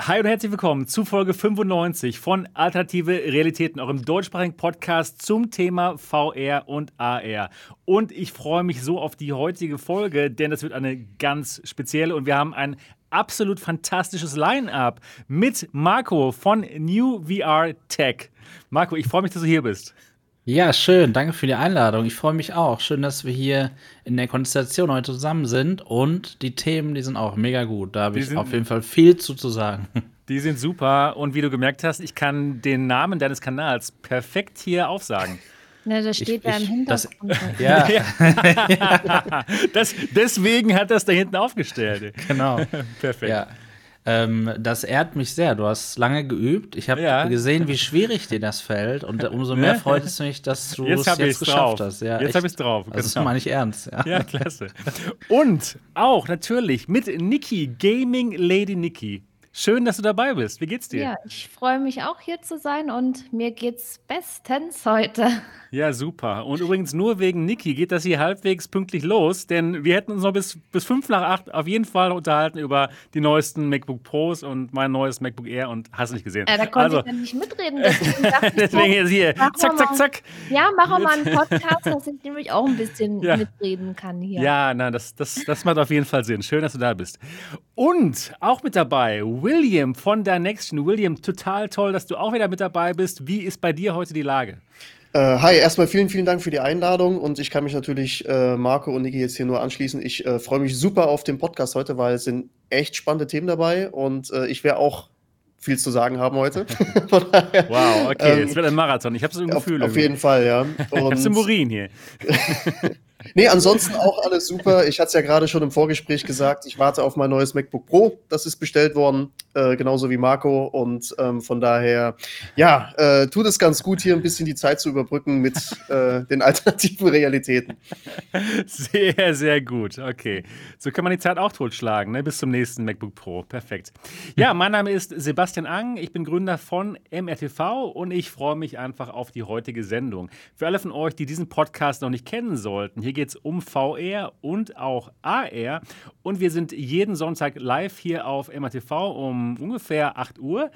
Hi und herzlich willkommen zu Folge 95 von Alternative Realitäten, eurem deutschsprachigen Podcast zum Thema VR und AR. Und ich freue mich so auf die heutige Folge, denn das wird eine ganz spezielle und wir haben ein absolut fantastisches Line-up mit Marco von New VR Tech. Marco, ich freue mich, dass du hier bist. Ja, schön. Danke für die Einladung. Ich freue mich auch. Schön, dass wir hier in der Konstellation heute zusammen sind. Und die Themen, die sind auch mega gut. Da habe ich auf jeden Fall viel zu, zu sagen. Die sind super. Und wie du gemerkt hast, ich kann den Namen deines Kanals perfekt hier aufsagen. Na, das steht ich, da im Hintergrund. Das, ja. das, deswegen hat das da hinten aufgestellt. Genau. Perfekt. Ja. Ähm, das ehrt mich sehr. Du hast lange geübt. Ich habe ja. gesehen, wie schwierig dir das fällt. Und umso mehr freut es mich, dass du jetzt es jetzt geschafft drauf. hast. Ja, jetzt habe ich es drauf. Also das meine ich ernst. Ja. ja, klasse. Und auch natürlich mit Niki, Gaming Lady Niki. Schön, dass du dabei bist. Wie geht's dir? Ja, ich freue mich auch hier zu sein und mir geht's bestens heute. Ja, super. Und übrigens nur wegen Niki geht das hier halbwegs pünktlich los, denn wir hätten uns noch bis, bis fünf nach acht auf jeden Fall unterhalten über die neuesten MacBook Pros und mein neues MacBook Air und hast nicht gesehen. Ja, da konnte also, ich dann nicht mitreden. Deswegen, deswegen jetzt hier, zack, zack, zack. Ja, machen wir mal einen Podcast, dass ich nämlich auch ein bisschen ja. mitreden kann hier. Ja, nein, das, das, das macht auf jeden Fall Sinn. Schön, dass du da bist. Und auch mit dabei William von der Nexion. William, total toll, dass du auch wieder mit dabei bist. Wie ist bei dir heute die Lage? Äh, hi, erstmal vielen, vielen Dank für die Einladung und ich kann mich natürlich äh, Marco und Niki jetzt hier nur anschließen. Ich äh, freue mich super auf den Podcast heute, weil es sind echt spannende Themen dabei und äh, ich werde auch viel zu sagen haben heute. wow, okay, ähm, jetzt wird ein Marathon. Ich habe so ein Gefühl. Auf, auf jeden Fall, ja. Und, ich habe Urin hier. Nee, ansonsten auch alles super. Ich hatte es ja gerade schon im Vorgespräch gesagt, ich warte auf mein neues MacBook Pro. Das ist bestellt worden, äh, genauso wie Marco. Und ähm, von daher, ja, äh, tut es ganz gut, hier ein bisschen die Zeit zu überbrücken mit äh, den alternativen Realitäten. Sehr, sehr gut. Okay. So kann man die Zeit auch totschlagen, ne? bis zum nächsten MacBook Pro. Perfekt. Ja, mein Name ist Sebastian Ang. Ich bin Gründer von MRTV und ich freue mich einfach auf die heutige Sendung. Für alle von euch, die diesen Podcast noch nicht kennen sollten, hier geht es um VR und auch AR. Und wir sind jeden Sonntag live hier auf MATV um ungefähr 8 Uhr.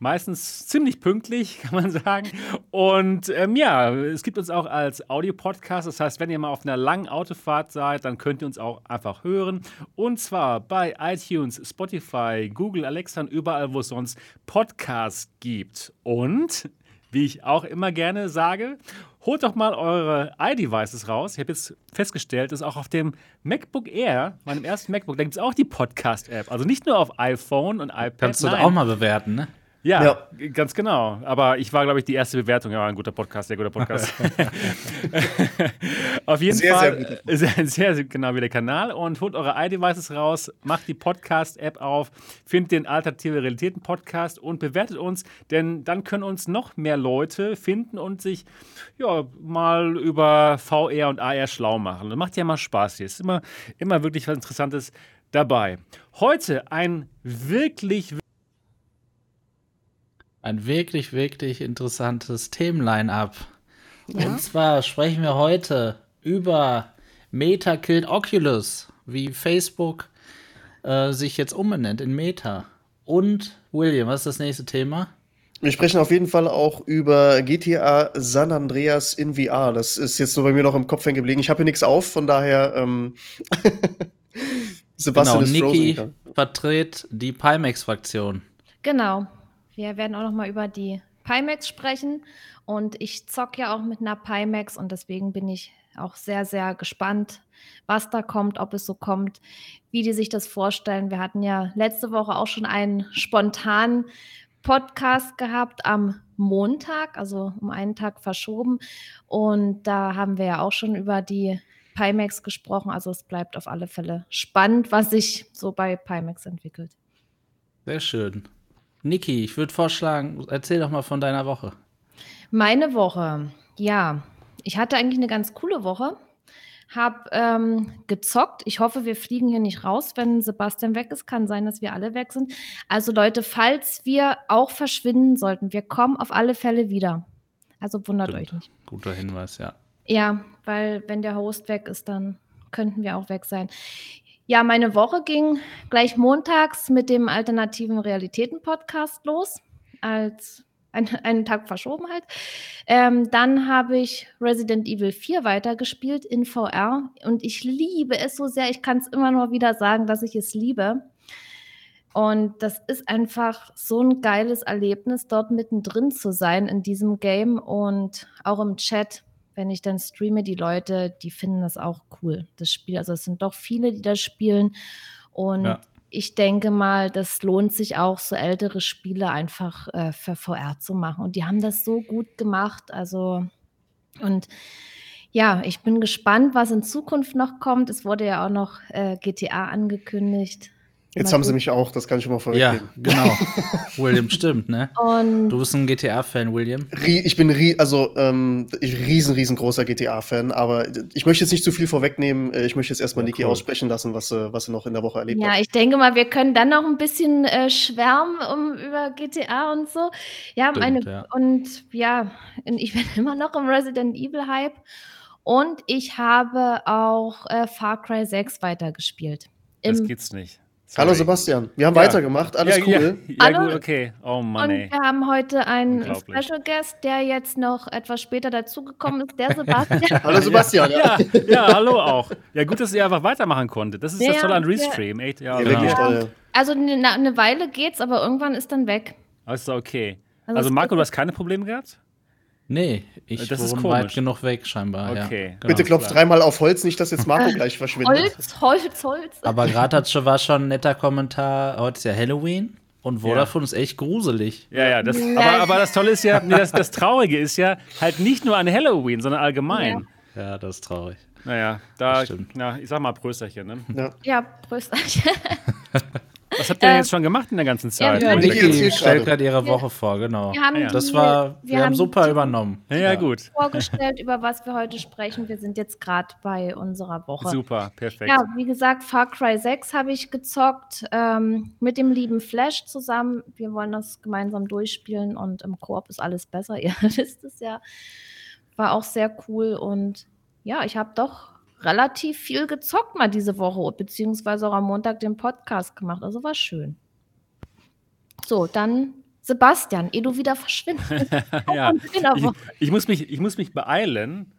Meistens ziemlich pünktlich, kann man sagen. Und ähm, ja, es gibt uns auch als Audio-Podcast. Das heißt, wenn ihr mal auf einer langen Autofahrt seid, dann könnt ihr uns auch einfach hören. Und zwar bei iTunes, Spotify, Google, Alexa und überall, wo es sonst Podcasts gibt. Und wie ich auch immer gerne sage, holt doch mal eure iDevices raus. Ich habe jetzt festgestellt, dass auch auf dem MacBook Air, meinem ersten MacBook, da gibt es auch die Podcast-App. Also nicht nur auf iPhone und iPad. Kannst du das auch mal bewerten, ne? Ja, ja, ganz genau. Aber ich war, glaube ich, die erste Bewertung. Ja, ein guter Podcast, sehr guter Podcast. Auf jeden sehr, Fall sehr, sehr, sehr genau wie der Kanal. Und holt eure iDevices raus, macht die Podcast-App auf, findet den Alternative Realitäten Podcast und bewertet uns, denn dann können uns noch mehr Leute finden und sich ja, mal über VR und AR schlau machen. Das macht ja mal Spaß hier. Es ist immer, immer wirklich was Interessantes dabei. Heute ein wirklich, wirklich ein wirklich, wirklich interessantes Themenline-up. Ja. Und zwar sprechen wir heute über Meta Killed Oculus, wie Facebook äh, sich jetzt umbenennt in Meta. Und William, was ist das nächste Thema? Wir sprechen auf jeden Fall auch über GTA San Andreas in VR. Das ist jetzt so bei mir noch im Kopf hängen geblieben. Ich habe hier nichts auf, von daher ähm Sebastian genau, ist Niki vertritt die Pimax-Fraktion. Genau. Wir werden auch noch mal über die Pimax sprechen und ich zocke ja auch mit einer Pimax und deswegen bin ich auch sehr, sehr gespannt, was da kommt, ob es so kommt, wie die sich das vorstellen. Wir hatten ja letzte Woche auch schon einen spontanen Podcast gehabt am Montag, also um einen Tag verschoben. Und da haben wir ja auch schon über die Pimax gesprochen. Also es bleibt auf alle Fälle spannend, was sich so bei Pimax entwickelt. Sehr schön. Niki, ich würde vorschlagen, erzähl doch mal von deiner Woche. Meine Woche, ja. Ich hatte eigentlich eine ganz coole Woche. Hab ähm, gezockt. Ich hoffe, wir fliegen hier nicht raus, wenn Sebastian weg ist. Kann sein, dass wir alle weg sind. Also Leute, falls wir auch verschwinden sollten, wir kommen auf alle Fälle wieder. Also wundert Stimmt. euch nicht. Guter Hinweis, ja. Ja, weil wenn der Host weg ist, dann könnten wir auch weg sein. Ja, meine Woche ging gleich montags mit dem alternativen Realitäten-Podcast los, als ein, einen Tag verschoben halt. Ähm, dann habe ich Resident Evil 4 weitergespielt in VR und ich liebe es so sehr. Ich kann es immer nur wieder sagen, dass ich es liebe. Und das ist einfach so ein geiles Erlebnis, dort mittendrin zu sein in diesem Game und auch im Chat wenn ich dann streame, die Leute, die finden das auch cool, das Spiel. Also es sind doch viele, die das spielen. Und ja. ich denke mal, das lohnt sich auch, so ältere Spiele einfach äh, für VR zu machen. Und die haben das so gut gemacht. Also, und ja, ich bin gespannt, was in Zukunft noch kommt. Es wurde ja auch noch äh, GTA angekündigt. Jetzt haben sie mich auch, das kann ich schon mal vorwegnehmen. Ja, genau. William stimmt, ne? Und du bist ein GTA-Fan, William. Ich bin also ähm, riesen, riesengroßer GTA-Fan, aber ich möchte jetzt nicht zu viel vorwegnehmen. Äh, ich möchte jetzt erstmal ja, Niki cool. aussprechen lassen, was, was sie noch in der Woche erlebt ja, hat. Ja, ich denke mal, wir können dann noch ein bisschen äh, schwärmen um, über GTA und so. Ja, stimmt, meine, ja. und ja, ich bin immer noch im Resident Evil-Hype. Und ich habe auch äh, Far Cry 6 weitergespielt. Das geht's nicht. Sorry. Hallo Sebastian, wir haben ja. weitergemacht, alles ja, cool. Ja, ja Hallo. gut, okay. Oh Mann, ey. Und wir haben heute einen Special Guest, der jetzt noch etwas später dazugekommen ist, der Sebastian. hallo Sebastian, ja. ja. hallo auch. Ja, gut, dass ihr einfach weitermachen konntet. Das ist das Tolle an Restream. Echt, ja, genau. Also eine, eine Weile geht's, aber irgendwann ist dann weg. Also okay. Also, also Marco, du hast keine Probleme gehabt? Nee, ich das wohne weit genug weg scheinbar. Okay. Ja. Genau. Bitte klopf dreimal auf Holz, nicht, dass jetzt Marco gleich verschwindet. Holz, Holz, Holz. Aber gerade war schon ein netter Kommentar, heute ist ja Halloween. Und Vodafone ja. ist echt gruselig. Ja, ja, das, aber, aber das Tolle ist ja, nee, das, das Traurige ist ja halt nicht nur an Halloween, sondern allgemein. Ja, ja das ist traurig. Naja, da, ja, ich sag mal Prösterchen, ne? Ja, ja Prösterchen. Was habt ihr denn jetzt schon gemacht in der ganzen Zeit? Ja, Niki stellt gerade ihre Woche vor, genau. Wir haben das war, wir, wir haben super übernommen. Ja, ja, gut. Vorgestellt, über was wir heute sprechen. Wir sind jetzt gerade bei unserer Woche. Super, perfekt. Ja, wie gesagt, Far Cry 6 habe ich gezockt ähm, mit dem lieben Flash zusammen. Wir wollen das gemeinsam durchspielen und im Koop ist alles besser. Ihr wisst es ja. War auch sehr cool und ja, ich habe doch relativ viel gezockt mal diese Woche, beziehungsweise auch am Montag den Podcast gemacht. Also war schön. So, dann Sebastian, ehe du wieder verschwindest. ja, ich, ich, muss mich, ich muss mich beeilen.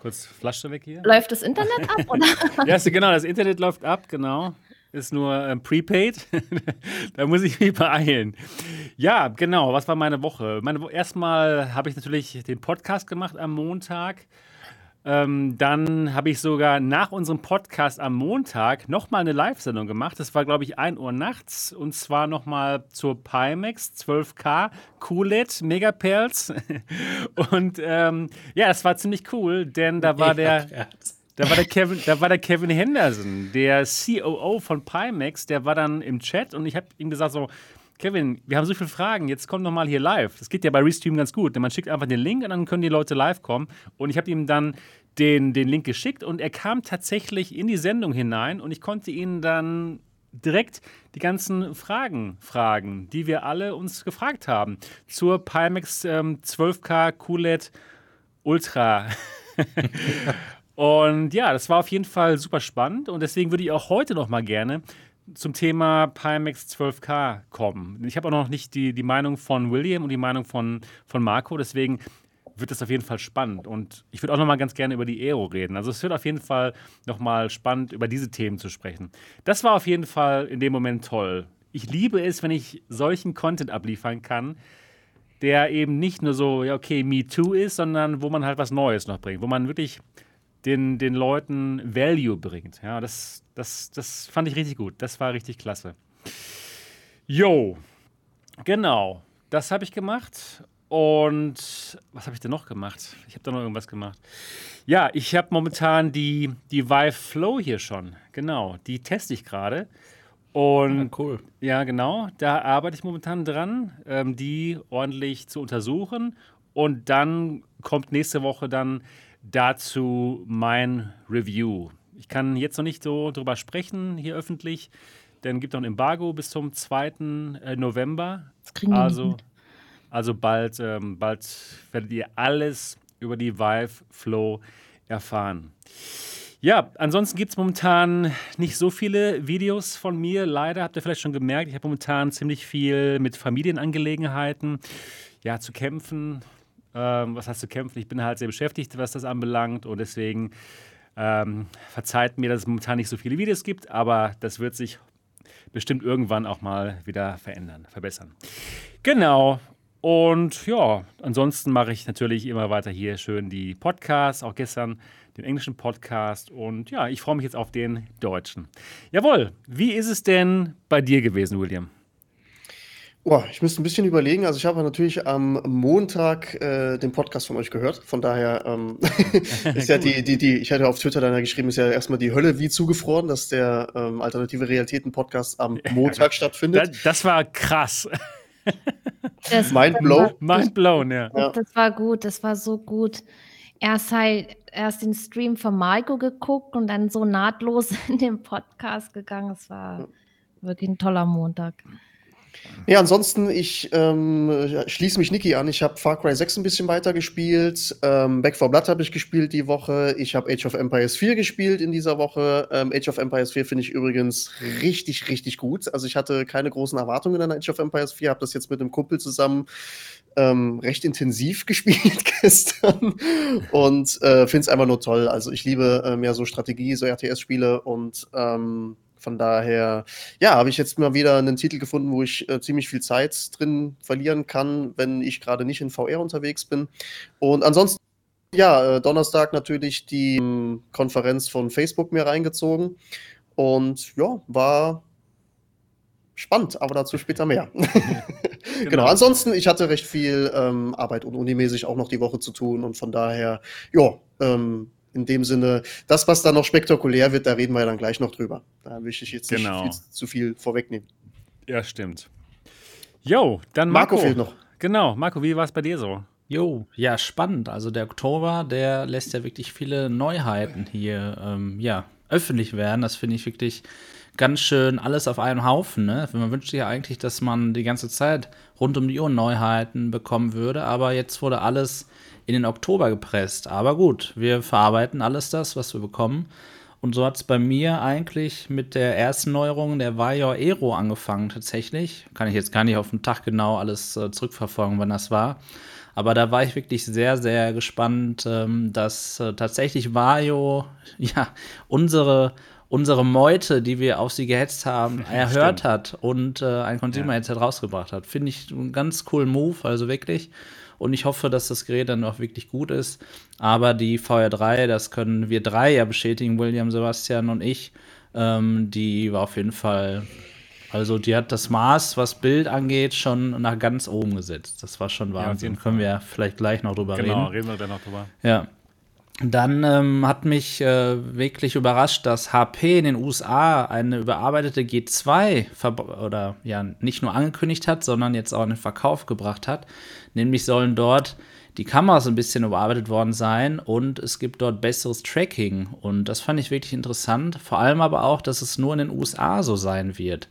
Kurz Flasche weg hier. Läuft das Internet ab, oder? ja, genau, das Internet läuft ab, genau. Ist nur ähm, prepaid. da muss ich mich beeilen. Ja, genau. Was war meine Woche? Meine, erstmal habe ich natürlich den Podcast gemacht am Montag. Ähm, dann habe ich sogar nach unserem Podcast am Montag nochmal eine Live-Sendung gemacht. Das war, glaube ich, 1 Uhr nachts. Und zwar nochmal zur Pimax 12K QLED Megaperls. und ähm, ja, das war ziemlich cool, denn da war der. Da war, der Kevin, da war der Kevin Henderson, der COO von Pimax, der war dann im Chat und ich habe ihm gesagt so, Kevin, wir haben so viele Fragen, jetzt komm doch mal hier live. Das geht ja bei Restream ganz gut. Denn man schickt einfach den Link und dann können die Leute live kommen. Und ich habe ihm dann den, den Link geschickt und er kam tatsächlich in die Sendung hinein und ich konnte ihn dann direkt die ganzen Fragen fragen, die wir alle uns gefragt haben. Zur Pimax ähm, 12K QLED Ultra. und ja, das war auf jeden Fall super spannend und deswegen würde ich auch heute noch mal gerne zum Thema Pimax 12K kommen. Ich habe auch noch nicht die, die Meinung von William und die Meinung von, von Marco, deswegen wird es auf jeden Fall spannend. Und ich würde auch noch mal ganz gerne über die Aero reden. Also es wird auf jeden Fall noch mal spannend, über diese Themen zu sprechen. Das war auf jeden Fall in dem Moment toll. Ich liebe es, wenn ich solchen Content abliefern kann, der eben nicht nur so, ja, okay, Me Too ist, sondern wo man halt was Neues noch bringt, wo man wirklich den, den Leuten Value bringt. Ja, das, das, das fand ich richtig gut. Das war richtig klasse. Jo, genau. Das habe ich gemacht. Und was habe ich denn noch gemacht? Ich habe da noch irgendwas gemacht. Ja, ich habe momentan die, die Vive Flow hier schon. Genau, die teste ich gerade. Und ah, cool. Ja, genau. Da arbeite ich momentan dran, ähm, die ordentlich zu untersuchen. Und dann kommt nächste Woche dann dazu mein Review. Ich kann jetzt noch nicht so drüber sprechen hier öffentlich, denn es gibt noch ein Embargo bis zum 2. Äh, November. Das kriegen wir also, nicht also bald, ähm, bald werdet ihr alles über die Vive Flow erfahren. Ja, ansonsten gibt es momentan nicht so viele Videos von mir. Leider habt ihr vielleicht schon gemerkt, ich habe momentan ziemlich viel mit Familienangelegenheiten ja, zu kämpfen. Ähm, was heißt zu kämpfen? Ich bin halt sehr beschäftigt, was das anbelangt und deswegen ähm, verzeiht mir, dass es momentan nicht so viele Videos gibt, aber das wird sich bestimmt irgendwann auch mal wieder verändern, verbessern. Genau. Und ja, ansonsten mache ich natürlich immer weiter hier schön die Podcasts, auch gestern den englischen Podcast. Und ja, ich freue mich jetzt auf den deutschen. Jawohl, wie ist es denn bei dir gewesen, William? Oh, ich müsste ein bisschen überlegen. Also ich habe natürlich am Montag äh, den Podcast von euch gehört. Von daher ähm, ist ja die, die, die, ich hatte auf Twitter dann ja geschrieben, ist ja erstmal die Hölle wie zugefroren, dass der ähm, Alternative Realitäten-Podcast am Montag stattfindet. Das, das war krass. Das Mind blown. Mind blown, ja. ja. Das war gut, das war so gut. Erst halt erst den Stream von Marco geguckt und dann so nahtlos in den Podcast gegangen. Es war wirklich ein toller Montag. Ja, ansonsten, ich ähm, schließe mich Niki an. Ich habe Far Cry 6 ein bisschen weiter gespielt. Ähm, Back 4 Blood habe ich gespielt die Woche. Ich habe Age of Empires 4 gespielt in dieser Woche. Ähm, Age of Empires 4 finde ich übrigens richtig, richtig gut. Also ich hatte keine großen Erwartungen an Age of Empires 4, habe das jetzt mit einem Kumpel zusammen ähm, recht intensiv gespielt gestern und äh, finde es einfach nur toll. Also ich liebe äh, mehr so Strategie, so RTS-Spiele und ähm, von daher, ja, habe ich jetzt mal wieder einen Titel gefunden, wo ich äh, ziemlich viel Zeit drin verlieren kann, wenn ich gerade nicht in VR unterwegs bin. Und ansonsten, ja, äh, Donnerstag natürlich die äh, Konferenz von Facebook mir reingezogen. Und ja, war spannend, aber dazu später mehr. genau. genau. Ansonsten, ich hatte recht viel ähm, Arbeit und unimäßig auch noch die Woche zu tun und von daher, ja, ähm, in dem Sinne, das, was da noch spektakulär wird, da reden wir ja dann gleich noch drüber. Da will ich jetzt genau. nicht viel, zu viel vorwegnehmen. Ja, stimmt. Jo, dann Marco. Marco fehlt noch. Genau, Marco, wie war es bei dir so? Jo, ja, spannend. Also der Oktober, der lässt ja wirklich viele Neuheiten hier ähm, ja, öffentlich werden. Das finde ich wirklich ganz schön alles auf einem Haufen. Ne? Man wünscht sich ja eigentlich, dass man die ganze Zeit rund um die Uhr Neuheiten bekommen würde, aber jetzt wurde alles in den Oktober gepresst. Aber gut, wir verarbeiten alles das, was wir bekommen. Und so hat es bei mir eigentlich mit der ersten Neuerung der Vayor Aero angefangen, tatsächlich. Kann ich jetzt gar nicht auf den Tag genau alles äh, zurückverfolgen, wann das war. Aber da war ich wirklich sehr, sehr gespannt, ähm, dass äh, tatsächlich Vario ja, unsere, unsere Meute, die wir auf sie gehetzt haben, erhört Stimmt. hat und äh, ein Consumer-Headset ja. rausgebracht hat. Finde ich einen ganz coolen Move, also wirklich. Und ich hoffe, dass das Gerät dann auch wirklich gut ist. Aber die VR3, das können wir drei ja bestätigen, William, Sebastian und ich, ähm, die war auf jeden Fall also die hat das Maß, was Bild angeht, schon nach ganz oben gesetzt. Das war schon Wahnsinn. Ja, können wir ja vielleicht gleich noch drüber genau, reden. Genau, reden wir dann noch drüber. Ja. Dann ähm, hat mich äh, wirklich überrascht, dass HP in den USA eine überarbeitete G2 oder ja nicht nur angekündigt hat, sondern jetzt auch in den Verkauf gebracht hat. Nämlich sollen dort die Kameras ein bisschen überarbeitet worden sein und es gibt dort besseres Tracking. Und das fand ich wirklich interessant. Vor allem aber auch, dass es nur in den USA so sein wird.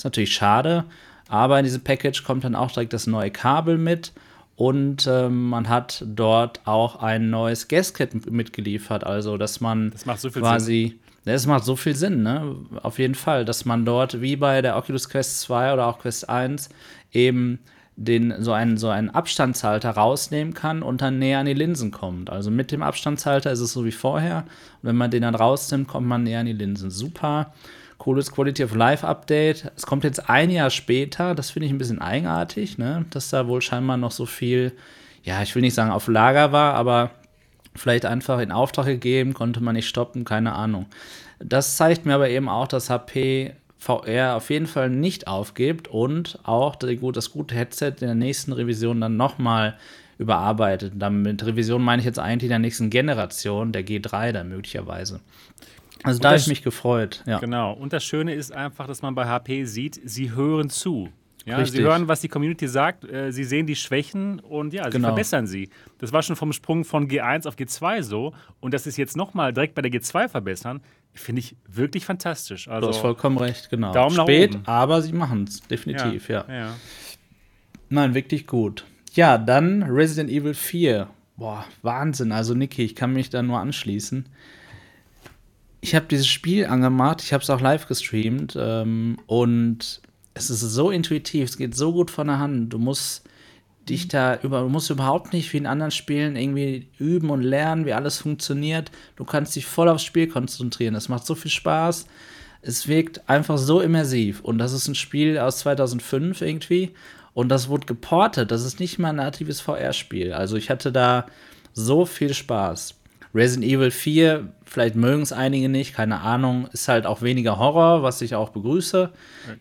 Ist natürlich schade, aber in diesem Package kommt dann auch direkt das neue Kabel mit. Und ähm, man hat dort auch ein neues Gasket mitgeliefert. Also, dass man das macht so viel quasi. Sinn. Das macht so viel Sinn, ne? Auf jeden Fall, dass man dort, wie bei der Oculus Quest 2 oder auch Quest 1, eben den, so, einen, so einen Abstandshalter rausnehmen kann und dann näher an die Linsen kommt. Also mit dem Abstandshalter ist es so wie vorher. Und wenn man den dann rausnimmt, kommt man näher an die Linsen. Super. Cooles Quality of Life Update. Es kommt jetzt ein Jahr später. Das finde ich ein bisschen eigenartig, ne? dass da wohl scheinbar noch so viel, ja, ich will nicht sagen auf Lager war, aber vielleicht einfach in Auftrag gegeben, konnte man nicht stoppen, keine Ahnung. Das zeigt mir aber eben auch, dass HP VR auf jeden Fall nicht aufgibt und auch das gute Headset in der nächsten Revision dann nochmal überarbeitet. Damit Revision meine ich jetzt eigentlich in der nächsten Generation, der G3 dann möglicherweise. Also und da habe ich mich gefreut. Ja. Genau. Und das Schöne ist einfach, dass man bei HP sieht, sie hören zu. Ja, sie hören, was die Community sagt, äh, sie sehen die Schwächen und ja, sie genau. verbessern sie. Das war schon vom Sprung von G1 auf G2 so und das ist jetzt nochmal direkt bei der G2 verbessern, finde ich wirklich fantastisch. Also, du hast vollkommen recht, genau. Daumen Spät, nach oben. aber sie machen es, definitiv, ja, ja. ja. Nein, wirklich gut. Ja, dann Resident Evil 4. Boah, Wahnsinn. Also, Niki, ich kann mich da nur anschließen. Ich habe dieses Spiel angemacht, ich habe es auch live gestreamt ähm, und es ist so intuitiv, es geht so gut von der Hand. Du musst dich da über, du musst überhaupt nicht wie in anderen Spielen irgendwie üben und lernen, wie alles funktioniert. Du kannst dich voll aufs Spiel konzentrieren. Es macht so viel Spaß. Es wirkt einfach so immersiv. Und das ist ein Spiel aus 2005 irgendwie. Und das wurde geportet. Das ist nicht mal ein natives VR-Spiel. Also ich hatte da so viel Spaß. Resident Evil 4, vielleicht mögen es einige nicht, keine Ahnung, ist halt auch weniger Horror, was ich auch begrüße.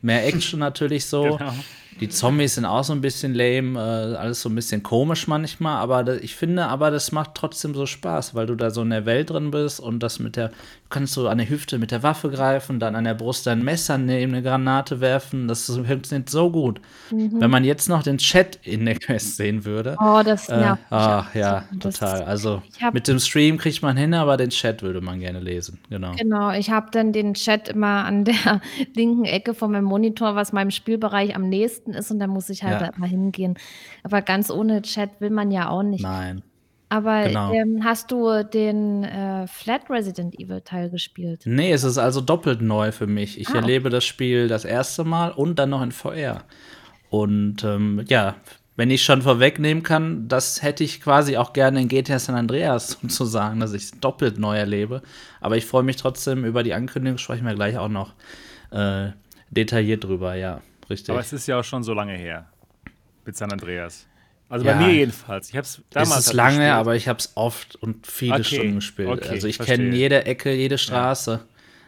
Mehr Action natürlich so. Genau. Die Zombies sind auch so ein bisschen lame, äh, alles so ein bisschen komisch manchmal, aber ich finde, aber das macht trotzdem so Spaß, weil du da so in der Welt drin bist und das mit der, kannst so an der Hüfte mit der Waffe greifen, dann an der Brust dein Messer nehmen, eine Granate werfen, das funktioniert so gut. Mhm. Wenn man jetzt noch den Chat in der Quest sehen würde. Oh, das äh, ja. Ach ja, total. Also mit dem Stream kriegt man hin, aber den Chat würde man gerne lesen. Genau. Genau, ich habe dann den Chat immer an der linken Ecke von meinem Monitor, was meinem Spielbereich am nächsten ist und da muss ich halt ja. mal hingehen. Aber ganz ohne Chat will man ja auch nicht. Nein. Aber genau. ähm, hast du den äh, Flat Resident Evil Teil gespielt? Nee, es ist also doppelt neu für mich. Ich ah, erlebe okay. das Spiel das erste Mal und dann noch in VR. Und ähm, ja, wenn ich schon vorwegnehmen kann, das hätte ich quasi auch gerne in GTA San Andreas sozusagen, dass ich es doppelt neu erlebe. Aber ich freue mich trotzdem über die Ankündigung, sprechen wir gleich auch noch äh, detailliert drüber, ja richtig. Aber es ist ja auch schon so lange her mit San Andreas. Also ja, bei mir jedenfalls. Ich habe es damals. Es ist lange, gespielt. aber ich habe es oft und viele okay, Stunden gespielt. Okay, also ich kenne jede Ecke, jede Straße. Ja.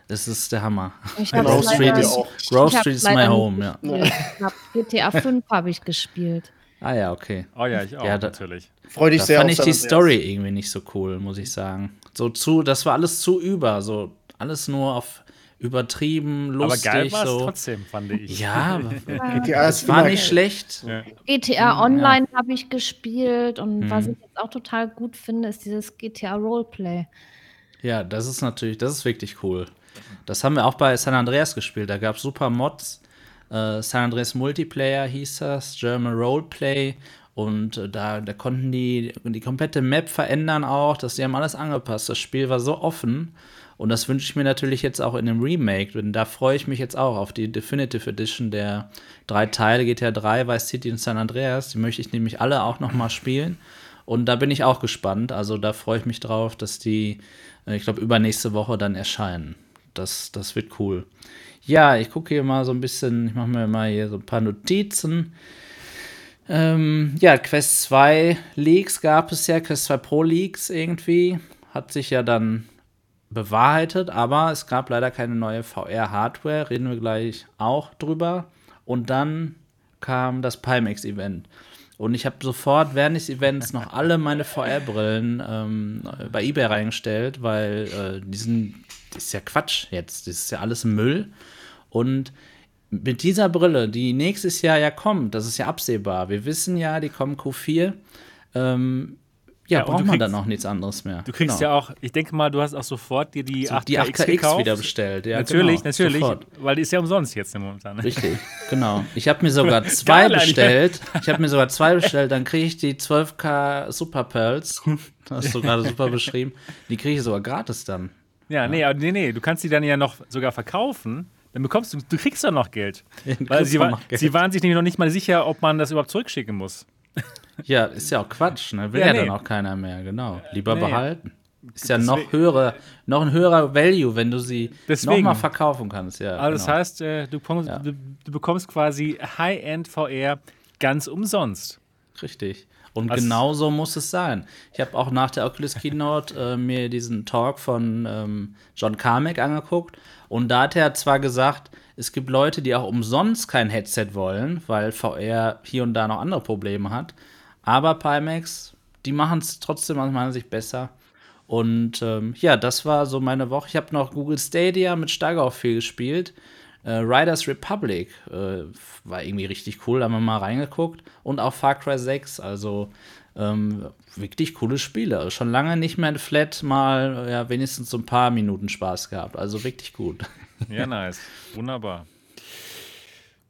Das ist der Hammer. Grove Street ist, Grove Street is my home, ja. GTA 5 habe ich gespielt. Ah ja, okay. Oh ja, ich auch, ja, da, natürlich. Freue dich da sehr. fand ich die Story irgendwie nicht so cool, muss ich sagen. So zu, das war alles zu über, so alles nur auf übertrieben, lustig. Aber geil war so. es trotzdem, fand ich. Ja, GTA es war nicht schlecht. Ja. GTA Online ja. habe ich gespielt und hm. was ich jetzt auch total gut finde, ist dieses GTA Roleplay. Ja, das ist natürlich, das ist wirklich cool. Das haben wir auch bei San Andreas gespielt. Da gab es super Mods. Äh, San Andreas Multiplayer hieß das, German Roleplay. Und äh, da, da konnten die die komplette Map verändern auch. dass die haben alles angepasst. Das Spiel war so offen. Und das wünsche ich mir natürlich jetzt auch in dem Remake, denn da freue ich mich jetzt auch auf die Definitive Edition der drei Teile, GTA 3, Vice City und San Andreas. Die möchte ich nämlich alle auch noch mal spielen. Und da bin ich auch gespannt. Also da freue ich mich drauf, dass die, äh, ich glaube, übernächste Woche dann erscheinen. Das, das wird cool. Ja, ich gucke hier mal so ein bisschen, ich mache mir mal hier so ein paar Notizen. Ähm, ja, Quest 2 Leaks gab es ja, Quest 2 Pro Leaks irgendwie. Hat sich ja dann bewahrheitet, aber es gab leider keine neue VR-Hardware, reden wir gleich auch drüber. Und dann kam das Pimax-Event. Und ich habe sofort während des Events noch alle meine VR-Brillen ähm, bei eBay reingestellt, weil äh, diesen, das ist ja Quatsch jetzt, das ist ja alles Müll. Und mit dieser Brille, die nächstes Jahr ja kommt, das ist ja absehbar, wir wissen ja, die kommen Q4, ähm, ja, ja braucht man dann auch nichts anderes mehr. Du kriegst genau. ja auch, ich denke mal, du hast auch sofort dir die so, 8KX, die 8KX gekauft. wieder bestellt. Ja, natürlich, genau, natürlich, sofort. weil die ist ja umsonst jetzt im Momentan. Richtig, genau. Ich habe mir sogar zwei Geil, bestellt. Ich habe mir sogar zwei bestellt, dann kriege ich die 12K Super Pearls. Das hast du gerade super beschrieben. Die kriege ich sogar gratis dann. Ja, ja, nee, nee, nee, du kannst die dann ja noch sogar verkaufen. Dann bekommst du, du kriegst dann noch Geld. Ja, weil sie, war, Geld. sie waren sich nämlich noch nicht mal sicher, ob man das überhaupt zurückschicken muss. Ja, ist ja auch Quatsch, ne? Will ja, ja nee. dann auch keiner mehr, genau. Lieber nee. behalten. Ist ja noch höhere, noch ein höherer Value, wenn du sie nochmal verkaufen kannst, ja. Also genau. das heißt, äh, du, bekommst, ja. du, du bekommst quasi High-End VR ganz umsonst. Richtig. Und Was? genau so muss es sein. Ich habe auch nach der Oculus Keynote äh, mir diesen Talk von ähm, John Carmack angeguckt und da hat er zwar gesagt, es gibt Leute, die auch umsonst kein Headset wollen, weil VR hier und da noch andere Probleme hat. Aber Pimax, die machen es trotzdem aus meiner Sicht besser. Und ähm, ja, das war so meine Woche. Ich habe noch Google Stadia mit Steiger viel gespielt. Äh, Riders Republic äh, war irgendwie richtig cool, da haben wir mal reingeguckt. Und auch Far Cry 6, also ähm, wirklich coole Spiele. Schon lange nicht mehr in Flat mal ja, wenigstens so ein paar Minuten Spaß gehabt. Also wirklich gut. Ja, nice. Wunderbar.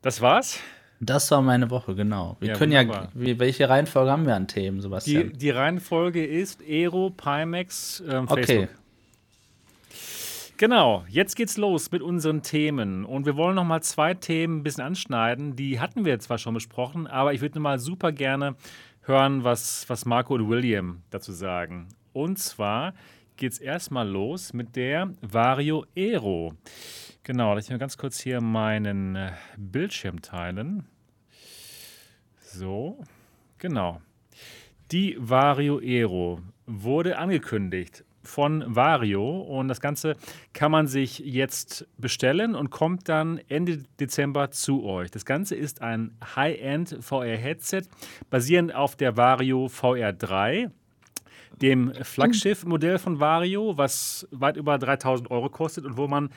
Das war's? Das war meine Woche, genau. Wir ja, können wunderbar. ja, wie, welche Reihenfolge haben wir an Themen, Sebastian? Die, die Reihenfolge ist Aero, Pimax, ähm, Facebook. Okay. Genau, jetzt geht's los mit unseren Themen. Und wir wollen noch mal zwei Themen ein bisschen anschneiden. Die hatten wir zwar schon besprochen, aber ich würde mal super gerne hören, was, was Marco und William dazu sagen. Und zwar geht's erstmal los mit der Vario Aero. Genau, lass ich mal ganz kurz hier meinen äh, Bildschirm teilen. So, genau. Die Vario Aero wurde angekündigt von Vario und das Ganze kann man sich jetzt bestellen und kommt dann Ende Dezember zu euch. Das Ganze ist ein High-End VR-Headset basierend auf der Vario VR3, dem Flaggschiff-Modell von Vario, was weit über 3000 Euro kostet und wo man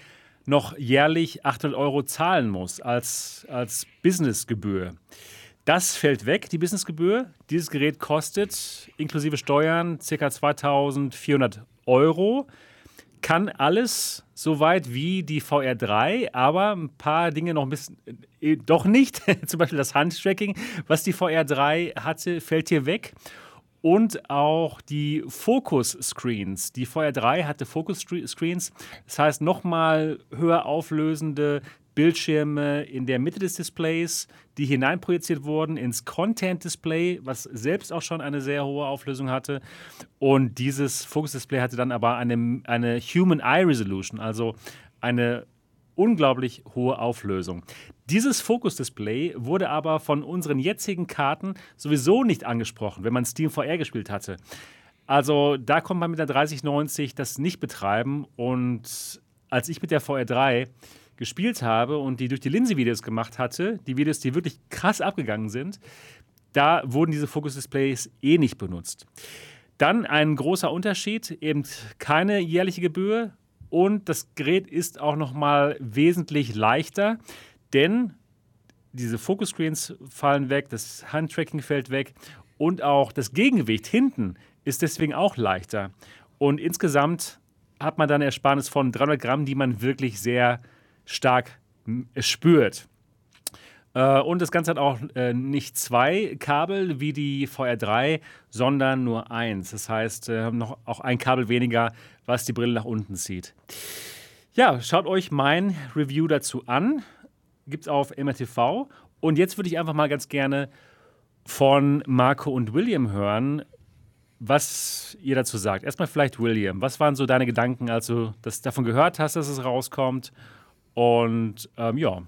noch jährlich 800 Euro zahlen muss als, als Businessgebühr. Das fällt weg, die Businessgebühr. Dieses Gerät kostet inklusive Steuern ca. 2400 Euro. Kann alles so weit wie die VR3, aber ein paar Dinge noch ein bisschen, äh, doch nicht. Zum Beispiel das Handtracking, was die VR3 hatte, fällt hier weg. Und auch die Focus-Screens. Die VR3 hatte Focus-Screens, das heißt nochmal höher auflösende Bildschirme in der Mitte des Displays, die hineinprojiziert wurden ins Content-Display, was selbst auch schon eine sehr hohe Auflösung hatte. Und dieses Focus-Display hatte dann aber eine, eine Human Eye Resolution, also eine unglaublich hohe Auflösung. Dieses Focus-Display wurde aber von unseren jetzigen Karten sowieso nicht angesprochen, wenn man Steam VR gespielt hatte. Also da kommt man mit der 3090 das nicht betreiben. Und als ich mit der VR3 gespielt habe und die durch die Linse-Videos gemacht hatte, die Videos, die wirklich krass abgegangen sind, da wurden diese Focus-Displays eh nicht benutzt. Dann ein großer Unterschied, eben keine jährliche Gebühr und das Gerät ist auch noch mal wesentlich leichter, denn diese Focus-Screens fallen weg, das Handtracking fällt weg und auch das Gegengewicht hinten ist deswegen auch leichter. Und insgesamt hat man dann Ersparnis von 300 Gramm, die man wirklich sehr stark spürt. Äh, und das Ganze hat auch äh, nicht zwei Kabel wie die VR3, sondern nur eins. Das heißt, äh, noch auch ein Kabel weniger, was die Brille nach unten zieht. Ja, schaut euch mein Review dazu an. Gibt es auf MRTV. Und jetzt würde ich einfach mal ganz gerne von Marco und William hören, was ihr dazu sagt. Erstmal vielleicht William. Was waren so deine Gedanken, als du das davon gehört hast, dass es rauskommt? Und ähm, ja,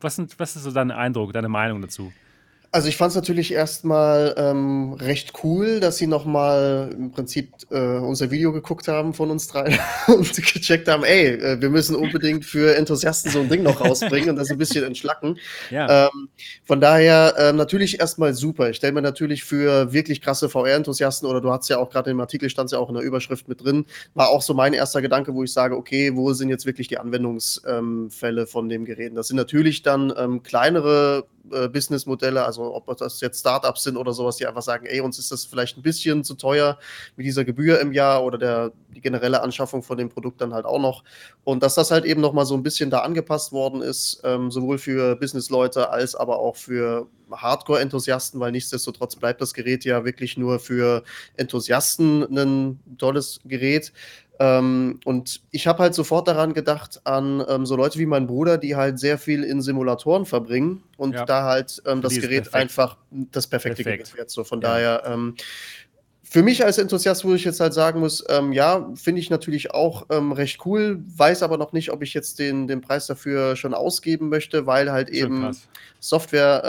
was, sind, was ist so dein Eindruck, deine Meinung dazu? Also ich fand es natürlich erstmal ähm, recht cool, dass sie nochmal im Prinzip äh, unser Video geguckt haben von uns drei und gecheckt haben, ey, äh, wir müssen unbedingt für Enthusiasten so ein Ding noch rausbringen und das ein bisschen entschlacken. Ja. Ähm, von daher äh, natürlich erstmal super. Ich stelle mir natürlich für wirklich krasse VR-Enthusiasten, oder du hast ja auch gerade im Artikel, stand ja auch in der Überschrift mit drin, war auch so mein erster Gedanke, wo ich sage, okay, wo sind jetzt wirklich die Anwendungsfälle ähm, von dem Gerät? Das sind natürlich dann ähm, kleinere äh, Businessmodelle, also ob das jetzt Startups sind oder sowas, die einfach sagen, ey, uns ist das vielleicht ein bisschen zu teuer mit dieser Gebühr im Jahr oder der, die generelle Anschaffung von dem Produkt dann halt auch noch. Und dass das halt eben nochmal so ein bisschen da angepasst worden ist, ähm, sowohl für Businessleute als aber auch für Hardcore-Enthusiasten, weil nichtsdestotrotz bleibt das Gerät ja wirklich nur für Enthusiasten ein tolles Gerät. Ähm, und ich habe halt sofort daran gedacht, an ähm, so Leute wie mein Bruder, die halt sehr viel in Simulatoren verbringen und ja. da halt ähm, das Gerät perfekt. einfach das perfekte Perfekt. Gerät wird. So von ja. daher, ähm, für mich als Enthusiast, wo ich jetzt halt sagen muss, ähm, ja, finde ich natürlich auch ähm, recht cool, weiß aber noch nicht, ob ich jetzt den, den Preis dafür schon ausgeben möchte, weil halt eben krass. Software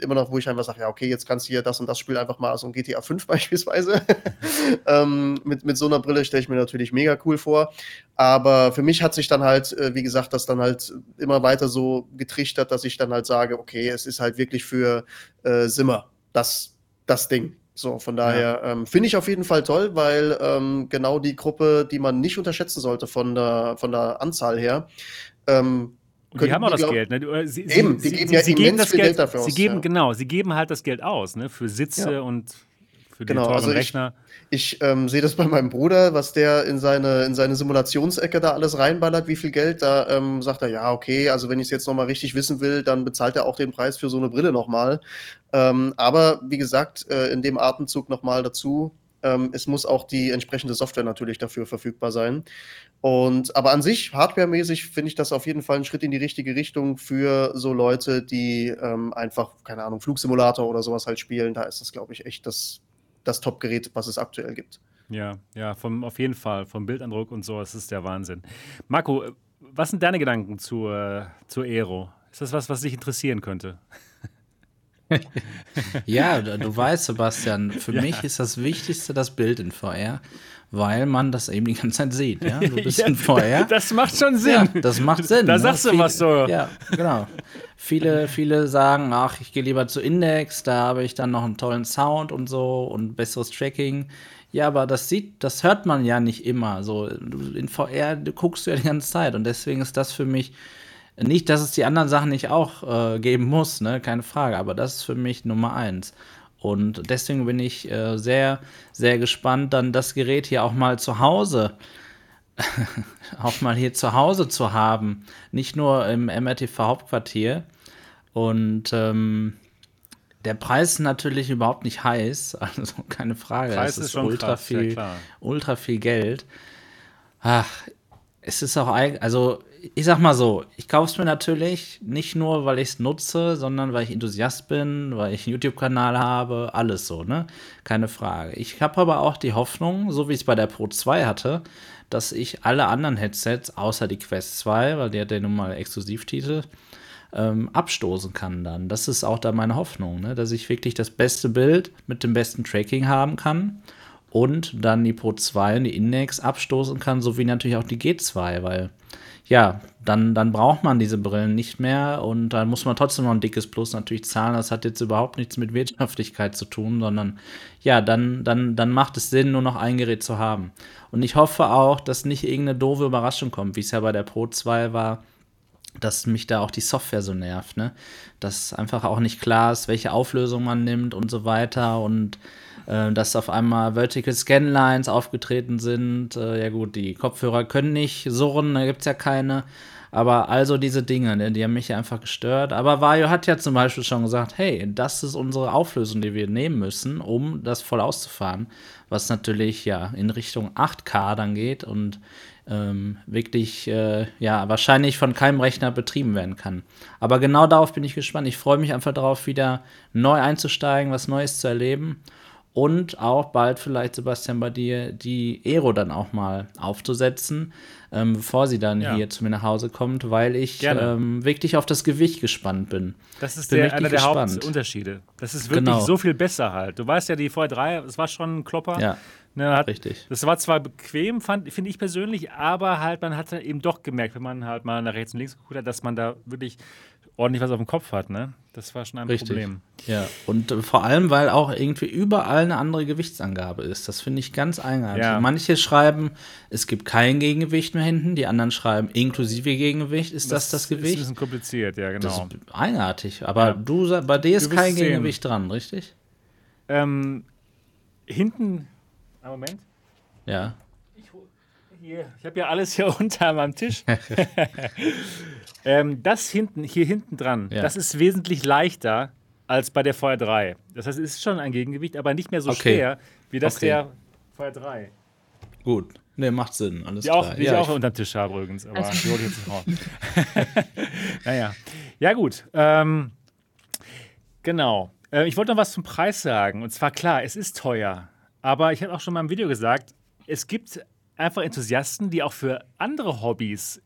immer noch, wo ich einfach sage, ja, okay, jetzt kannst du hier das und das Spiel einfach mal so ein GTA 5 beispielsweise. ähm, mit, mit so einer Brille stelle ich mir natürlich mega cool vor. Aber für mich hat sich dann halt, äh, wie gesagt, das dann halt immer weiter so getrichtert, dass ich dann halt sage, okay, es ist halt wirklich für äh, Simmer das, das Ding. So, von daher ja. ähm, finde ich auf jeden Fall toll, weil ähm, genau die Gruppe, die man nicht unterschätzen sollte von der, von der Anzahl her, ähm, die haben auch das glaub, Geld. Ne? Sie, eben, sie, die geben sie, ja sie geben das Geld, Geld dafür aus. Sie geben, ja. Genau, sie geben halt das Geld aus, ne? Für Sitze ja. und für genau, teuren also Rechner. Ich, ich ähm, sehe das bei meinem Bruder, was der in seine, in seine Simulationsecke da alles reinballert, wie viel Geld. Da ähm, sagt er, ja, okay, also wenn ich es jetzt nochmal richtig wissen will, dann bezahlt er auch den Preis für so eine Brille nochmal. Ähm, aber wie gesagt, äh, in dem Atemzug nochmal dazu, Ähm, es muss auch die entsprechende Software natürlich dafür verfügbar sein. Und aber an sich, hardwaremäßig, finde ich das auf jeden Fall ein Schritt in die richtige Richtung für so Leute, die ähm, einfach, keine Ahnung, Flugsimulator oder sowas halt spielen. Da ist das, glaube ich, echt das, das Top-Gerät, was es aktuell gibt. Ja, ja, vom, auf jeden Fall. Vom Bildeindruck und so, das ist der Wahnsinn. Marco, was sind deine Gedanken zur, zur Aero? Ist das was, was dich interessieren könnte? ja, du weißt, Sebastian, für ja. mich ist das Wichtigste das Bild in VR, weil man das eben die ganze Zeit sieht. Ja? Du bist ja, in VR. Das macht schon Sinn. Ja, das macht Sinn. Da ne? sagst du Viele, was so. Ja, genau. Viele, viele sagen, ach, ich gehe lieber zu Index, da habe ich dann noch einen tollen Sound und so und besseres Tracking. Ja, aber das sieht, das hört man ja nicht immer. So in VR du guckst du ja die ganze Zeit und deswegen ist das für mich nicht, dass es die anderen Sachen nicht auch äh, geben muss, ne, keine Frage, aber das ist für mich Nummer eins. Und deswegen bin ich äh, sehr, sehr gespannt, dann das Gerät hier auch mal zu Hause, auch mal hier zu Hause zu haben. Nicht nur im MRTV Hauptquartier. Und ähm, der Preis ist natürlich überhaupt nicht heiß, also keine Frage. Preis es ist, ist ultra krass, viel, ja, ultra viel Geld. Ach, es ist auch also ich sag mal so, ich kaufe es mir natürlich nicht nur, weil ich es nutze, sondern weil ich Enthusiast bin, weil ich einen YouTube-Kanal habe, alles so, ne? Keine Frage. Ich habe aber auch die Hoffnung, so wie ich es bei der Pro 2 hatte, dass ich alle anderen Headsets, außer die Quest 2, weil die hat ja nun mal Exklusivtitel, ähm, abstoßen kann dann. Das ist auch da meine Hoffnung, ne? dass ich wirklich das beste Bild mit dem besten Tracking haben kann und dann die Pro 2 und die Index abstoßen kann, sowie natürlich auch die G2, weil ja, dann, dann braucht man diese Brillen nicht mehr und dann muss man trotzdem noch ein dickes Plus natürlich zahlen. Das hat jetzt überhaupt nichts mit Wirtschaftlichkeit zu tun, sondern ja, dann, dann, dann macht es Sinn, nur noch ein Gerät zu haben. Und ich hoffe auch, dass nicht irgendeine doofe Überraschung kommt, wie es ja bei der Pro 2 war, dass mich da auch die Software so nervt, ne? Dass einfach auch nicht klar ist, welche Auflösung man nimmt und so weiter und äh, dass auf einmal Vertical Scanlines aufgetreten sind. Äh, ja gut, die Kopfhörer können nicht surren, da gibt es ja keine. Aber also diese Dinge, ne, die haben mich einfach gestört. Aber Vario hat ja zum Beispiel schon gesagt, hey, das ist unsere Auflösung, die wir nehmen müssen, um das voll auszufahren. Was natürlich ja in Richtung 8K dann geht und ähm, wirklich äh, ja wahrscheinlich von keinem Rechner betrieben werden kann. Aber genau darauf bin ich gespannt. Ich freue mich einfach darauf, wieder neu einzusteigen, was Neues zu erleben und auch bald vielleicht, Sebastian, bei dir die Aero dann auch mal aufzusetzen, ähm, bevor sie dann ja. hier zu mir nach Hause kommt, weil ich ähm, wirklich auf das Gewicht gespannt bin. Das ist der, einer der gespannt. Hauptunterschiede. Das ist wirklich genau. so viel besser halt. Du weißt ja, die VR3, es war schon ein Klopper. Ja. Ne, hat, Richtig. Das war zwar bequem, finde ich persönlich, aber halt, man hat eben doch gemerkt, wenn man halt mal nach rechts und links geguckt hat, dass man da wirklich ordentlich was auf dem Kopf hat, ne? Das war schon ein Richtig. Problem. Ja, und äh, vor allem, weil auch irgendwie überall eine andere Gewichtsangabe ist. Das finde ich ganz eigenartig. Ja. Manche schreiben, es gibt kein Gegengewicht mehr hinten, die anderen schreiben inklusive Gegengewicht. Ist das das, das Gewicht? Das ist ein bisschen kompliziert, ja, genau. Das ist eigenartig. Aber ja. du, bei dir ist kein Gegengewicht sehen. dran, richtig? Ähm, hinten. Einen Moment. Ja. Ich, ich habe ja alles hier unter meinem Tisch. Ähm, das hinten, hier hinten dran, ja. das ist wesentlich leichter als bei der Feuer 3. Das heißt, es ist schon ein Gegengewicht, aber nicht mehr so okay. schwer wie das okay. der Feuer 3. Gut. Ne, macht Sinn. Alles die klar. Auch, die ja, ich auch unter den Tisch habe übrigens, aber die wollte ich jetzt nicht raus. naja. Ja, gut. Ähm, genau. Äh, ich wollte noch was zum Preis sagen. Und zwar klar, es ist teuer. Aber ich habe auch schon mal im Video gesagt, es gibt einfach Enthusiasten, die auch für andere Hobbys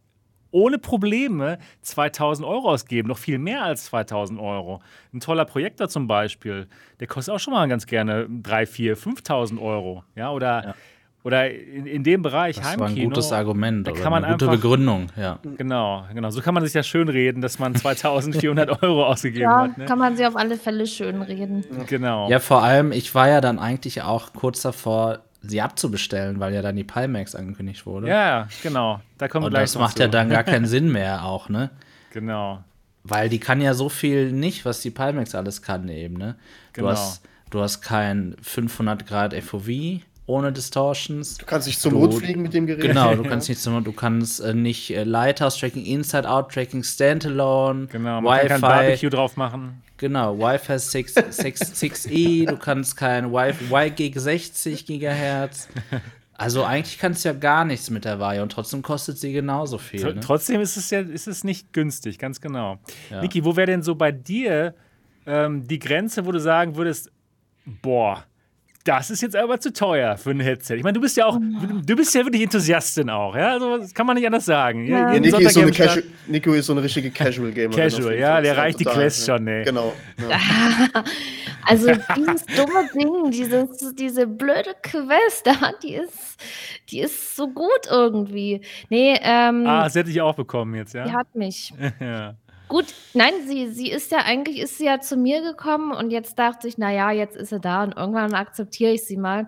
ohne Probleme 2000 Euro ausgeben, noch viel mehr als 2000 Euro. Ein toller Projektor zum Beispiel, der kostet auch schon mal ganz gerne 3, 4, 5000 Euro. Ja, oder, ja. oder in, in dem Bereich das Heimkino. Das war ein gutes Argument da kann man eine gute einfach, Begründung, ja. Genau, genau. So kann man sich ja schön reden, dass man 2400 Euro ausgegeben ja, hat. Ne? kann man sich auf alle Fälle schön reden. Genau. Ja, vor allem, ich war ja dann eigentlich auch kurz davor, sie abzubestellen, weil ja dann die Pimax angekündigt wurde. Ja, genau. Da kommen wir gleich Das macht zu. ja dann gar keinen Sinn mehr auch, ne? Genau. Weil die kann ja so viel nicht, was die Pimax alles kann eben, ne? Genau. Du hast, du hast kein 500 Grad FOV ohne Distortions. Du kannst nicht zum Mond fliegen mit dem Gerät. Genau, du Ja. kannst nicht zum, du kannst äh, nicht äh, Lighthouse-Tracking, Inside-Out-Tracking, Standalone, Genau, man kann kein Wi-Fi, Barbecue drauf machen. genau, Wi-Fi 6, 6, 6E, du kannst kein Wi-Fi, WiGig 60 Gigahertz. Also eigentlich kannst du ja gar nichts mit der Vario und trotzdem kostet sie genauso viel. Tr Ne? Trotzdem ist es ja ist es nicht günstig, ganz genau. Ja. Niki, wo wäre denn so bei dir ähm, die Grenze, wo du sagen würdest, boah, das ist jetzt aber zu teuer für ein Headset. Ich meine, du bist ja auch, du bist ja wirklich Enthusiastin auch, ja? Also, das kann man nicht anders sagen. Ja. Ja, Niki, ist so Casual, Nico ist so eine richtige Casual Gamer. Casual, ja, der reicht die Quest schon, ey. Genau. Ja. Also dieses dumme Ding, dieses, diese blöde Quest, da, die ist, die ist so gut irgendwie. Nee, ähm, Ah, das hätte ich auch bekommen jetzt, die ja? hat mich. ja. Gut, nein, sie, sie ist ja eigentlich, ist sie ja zu mir gekommen und jetzt dachte ich, naja, jetzt ist sie da und irgendwann akzeptiere ich sie mal.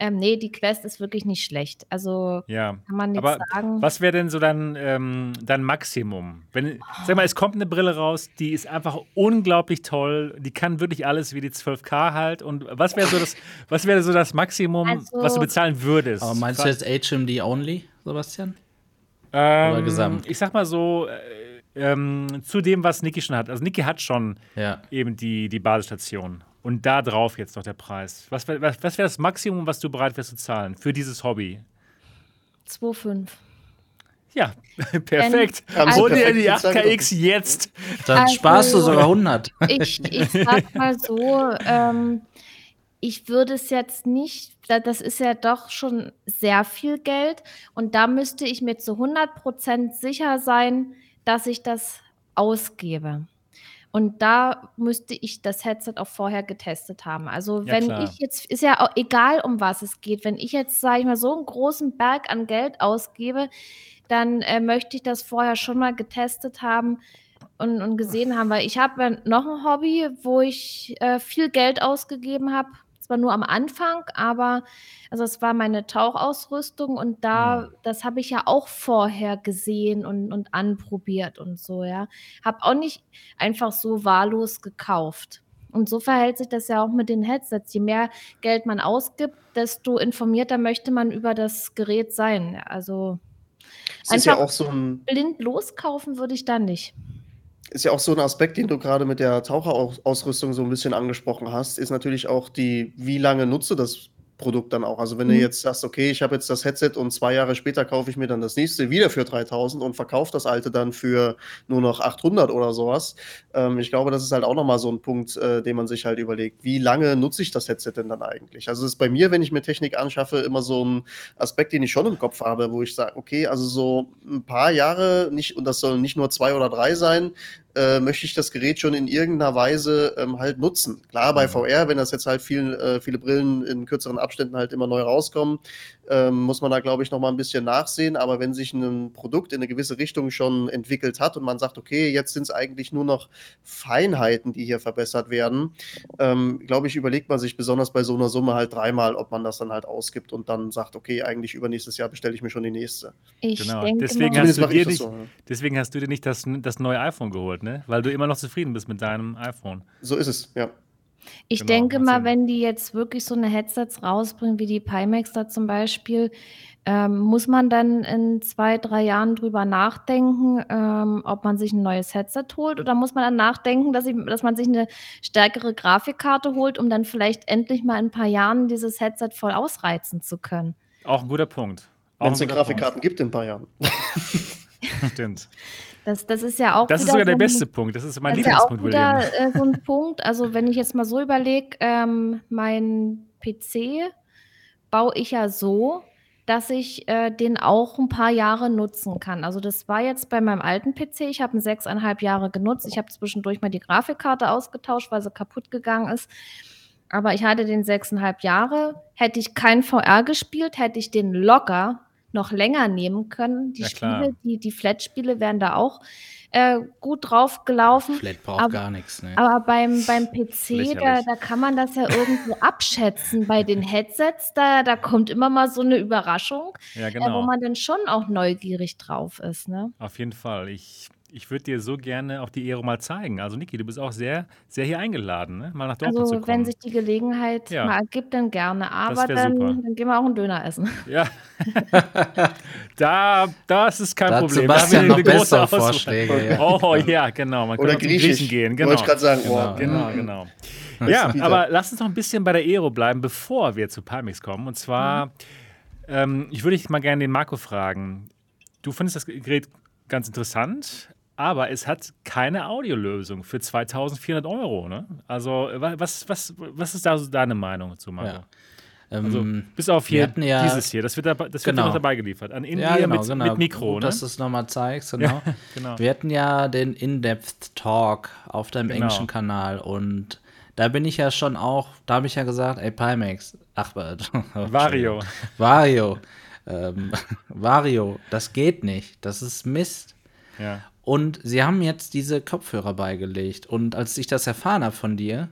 Ähm, nee, die Quest ist wirklich nicht schlecht. Also Ja. kann man nichts Aber sagen. was wäre denn so dein, ähm, dein Maximum? Wenn, sag mal, es kommt eine Brille raus, die ist einfach unglaublich toll, die kann wirklich alles wie die 12K halt. Und was wäre so das, was wäre so das Maximum, Also- was du bezahlen würdest? Aber meinst du jetzt HMD only, Sebastian? ähm, oder gesamt? Ich sag mal so, äh, ähm, zu dem, was Niki schon hat. Also Niki hat schon Ja. eben die, die Basisstation. Und da drauf jetzt noch der Preis. Was wäre was, was wär das Maximum, was du bereit wärst zu zahlen für dieses Hobby? 2,5. Ja, perfekt. Hol dir die bezahlt. 8KX jetzt. Dann Also- sparst du sogar 100. Ich, ich sag mal so, ähm, ich würde es jetzt nicht, da- das ist ja doch schon sehr viel Geld und da müsste ich mir zu 100% sicher sein, dass ich das ausgebe. Und da müsste ich das Headset auch vorher getestet haben. Also Ja, wenn klar. ich jetzt, ist ja auch egal, um was es geht, wenn ich jetzt, sage ich mal, so einen großen Berg an Geld ausgebe, dann äh, möchte ich das vorher schon mal getestet haben und, und gesehen haben, weil ich habe ja noch ein Hobby, wo ich äh, viel Geld ausgegeben habe. Zwar nur am Anfang, aber also es war meine Tauchausrüstung und da, Mhm. das habe ich ja auch vorher gesehen und, und anprobiert und so, ja. Habe auch nicht einfach so wahllos gekauft. Und so verhält sich das ja auch mit den Headsets. Je mehr Geld man ausgibt, desto informierter möchte man über das Gerät sein. Also Es ja Einfach- auch so ein, blind loskaufen würde ich da nicht. Ist ja auch so ein Aspekt, den du gerade mit der Taucherausrüstung so ein bisschen angesprochen hast, ist natürlich auch die, wie lange nutze das Produkt dann auch. Also wenn du Mhm. jetzt sagst, okay, ich habe jetzt das Headset und zwei Jahre später kaufe ich mir dann das nächste wieder für 3000 und verkaufe das alte dann für nur noch 800 oder sowas. Ähm, ich glaube, das ist halt auch nochmal so ein Punkt, äh, den man sich halt überlegt. Wie lange nutze ich das Headset denn dann eigentlich? Also es ist bei mir, wenn ich mir Technik anschaffe, immer so ein Aspekt, den ich schon im Kopf habe, wo ich sage, okay, also so ein paar Jahre nicht, und das sollen nicht nur zwei oder drei sein, äh, möchte ich das Gerät schon in irgendeiner Weise ähm, halt nutzen. Klar, bei Mhm. VR, wenn das jetzt halt viel, äh, viele Brillen in kürzeren Abständen halt immer neu rauskommen, ähm, muss man da, glaube ich, noch mal ein bisschen nachsehen. Aber wenn sich ein Produkt in eine gewisse Richtung schon entwickelt hat und man sagt, okay, jetzt sind es eigentlich nur noch Feinheiten, die hier verbessert werden, ähm, glaube ich, überlegt man sich besonders bei so einer Summe halt dreimal, ob man das dann halt ausgibt und dann sagt, okay, eigentlich übernächstes Jahr bestelle ich mir schon die nächste. Ich Genau, denke deswegen hast du dir das nicht- so. Deswegen hast du dir nicht das, das neue iPhone geholt, ne? Weil du immer noch zufrieden bist mit deinem iPhone. So ist es, ja. Ich Genau, denke mal, Sinn. wenn die jetzt wirklich so eine Headsets rausbringen, wie die Pimax da zum Beispiel, ähm, muss man dann in zwei, drei Jahren drüber nachdenken, ähm, ob man sich ein neues Headset holt oder muss man dann nachdenken, dass, ich, dass man sich eine stärkere Grafikkarte holt, um dann vielleicht endlich mal in ein paar Jahren dieses Headset voll ausreizen zu können. Auch ein guter Punkt. Auch Wenn es ein denn guter Grafikkarten gibt in ein paar Jahren. Stimmt. Das, das ist ja auch Das ist sogar der so ein- beste Punkt. Das ist mein Das ist ja auch Lieblingspunkt, wieder äh, so ein Punkt. Also, wenn ich jetzt mal so überlege, ähm, mein PC baue ich ja so, dass ich äh, den auch ein paar Jahre nutzen kann. Also, das war jetzt bei meinem alten PC. Ich habe ihn sechseinhalb Jahre genutzt. Ich habe zwischendurch mal die Grafikkarte ausgetauscht, weil sie kaputt gegangen ist. Aber ich hatte den sechseinhalb Jahre. Hätte ich kein VR gespielt, hätte ich den locker noch länger nehmen können. Die Ja. Spiele, die, die Flat-Spiele wären da auch äh, gut drauf gelaufen. Flat braucht Aber- gar nichts, ne? Aber beim, beim PC, da, da kann man das ja irgendwo abschätzen. Bei den Headsets, da, da kommt immer mal so eine Überraschung, Ja, äh, wo genau. man dann schon auch neugierig drauf ist. Ne? Auf jeden Fall. Ich, ich würde dir so gerne auch die Ehre mal zeigen. Also Niki, du bist auch sehr, sehr hier eingeladen, ne? mal nach Dortmund also, zu kommen. wenn sich die Gelegenheit Ja. mal ergibt, dann gerne. Aber dann, dann gehen wir auch einen Döner essen. Ja, da, das ist kein Da Problem. Sebastian Da haben wir noch eine große Auswahl. Vorschläge. Ja. Oh ja, genau. Man Oder griechisch. Griechen gehen. Genau. Wollte ich gerade sagen. Genau. Oh, Genau, mm. genau. Ja, aber lass uns noch ein bisschen bei der Aero bleiben, bevor wir zu Palmix kommen. Und zwar, ähm, ich würde dich mal gerne den Marco fragen. Du findest das Gerät ganz interessant, aber es hat keine Audiolösung für 2400 Euro. Ne? Also, wa- was, was, was ist da so deine Meinung zu, Marco? Ja. Ähm, Also, bis auf hier ja- dieses hier, das wird, dabei, das wird Genau. dir noch dabei geliefert. An in ja, genau, mit, genau. mit Mikro, Gut, ne? dass du es nochmal zeigst, genau. Genau. Wir hatten ja den In-Depth-Talk auf deinem Genau. englischen Kanal und da bin ich ja schon auch, da habe ich ja gesagt, ey, Pimax, ach, äh, Vario. Vario, ähm, Vario, das geht nicht, das ist Mist. Ja. Und sie haben jetzt diese Kopfhörer beigelegt. Und als ich das erfahren habe von dir,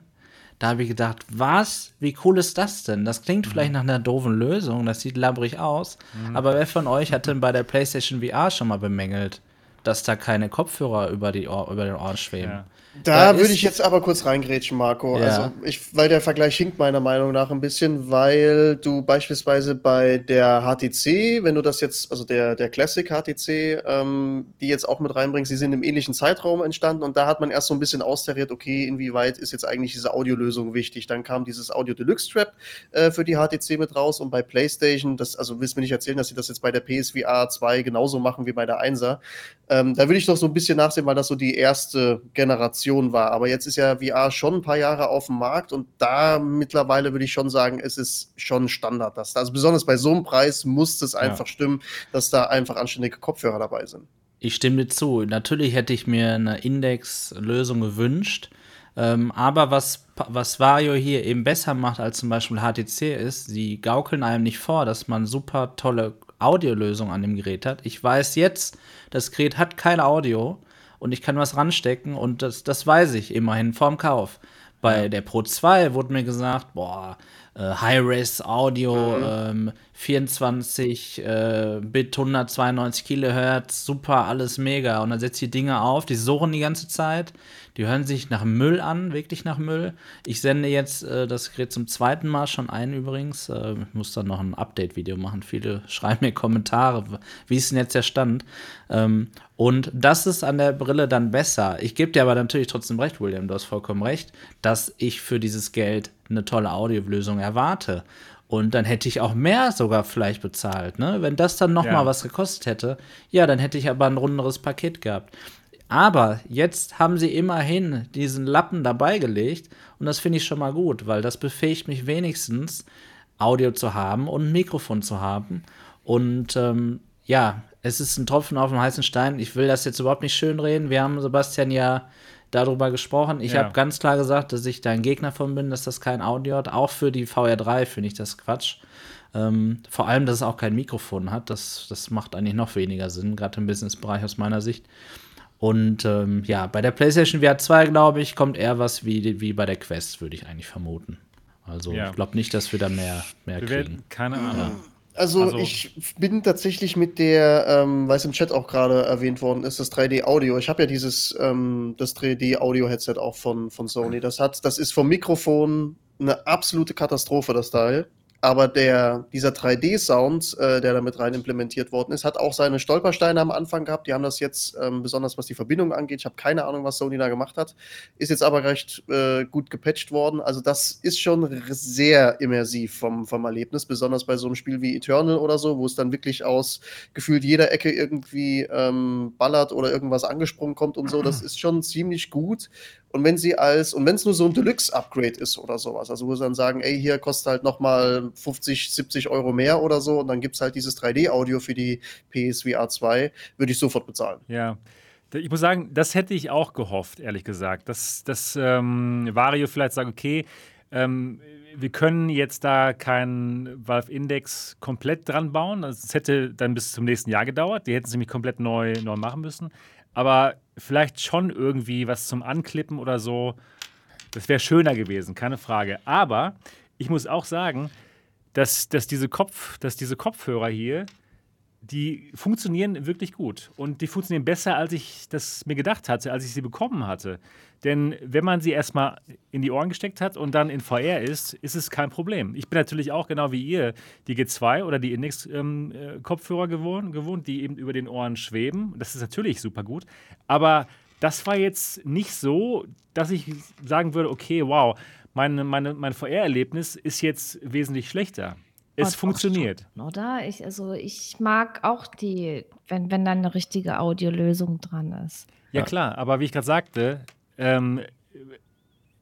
da habe ich gedacht, was? Wie cool ist das denn? Das klingt vielleicht nach einer doofen Lösung, das sieht labbrig aus. Aber wer von euch hat denn bei der PlayStation VR schon mal bemängelt, dass da keine Kopfhörer über, die Ohr, über den Ohren schweben? Ja. Da Da würde ich jetzt aber kurz reingrätschen, Marco. Ja. Also ich, weil der Vergleich hinkt meiner Meinung nach ein bisschen, weil du beispielsweise bei der HTC, wenn du das jetzt, also der, der Classic HTC, ähm, die jetzt auch mit reinbringst, die sind im ähnlichen Zeitraum entstanden und da hat man erst so ein bisschen austariert, okay, inwieweit ist jetzt eigentlich diese Audiolösung wichtig. Dann kam dieses Audio Deluxe Strap äh, für die HTC mit raus und bei PlayStation, das, also willst du mir nicht erzählen, dass sie das jetzt bei der PSVR 2 genauso machen wie bei der 1er. Ähm, da würde ich noch so ein bisschen nachsehen, weil das so die erste Generation war. Aber jetzt ist ja VR schon ein paar Jahre auf dem Markt und da mittlerweile würde ich schon sagen, es ist schon Standard. Dass, also besonders bei so einem Preis muss es einfach stimmen, dass da einfach anständige Kopfhörer dabei sind. Ich stimme dir zu. Natürlich hätte ich mir eine Indexlösung gewünscht. Ähm, aber was, was Vario hier eben besser macht als zum Beispiel HTC ist, sie gaukeln einem nicht vor, dass man super tolle Audiolösung an dem Gerät hat. Ich weiß jetzt, das Gerät hat kein Audio und ich kann was ranstecken und das, das weiß ich immerhin vorm Kauf. Bei der Pro 2 wurde mir gesagt, boah, äh, High-Res-Audio, ähm, 24 äh, Bit, 192 Kilohertz, super, alles mega. Und dann setzt die Dinge auf, die surren die ganze Zeit, die hören sich nach Müll an, wirklich nach Müll. Ich sende jetzt äh, das Gerät zum zweiten Mal schon ein übrigens. Äh, ich muss dann noch ein Update-Video machen. Viele schreiben mir Kommentare, wie ist denn jetzt der Stand? Ähm, und das ist an der Brille dann besser. Ich gebe dir aber natürlich trotzdem recht, William, du hast vollkommen recht, dass ich für dieses Geld eine tolle Audiolösung erwarte. Und dann hätte ich auch mehr sogar vielleicht bezahlt. Ne? Wenn das dann noch Ja. mal was gekostet hätte, ja, dann hätte ich aber ein runderes Paket gehabt. Aber jetzt haben sie immerhin diesen Lappen dabei gelegt und das finde ich schon mal gut, weil das befähigt mich wenigstens, Audio zu haben und ein Mikrofon zu haben. Und ähm, ja, es ist ein Tropfen auf dem heißen Stein. Ich will das jetzt überhaupt nicht schönreden. Wir haben Sebastian ja darüber gesprochen. Ich Ja. habe ganz klar gesagt, dass ich da ein Gegner von bin, dass das kein Audio hat. Auch für die VR3 finde ich das Quatsch. Ähm, vor allem, dass es auch kein Mikrofon hat. Das, das macht eigentlich noch weniger Sinn, gerade im Businessbereich aus meiner Sicht. Und ähm, ja, bei der PlayStation VR 2, glaube ich, kommt eher was wie, wie bei der Quest, würde ich eigentlich vermuten. Also Ja. ich glaube nicht, dass wir da mehr, mehr Wir kriegen. werden, keine Ahnung. Also, Also- ich bin tatsächlich mit der, ähm, weil es im Chat auch gerade erwähnt worden ist, das 3D-Audio. Ich habe ja dieses, ähm, das 3D-Audio-Headset auch von, von Sony. Das hat, das ist vom Mikrofon eine absolute Katastrophe, das Teil. Aber der, dieser 3D-Sound, äh, der da mit rein implementiert worden ist, hat auch seine Stolpersteine am Anfang gehabt. Die haben das jetzt, ähm, besonders was die Verbindung angeht, ich habe keine Ahnung, was Sony da gemacht hat, ist jetzt aber recht äh, gut gepatcht worden. Also das ist schon sehr immersiv vom, vom Erlebnis, besonders bei so einem Spiel wie Eternal oder so, wo es dann wirklich aus gefühlt jeder Ecke irgendwie ähm, ballert oder irgendwas angesprungen kommt und so. Das ist schon ziemlich gut. Und wenn sie als, und wenn es nur so ein Deluxe-Upgrade ist oder sowas, also wo sie dann sagen, ey, hier kostet halt nochmal 50, 70 Euro mehr oder so und dann gibt es halt dieses 3D-Audio für die PSVR 2, würde ich sofort bezahlen. Ja. Ich muss sagen, das hätte ich auch gehofft, ehrlich gesagt. Dass, dass ähm, Vario vielleicht sagt, okay, ähm, wir können jetzt da keinen Valve Index komplett dran bauen. Also Es hätte dann bis zum nächsten Jahr gedauert. Die hätten es nämlich komplett neu, neu machen müssen. Aber vielleicht schon irgendwie was zum Anklippen oder so. Das wäre schöner gewesen, keine Frage. Aber ich muss auch sagen, dass, dass, diese Kopf, dass diese Kopfhörer hier die funktionieren wirklich gut. Und die funktionieren besser, als ich das mir gedacht hatte, als ich sie bekommen hatte. Denn wenn man sie erstmal in die Ohren gesteckt hat und dann in VR ist, ist es kein Problem. Ich bin natürlich auch genau wie ihr die G2 oder die Index-Kopfhörer ähm, äh, gewohnt, gewohnt, die eben über den Ohren schweben. Das ist natürlich super gut. Aber das war jetzt nicht so, dass ich sagen würde, okay, wow, meine, meine, mein VR-Erlebnis ist jetzt wesentlich schlechter. Es funktioniert. Schon, oder? Ich, also ich mag auch die, wenn, wenn da eine richtige Audiolösung dran ist. Ja. klar, aber wie ich gerade sagte, ähm,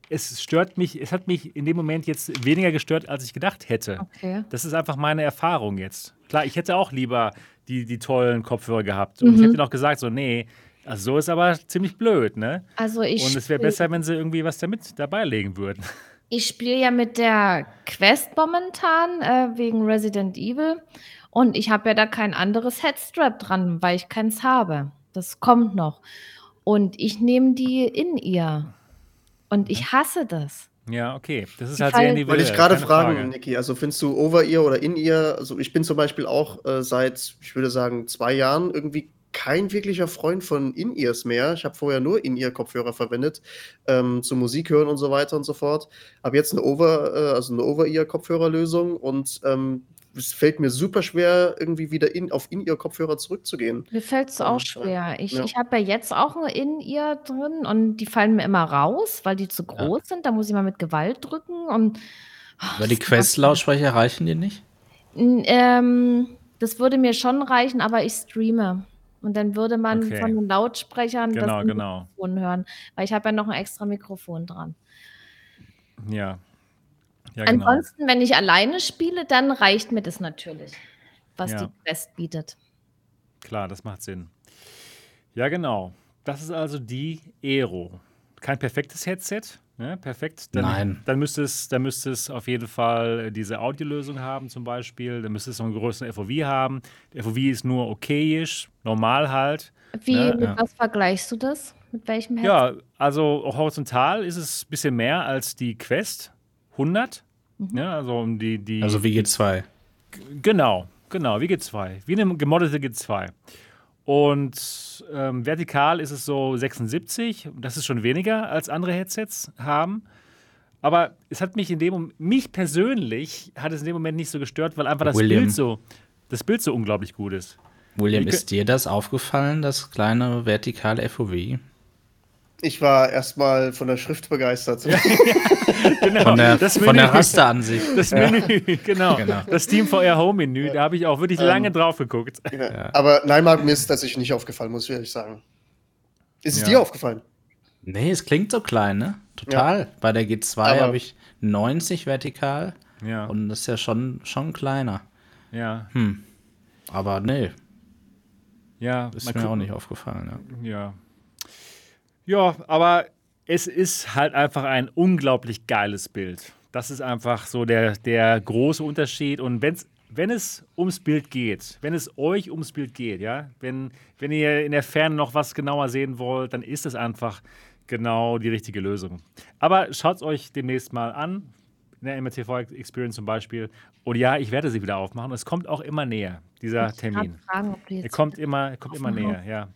es stört mich, es hat mich in dem Moment jetzt weniger gestört, als ich gedacht hätte. Okay. Das ist einfach meine Erfahrung jetzt. Klar, ich hätte auch lieber die, die tollen Kopfhörer gehabt. Und mhm. ich hätte noch gesagt, so, nee, also so ist aber ziemlich blöd, ne? Also ich. Und es wäre besser, wenn sie irgendwie was damit dabei legen würden. Ich spiele ja mit der Quest momentan äh, wegen Resident Evil und ich habe ja da kein anderes Headstrap dran, weil ich keins habe. Das kommt noch. Und ich nehme die in ihr. Und ich hasse das. Ja, okay. Das ist halt sehr individuell. Wollte ich gerade fragen, Frage. Niki, also findest du Over-Ear oder In-Ear, also ich bin zum Beispiel auch äh, seit, ich würde sagen, zwei Jahren irgendwie kein wirklicher Freund von In-Ears mehr. Ich habe vorher nur In-Ear-Kopfhörer verwendet, ähm, zum Musik hören und so weiter und so fort. Habe jetzt eine Over, äh, also eine Over-Ear-Kopfhörerlösung und ähm, es fällt mir super schwer, irgendwie wieder in, auf In-Ear-Kopfhörer zurückzugehen. Mir fällt es auch und, äh, schwer. Ich, ja. ich habe ja jetzt auch ein In-Ear drin und die fallen mir immer raus, weil die zu groß ja. sind. Da muss ich mal mit Gewalt drücken und. Oh, Aber die Quest-Lautsprecher reichen dir nicht? Ähm, das würde mir schon reichen, aber ich streame. Und dann würde man okay. von den Lautsprechern genau, das genau. Mikrofon hören, weil ich habe ja noch ein extra Mikrofon dran. Ja. Ja genau. Ansonsten, wenn ich alleine spiele, dann reicht mir das natürlich, was ja. die Quest bietet. Klar, das macht Sinn. Ja, genau. Das ist also die Aero. Kein perfektes Headset, Ne, perfekt. Dann, Nein. Dann müsste, es, dann müsste es auf jeden Fall äh, diese Audiolösung haben, zum Beispiel. Dann müsste es noch einen größeren FOV haben. Der FOV ist nur okayisch, normal halt. Wie, ne? mit ja. was vergleichst du das? Mit welchem Headset? Ja, also horizontal ist es ein bisschen mehr als die Quest 100. Mhm. Ne, also um die, die. Also wie G2. Genau, genau, wie G2. Wie eine gemoddete G2. Und ähm, vertikal ist es so 76. Das ist schon weniger als andere Headsets haben. Aber es hat mich in dem Moment, mich persönlich hat es in dem Moment nicht so gestört, weil einfach das William. Bild so, das Bild so unglaublich gut ist. William, ist dir das aufgefallen, das kleine vertikale FOV? Ich war erstmal von der Schrift begeistert. genau. Von der, das von der Rasteransicht. Das Menü, genau. genau. Das Team VR Home Menü, da habe ich auch wirklich ähm, lange drauf geguckt. Ja. Aber nein, Marc, mir ist tatsächlich nicht aufgefallen, muss ich ehrlich sagen. Ist es ja. dir aufgefallen? Nee, es klingt so klein, ne? Total. Bei der G2 habe ich 90 vertikal. Ja. Und das ist ja schon, schon kleiner. Ja. Hm. Aber nee. Ja, ist mir auch nicht aufgefallen. Ja. ja. Ja, aber es ist halt einfach ein unglaublich geiles Bild. Das ist einfach so der, der große Unterschied. Und wenn's, wenn es ums Bild geht, wenn es euch ums Bild geht, ja, wenn, wenn ihr in der Ferne noch was genauer sehen wollt, dann ist es einfach genau die richtige Lösung. Aber schaut es euch demnächst mal an, in der MRTV Experience zum Beispiel. Und ja, ich werde sie wieder aufmachen. Es kommt auch immer näher, dieser Termin. Fragen, er kommt immer, kommt immer näher, ja.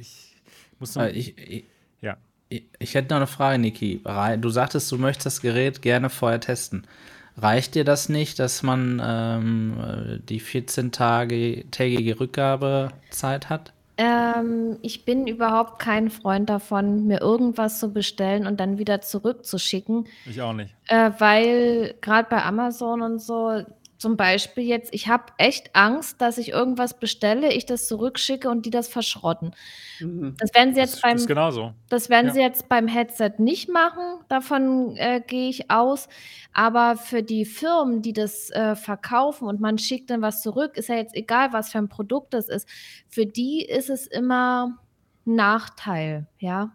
Ich muss noch, ich, ich ja. Ich hätte noch eine Frage, Niki. Du sagtest, du möchtest das Gerät gerne vorher testen. Reicht dir das nicht, dass man ähm, die 14-tägige Rückgabezeit hat? Ähm, ich bin überhaupt kein Freund davon, mir irgendwas zu bestellen und dann wieder zurückzuschicken. Ich auch nicht. Äh, weil gerade bei Amazon und so, zum Beispiel jetzt, ich habe echt Angst, dass ich irgendwas bestelle, ich das zurückschicke und die das verschrotten. Mhm. Das werden sie jetzt das beim ist genauso. Das werden ja. sie jetzt beim Headset nicht machen, davon äh, gehe ich aus. Aber für die Firmen, die das äh, verkaufen und man schickt dann was zurück, ist ja jetzt egal, was für ein Produkt das ist. Für die ist es immer ein Nachteil, ja.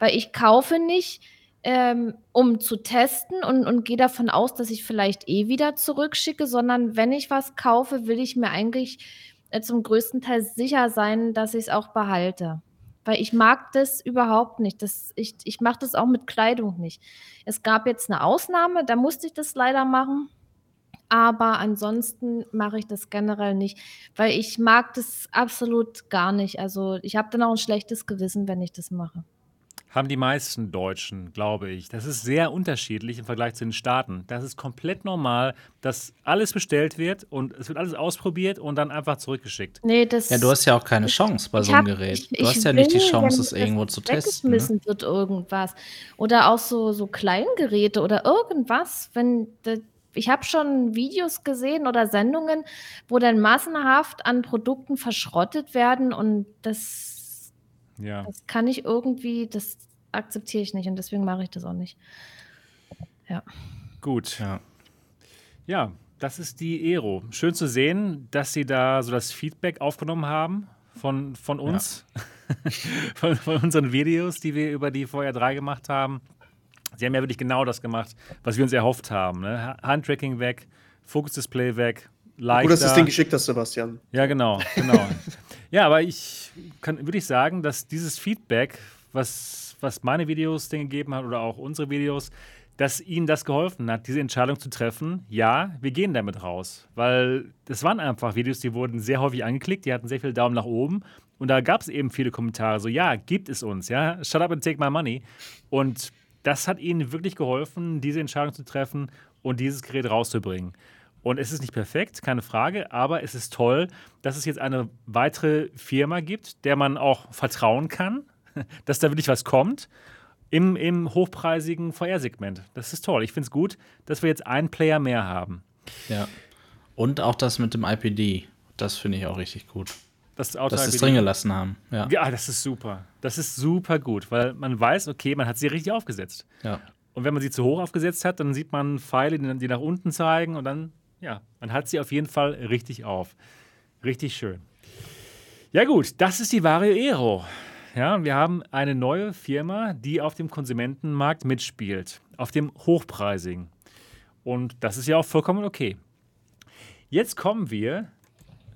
Weil ich kaufe nicht ähm, um zu testen und, und gehe davon aus, dass ich vielleicht eh wieder zurückschicke, sondern wenn ich was kaufe, will ich mir eigentlich äh, zum größten Teil sicher sein, dass ich es auch behalte. Weil ich mag das überhaupt nicht. Das, ich ich mache das auch mit Kleidung nicht. Es gab jetzt eine Ausnahme, da musste ich das leider machen. aber ansonsten mache ich das generell nicht, weil ich mag das absolut gar nicht. Also ich habe dann auch ein schlechtes Gewissen, wenn ich das mache haben die meisten Deutschen, glaube ich. Das ist sehr unterschiedlich im Vergleich zu den Staaten. Das ist komplett normal, dass alles bestellt wird und es wird alles ausprobiert und dann einfach zurückgeschickt. Nee, das ja, du hast ja auch keine Chance bei so einem Gerät. Du hast ja nicht die Chance, es irgendwo zu testen. Ne? wird irgendwas. Oder auch so, so Kleingeräte oder irgendwas. Wenn ich habe schon Videos gesehen oder Sendungen, wo dann massenhaft an Produkten verschrottet werden und das ja. Das kann ich irgendwie, das akzeptiere ich nicht und deswegen mache ich das auch nicht. Ja. Gut. Ja. ja, das ist die Ero. Schön zu sehen, dass Sie da so das Feedback aufgenommen haben von, von uns, ja. von, von, unseren Videos, die wir über die VR 3 gemacht haben. Sie haben ja wirklich genau das gemacht, was wir uns erhofft haben. Ne? Handtracking weg, Fokus-Display weg, leichter. Gut, dass du das Ding geschickt hast, Sebastian. Ja, genau, genau. ja, aber ich kann, würde ich sagen, dass dieses Feedback, was, was meine Videos Dinge gegeben hat oder auch unsere Videos, dass ihnen das geholfen hat, diese Entscheidung zu treffen, ja, wir gehen damit raus. Weil das waren einfach Videos, die wurden sehr häufig angeklickt, die hatten sehr viel Daumen nach oben. Und da gab es eben viele Kommentare, so, ja, gibt es uns, ja, shut up and take my money. Und das hat ihnen wirklich geholfen, diese Entscheidung zu treffen und dieses Gerät rauszubringen. Und es ist nicht perfekt, keine Frage, aber es ist toll, dass es jetzt eine weitere Firma gibt, der man auch vertrauen kann, dass da wirklich was kommt im, im hochpreisigen VR-Segment. Das ist toll. Ich finde es gut, dass wir jetzt einen Player mehr haben. Ja. Und auch das mit dem IPD. Das finde ich auch richtig gut. Das dass sie es drin gelassen haben. Ja. ja, das ist super. Das ist super gut, weil man weiß, okay, man hat sie richtig aufgesetzt. Ja. Und wenn man sie zu hoch aufgesetzt hat, dann sieht man Pfeile, die nach unten zeigen und dann ja, man hat sie auf jeden Fall richtig auf. Richtig schön. Ja gut, das ist die Vario Aero. Ja, wir haben eine neue Firma, die auf dem Konsumentenmarkt mitspielt, auf dem hochpreisigen. Und das ist ja auch vollkommen okay. Jetzt kommen wir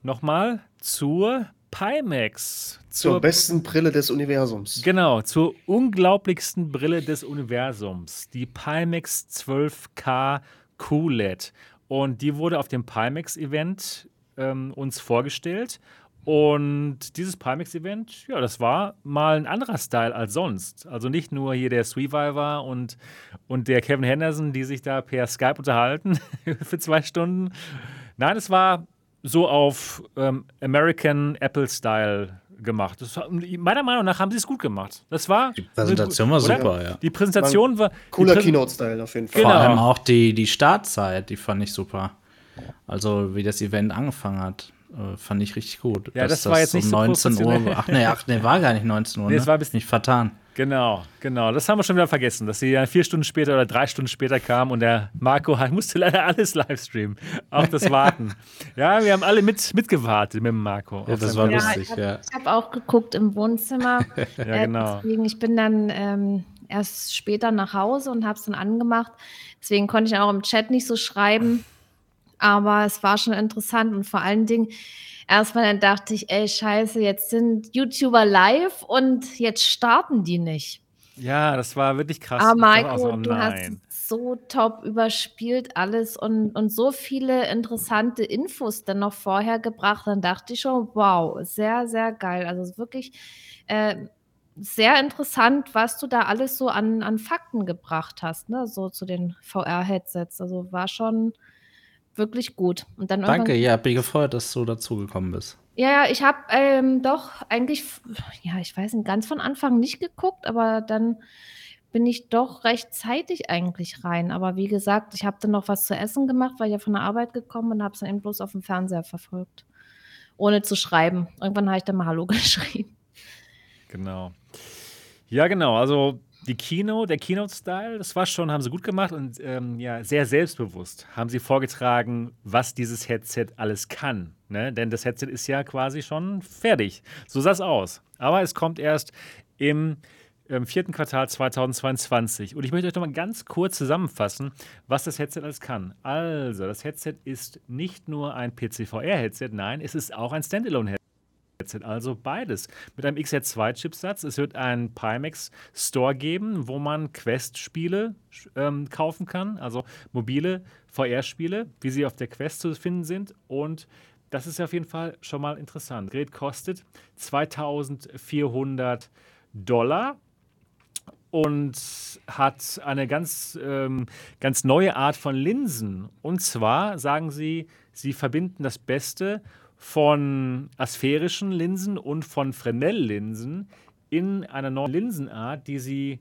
nochmal zur Pimax. Zur, zur, besten Brille des Universums. Genau, zur unglaublichsten Brille des Universums. Die Pimax 12K QLED. Und die wurde auf dem Pimax-Event ähm, uns vorgestellt. Und dieses Pimax-Event, ja, das war mal ein anderer Style als sonst. Also nicht nur hier der Sweeviver und, und der Kevin Henderson, die sich da per Skype unterhalten für zwei Stunden. Nein, es war so auf ähm, American Apple-Style gemacht. War, meiner Meinung nach haben sie es gut gemacht. Das war die Präsentation war super, ja. Die Präsentation war cooler Keynote-Style auf jeden Fall. Genau. Vor allem auch die, die Startzeit, die fand ich super. Also wie das Event angefangen hat, äh, fand ich richtig gut. Ja, das, das war jetzt um nicht 19 so Uhr. Ach nee, ach nee, war gar nicht 19 Uhr. Nee, ne? war bis nicht vertan. Genau, genau. Das haben wir schon wieder vergessen, dass sie ja vier Stunden später oder drei Stunden später kam und der Marco musste leider alles livestreamen. Auch das Warten. ja, wir haben alle mit, mitgewartet mit dem Marco. Ja, das war lustig, ich hab, ja. Ich habe auch geguckt im Wohnzimmer. ja, äh, genau. deswegen, ich bin dann ähm, erst später nach Hause und habe es dann angemacht. Deswegen konnte ich auch im Chat nicht so schreiben. Aber es war schon interessant und vor allen Dingen, erstmal dann dachte ich, ey, scheiße, jetzt sind YouTuber live und jetzt starten die nicht. Ja, das war wirklich krass. Aber Marco, so, du hast so top überspielt alles und, und so viele interessante Infos dann noch vorher gebracht. Dann dachte ich schon, wow, sehr, sehr geil. Also wirklich äh, sehr interessant, was du da alles so an, an Fakten gebracht hast, ne? so zu den VR-Headsets. Also war schon wirklich gut. Und dann Danke, ja, bin gefreut, dass du dazugekommen bist. Ja, ich habe ähm, doch eigentlich, ja, ich weiß nicht, ganz von Anfang nicht geguckt, aber dann bin ich doch recht zeitig eigentlich rein. Aber wie gesagt, ich habe dann noch was zu essen gemacht, weil ich ja von der Arbeit gekommen und habe es dann eben bloß auf dem Fernseher verfolgt. Ohne zu schreiben. Irgendwann habe ich dann mal Hallo geschrieben. Genau. Ja, genau. Also die Kino, der Keynote-Style, das war schon, haben sie gut gemacht und ähm, ja, sehr selbstbewusst haben sie vorgetragen, was dieses Headset alles kann. Ne? Denn das Headset ist ja quasi schon fertig. So sah es aus. Aber es kommt erst im, im vierten Quartal 2022. Und ich möchte euch noch mal ganz kurz zusammenfassen, was das Headset alles kann. Also, das Headset ist nicht nur ein PCVR-Headset, nein, es ist auch ein Standalone-Headset. Also beides. Mit einem XR2-Chipsatz. Es wird einen Pimax Store geben, wo man Quest-Spiele ähm, kaufen kann, also mobile VR-Spiele, wie sie auf der Quest zu finden sind. Und das ist auf jeden Fall schon mal interessant. Gerät kostet 2400 Dollar und hat eine ganz, ähm, ganz neue Art von Linsen. Und zwar sagen sie, sie verbinden das Beste von asphärischen Linsen und von Fresnel-Linsen in einer neuen Linsenart, die sie,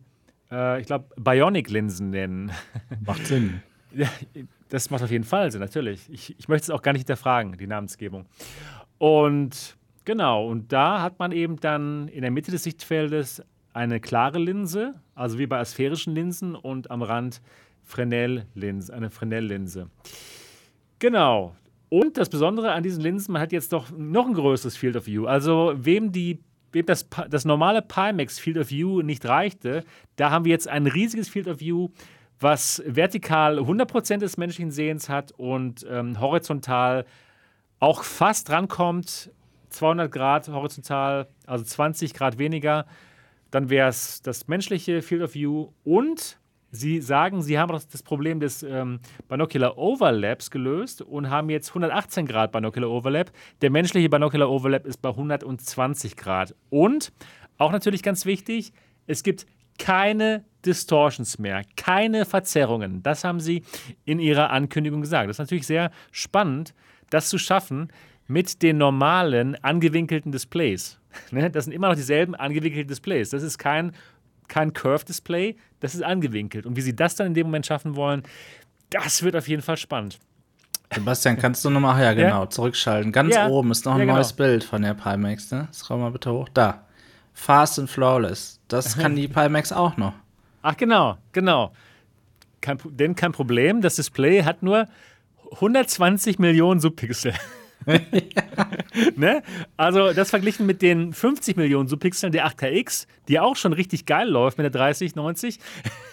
äh, ich glaube, Bionic-Linsen nennen. Macht Sinn. Das macht auf jeden Fall Sinn, natürlich. Ich, ich möchte es auch gar nicht hinterfragen, die Namensgebung. Und genau, und da hat man eben dann in der Mitte des Sichtfeldes eine klare Linse, also wie bei asphärischen Linsen, und am Rand Fresnel-Linse, eine Fresnel-Linse. Genau. Und das Besondere an diesen Linsen, man hat jetzt doch noch ein größeres Field of View. Also wem die wem das, das normale Pimax Field of View nicht reichte, da haben wir jetzt ein riesiges Field of View, was vertikal 100% des menschlichen Sehens hat und ähm, horizontal auch fast rankommt, 200 Grad horizontal, also 20 Grad weniger. Dann wäre es das menschliche Field of View und Sie sagen, Sie haben das Problem des ähm, Binocular Overlaps gelöst und haben jetzt 118 Grad Binocular Overlap. Der menschliche Binocular Overlap ist bei 120 Grad. Und auch natürlich ganz wichtig, es gibt keine Distortions mehr, keine Verzerrungen. Das haben Sie in Ihrer Ankündigung gesagt. Das ist natürlich sehr spannend, das zu schaffen mit den normalen angewinkelten Displays. Ne, das sind immer noch dieselben angewinkelten Displays. Das ist kein kein Curve-Display, das ist angewinkelt. Und wie sie das dann in dem Moment schaffen wollen, das wird auf jeden Fall spannend. Sebastian, kannst du nochmal, ja genau, ja? zurückschalten. Ganz ja. oben ist noch ein ja, genau. neues Bild von der Pimax, ne? Scroll mal bitte hoch. Da. Fast and Flawless. Das kann die Pimax auch noch. Ach genau, genau. Kein, denn kein Problem, das Display hat nur 120 Millionen Subpixel. ne? Also das verglichen mit den 50 Millionen Subpixeln der 8KX, die auch schon richtig geil läuft mit der 3090,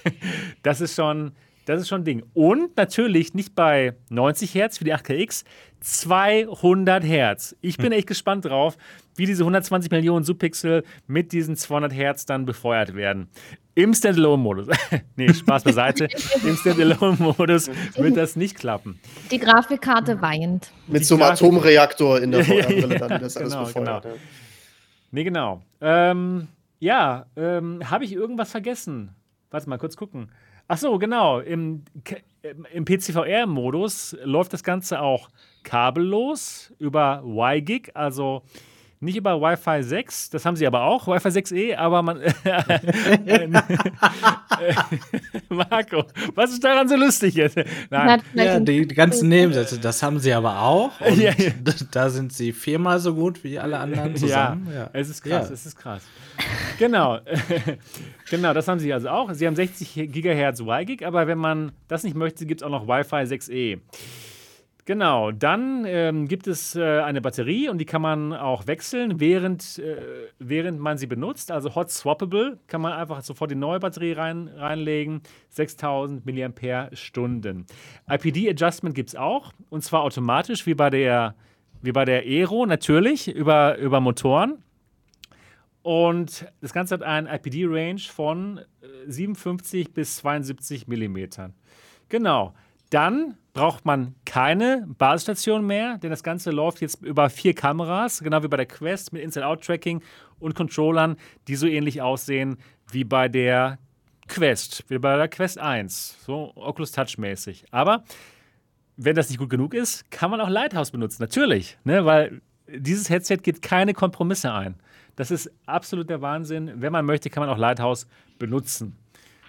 das ist schon, das ist schon ein Ding. Und natürlich nicht bei 90 Hertz für die 8KX, 200 Hertz. Ich bin hm. echt gespannt drauf, wie diese 120 Millionen Subpixel mit diesen 200 Hertz dann befeuert werden. Im Standalone-Modus. nee, Spaß beiseite. Im Standalone-Modus wird das nicht klappen. Die Grafikkarte weint. Mit Die so einem Atomreaktor in der VR-Brille dann das alles genau, befeuert. Genau. Nee, genau. Ähm, ja, ähm, habe ich irgendwas vergessen? Warte mal, kurz gucken. Ach so, genau. Im, im PCVR-Modus läuft das Ganze auch kabellos über WiGig, also nicht über Wi-Fi 6, das haben sie aber auch, Wi-Fi 6E, aber man. Marco, was ist daran so lustig jetzt? Nein. Ja, die ganzen Nebensätze, das haben sie aber auch. Und ja, ja. Da sind sie viermal so gut wie alle anderen zusammen. Ja, ja. es ist krass, es ist krass. Genau. genau, das haben sie also auch. Sie haben 60 Gigahertz WiGig, aber wenn man das nicht möchte, gibt es auch noch Wi-Fi 6E. Genau, dann ähm, gibt es äh, eine Batterie und die kann man auch wechseln, während, äh, während man sie benutzt. Also Hot Swappable kann man einfach sofort die neue Batterie rein, reinlegen. 6000 mAh. IPD Adjustment gibt es auch und zwar automatisch wie bei der, wie bei der Aero, natürlich über, über Motoren. Und das Ganze hat einen IPD-Range von 57 äh, bis 72 Millimetern. Genau. Dann braucht man keine Basisstation mehr, denn das Ganze läuft jetzt über vier Kameras, genau wie bei der Quest mit Inside-Out-Tracking und Controllern, die so ähnlich aussehen wie bei der Quest, wie bei der Quest 1, so Oculus Touch-mäßig. Aber wenn das nicht gut genug ist, kann man auch Lighthouse benutzen, natürlich, ne, weil dieses Headset geht keine Kompromisse ein. Das ist absolut der Wahnsinn. Wenn man möchte, kann man auch Lighthouse benutzen.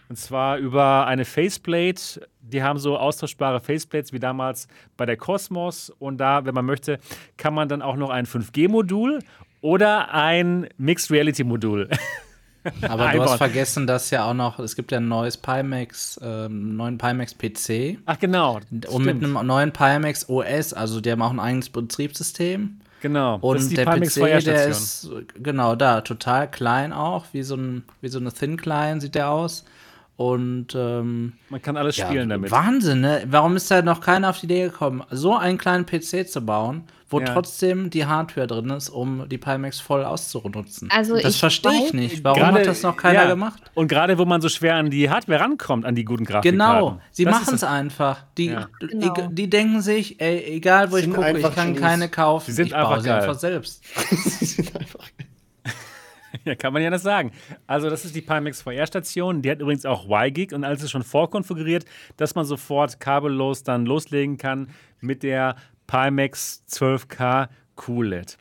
Und zwar über eine Faceplate. Die haben so austauschbare Faceplates wie damals bei der Cosmos. Und da, wenn man möchte, kann man dann auch noch ein 5G-Modul oder ein Mixed Reality-Modul. Aber du hast vergessen, dass ja auch noch, es gibt ja ein neues Pimax, äh, neuen Pimax PC. Ach genau. Und stimmt. mit einem neuen Pimax OS, also die haben auch ein eigenes Betriebssystem. Genau. Und der PC, der ist genau da, total klein auch, wie so, ein, wie so eine Thin Client sieht der aus. Und ähm, man kann alles ja, spielen damit. Wahnsinn, ne? Warum ist da noch keiner auf die Idee gekommen, so einen kleinen PC zu bauen, wo Ja. trotzdem die Hardware drin ist, um die Pimax voll auszunutzen? Also das ich verstehe ich nicht. Warum Gerade- hat das noch keiner ja. gemacht? Und gerade wo man so schwer an die Hardware rankommt, an die guten Grafikkarten. Genau, sie machen es einfach. Die, Ja. Genau. die denken sich, ey, egal wo ich Sind gucke, ich kann Genies. keine kaufen. Sie sind ich baue einfach sie geil. einfach selbst. Sie sind einfach. Ja, kann man ja das sagen. Also, das ist die Pimax VR-Station. Die hat übrigens auch Y-Gig und alles ist schon vorkonfiguriert, dass man sofort kabellos dann loslegen kann mit der Pimax 12K QLED.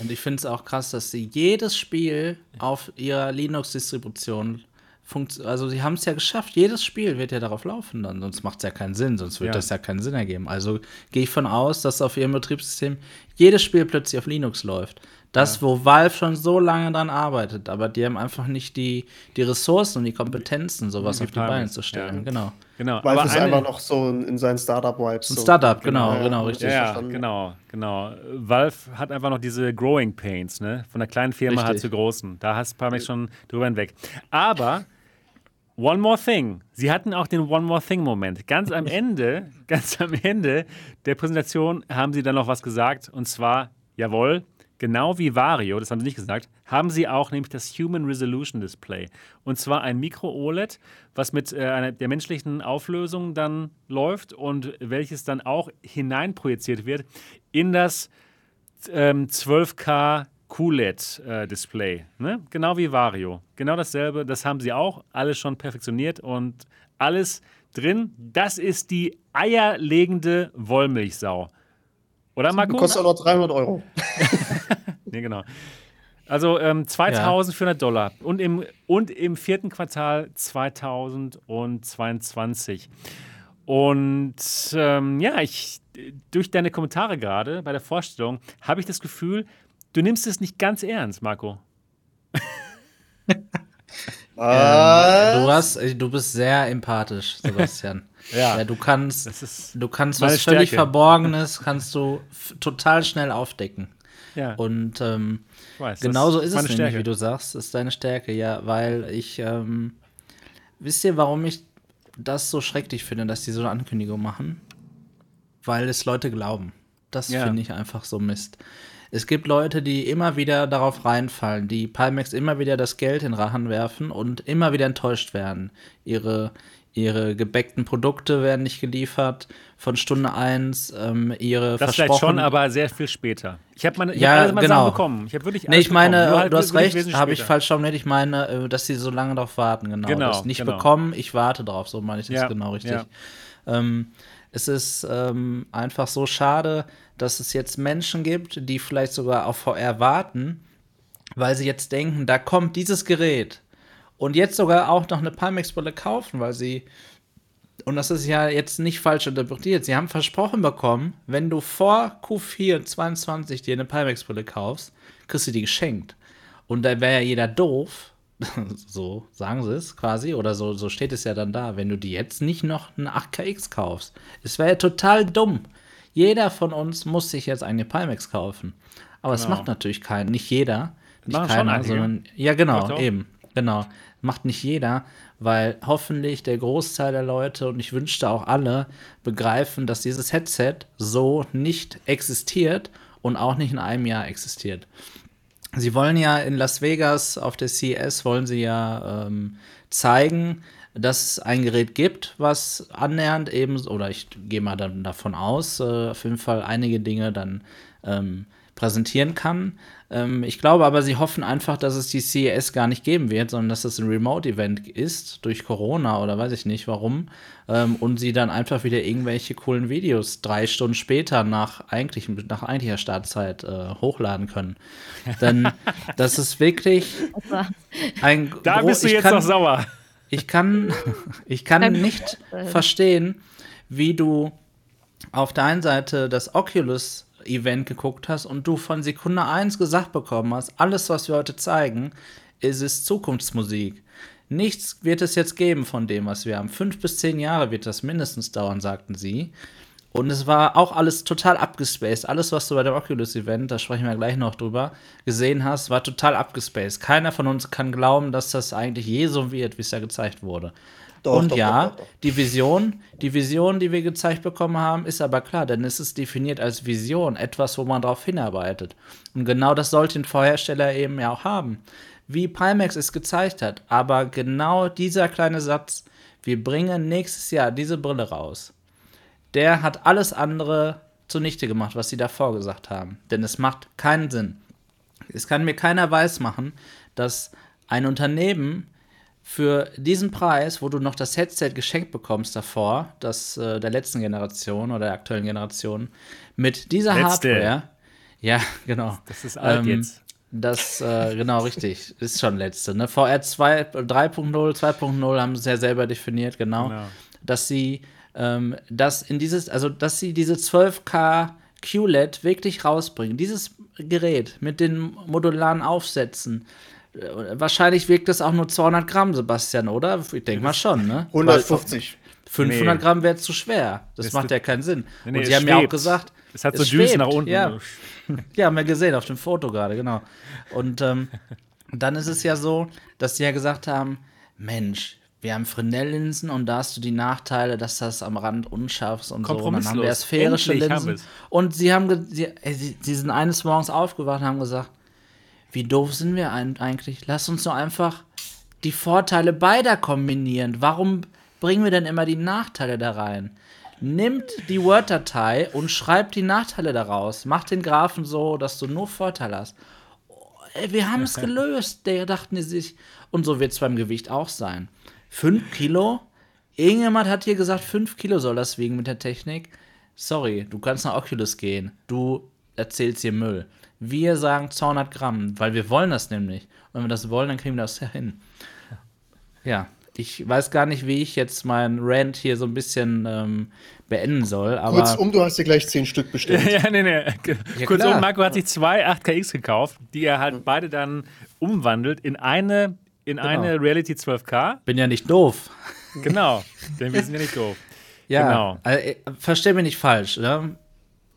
Und ich finde es auch krass, dass sie jedes Spiel auf ihrer Linux-Distribution funktioniert. Also, sie haben es ja geschafft. Jedes Spiel wird ja darauf laufen dann. Sonst macht es ja keinen Sinn. Sonst wird Ja. das ja keinen Sinn ergeben. Also, gehe ich von aus, dass auf ihrem Betriebssystem jedes Spiel plötzlich auf Linux läuft. Das, wo Valve schon so lange dran arbeitet. Aber die haben einfach nicht die, die Ressourcen und die Kompetenzen, sowas Die auf die Beine zu stellen. ja. Genau. Genau. Valve aber ist einfach noch so in, in seinen Startup-Vibes. Ein so. Startup, genau, genau, richtig. Ja, ja, verstanden. genau, genau. Valve hat einfach noch diese Growing Pains, ne? Von der kleinen Firma halt Richtig. zur großen. Da hast Pimax schon drüber hinweg. Aber One More Thing. Sie hatten auch den One More Thing-Moment. Ganz am Ende, ganz am Ende der Präsentation haben sie dann noch was gesagt. Und zwar, jawohl, genau wie Vario, das haben sie nicht gesagt, haben sie auch nämlich das Human Resolution Display. Und zwar ein Micro-OLED, was mit äh, einer, der menschlichen Auflösung dann läuft und welches dann auch hineinprojiziert wird in das ähm, 12K QLED-Display. ne? Genau wie Vario. Genau dasselbe. Das haben sie auch alles schon perfektioniert und alles drin. Das ist die eierlegende Wollmilchsau. Oder Marco? Kostet auch noch 300 Euro. Nee, genau. Also ähm, 2400 Dollar und im, und im vierten Quartal 2022. Und ähm, ja, ich, durch deine Kommentare gerade bei der Vorstellung habe ich das Gefühl, du nimmst es nicht ganz ernst, Marco. Ah, Du, hast, äh, du bist sehr empathisch, Sebastian. Ja. du kannst, du kannst was völlig Stärke. Verborgenes, kannst du total schnell aufdecken. Ja, Und ähm, weiß, genauso ist es meine nämlich, Stärke. wie du sagst, ist deine Stärke, ja, weil ich, ähm, wisst ihr, warum ich das so schrecklich finde, dass die so eine Ankündigung machen? Weil es Leute glauben. Das Ja. finde ich einfach so Mist. Es gibt Leute, die immer wieder darauf reinfallen, die Pimax immer wieder das Geld in Rachen werfen und immer wieder enttäuscht werden. Ihre, ihre gebäckten Produkte werden nicht geliefert von Stunde 1, ähm, ihre Das vielleicht schon, aber sehr viel später. Ich habe meine ich Ja, hab alles mal genau. Sachen bekommen. Ich habe wirklich Nee, alles ich meine, halt du hast recht, habe ich falsch formuliert. Ich meine, äh, dass sie so lange darauf warten, genau. Genau, das nicht genau. bekommen, ich warte drauf, so meine ich das Ja, genau richtig. ja. Ähm, es ist ähm, einfach so schade, dass es jetzt Menschen gibt, die vielleicht sogar auf VR warten, weil sie jetzt denken, da kommt dieses Gerät und jetzt sogar auch noch eine Pimax-Brille kaufen, weil sie und das ist ja jetzt nicht falsch interpretiert. Sie haben versprochen bekommen, wenn du vor Q4 22 dir eine Pimax-Brille kaufst, kriegst du die geschenkt. Und da wäre ja jeder doof, so sagen sie es quasi, oder so, so steht es ja dann da, wenn du dir jetzt nicht noch eine 8KX kaufst. Es wäre ja total dumm. Jeder von uns muss sich jetzt eine Pimax kaufen. Aber es Genau. macht natürlich kein, nicht jeder, nicht keiner, sondern ja genau, eben, genau. Macht nicht jeder, weil hoffentlich der Großteil der Leute und ich wünschte auch alle begreifen, dass dieses Headset so nicht existiert und auch nicht in einem Jahr existiert. Sie wollen ja in Las Vegas auf der CES wollen sie ja ähm, zeigen, dass es ein Gerät gibt, was annähernd eben, oder ich gehe mal dann davon aus, äh, auf jeden Fall einige Dinge dann ähm, präsentieren kann. Ähm, ich glaube aber, sie hoffen einfach, dass es die CES gar nicht geben wird, sondern dass es ein Remote-Event ist, durch Corona oder weiß ich nicht warum. Ähm, und sie dann einfach wieder irgendwelche coolen Videos drei Stunden später nach, eigentlich, nach eigentlicher Startzeit äh, hochladen können. Denn das ist wirklich Also, ein Da bist du jetzt kann, noch sauer. ich kann, ich kann nicht verstehen, wie du auf der einen Seite das Oculus-Event geguckt hast und du von Sekunde 1 gesagt bekommen hast, alles, was wir heute zeigen, ist, ist Zukunftsmusik. Nichts wird es jetzt geben von dem, was wir haben. Fünf bis zehn Jahre wird das mindestens dauern, sagten sie. Und es war auch alles total abgespaced. Alles, was du bei dem Oculus-Event, da sprechen wir gleich noch drüber, gesehen hast, war total abgespaced. Keiner von uns kann glauben, dass das eigentlich je so wird, wie es ja gezeigt wurde. Doch, und doch, ja, doch, die Vision, die Vision, die wir gezeigt bekommen haben, ist aber klar, denn es ist definiert als Vision, etwas, wo man darauf hinarbeitet. Und genau das sollte ein Vorhersteller eben ja auch haben. Wie Pimax es gezeigt hat, aber genau dieser kleine Satz, wir bringen nächstes Jahr diese Brille raus, der hat alles andere zunichte gemacht, was sie davor gesagt haben. Denn es macht keinen Sinn. Es kann mir keiner weismachen, dass ein Unternehmen für diesen Preis, wo du noch das Headset geschenkt bekommst davor, das äh, der letzten Generation oder der aktuellen Generation, mit dieser Letzte. Hardware, ja, genau. Das ist alt Ähm, jetzt. Das, äh, genau, richtig. Ist schon letzte. Ne? VR 2, 3.0, 2.0 haben sie ja selber definiert, genau. Genau. Dass sie ähm, das in dieses, also dass sie diese 12K QLED wirklich rausbringen. Dieses Gerät mit den modularen Aufsätzen. Äh, Wahrscheinlich wiegt das auch nur 200 Gramm, Sebastian, oder? Ich denke mal schon, ne? 150. Weil 500 Nee. Gramm wäre zu schwer. Das, Das macht ja keinen Sinn. Nee, nee, Und es sie haben ja auch schwebt. gesagt, Es hat so es Düsen schwebt, nach unten. Ja. Ja, haben wir gesehen auf dem Foto gerade, genau. Und ähm, dann ist es ja so, dass sie ja gesagt haben, Mensch, wir haben Fresnel-Linsen und da hast du die Nachteile, dass das am Rand unscharf ist und so. Und dann haben wir Kompromisslos. sphärische Endlich Linsen. Und sie haben, sie, sie sind eines Morgens aufgewacht und haben gesagt, wie doof sind wir eigentlich? Lass uns doch einfach die Vorteile beider kombinieren. Warum bringen wir denn immer die Nachteile da rein? Nimmt die Word-Datei und schreibt die Nachteile daraus. Macht den Graphen so, dass du nur Vorteile hast. Oh, wir haben es gelöst. Der dachten die sich. Und so wird es beim Gewicht auch sein. 5 Kilo? Irgendjemand hat hier gesagt, 5 Kilo soll das wiegen mit der Technik. Sorry, du kannst nach Oculus gehen. Du erzählst hier Müll. Wir sagen 200 Gramm, weil wir wollen das nämlich. Und wenn wir das wollen, dann kriegen wir das ja hin. Ja, ich weiß gar nicht, wie ich jetzt meinen Rant hier so ein bisschen ähm, beenden soll, aber Kurzum, du hast dir gleich zehn Stück bestellt. Ja, nee, nee. klar. Kurzum, Marco hat sich zwei 8KX gekauft, die er halt beide dann umwandelt in eine, in eine Reality 12K. bin ja nicht doof. Genau, denn wir sind ja nicht doof. Ja, Genau. also, versteh mich nicht falsch. Ne?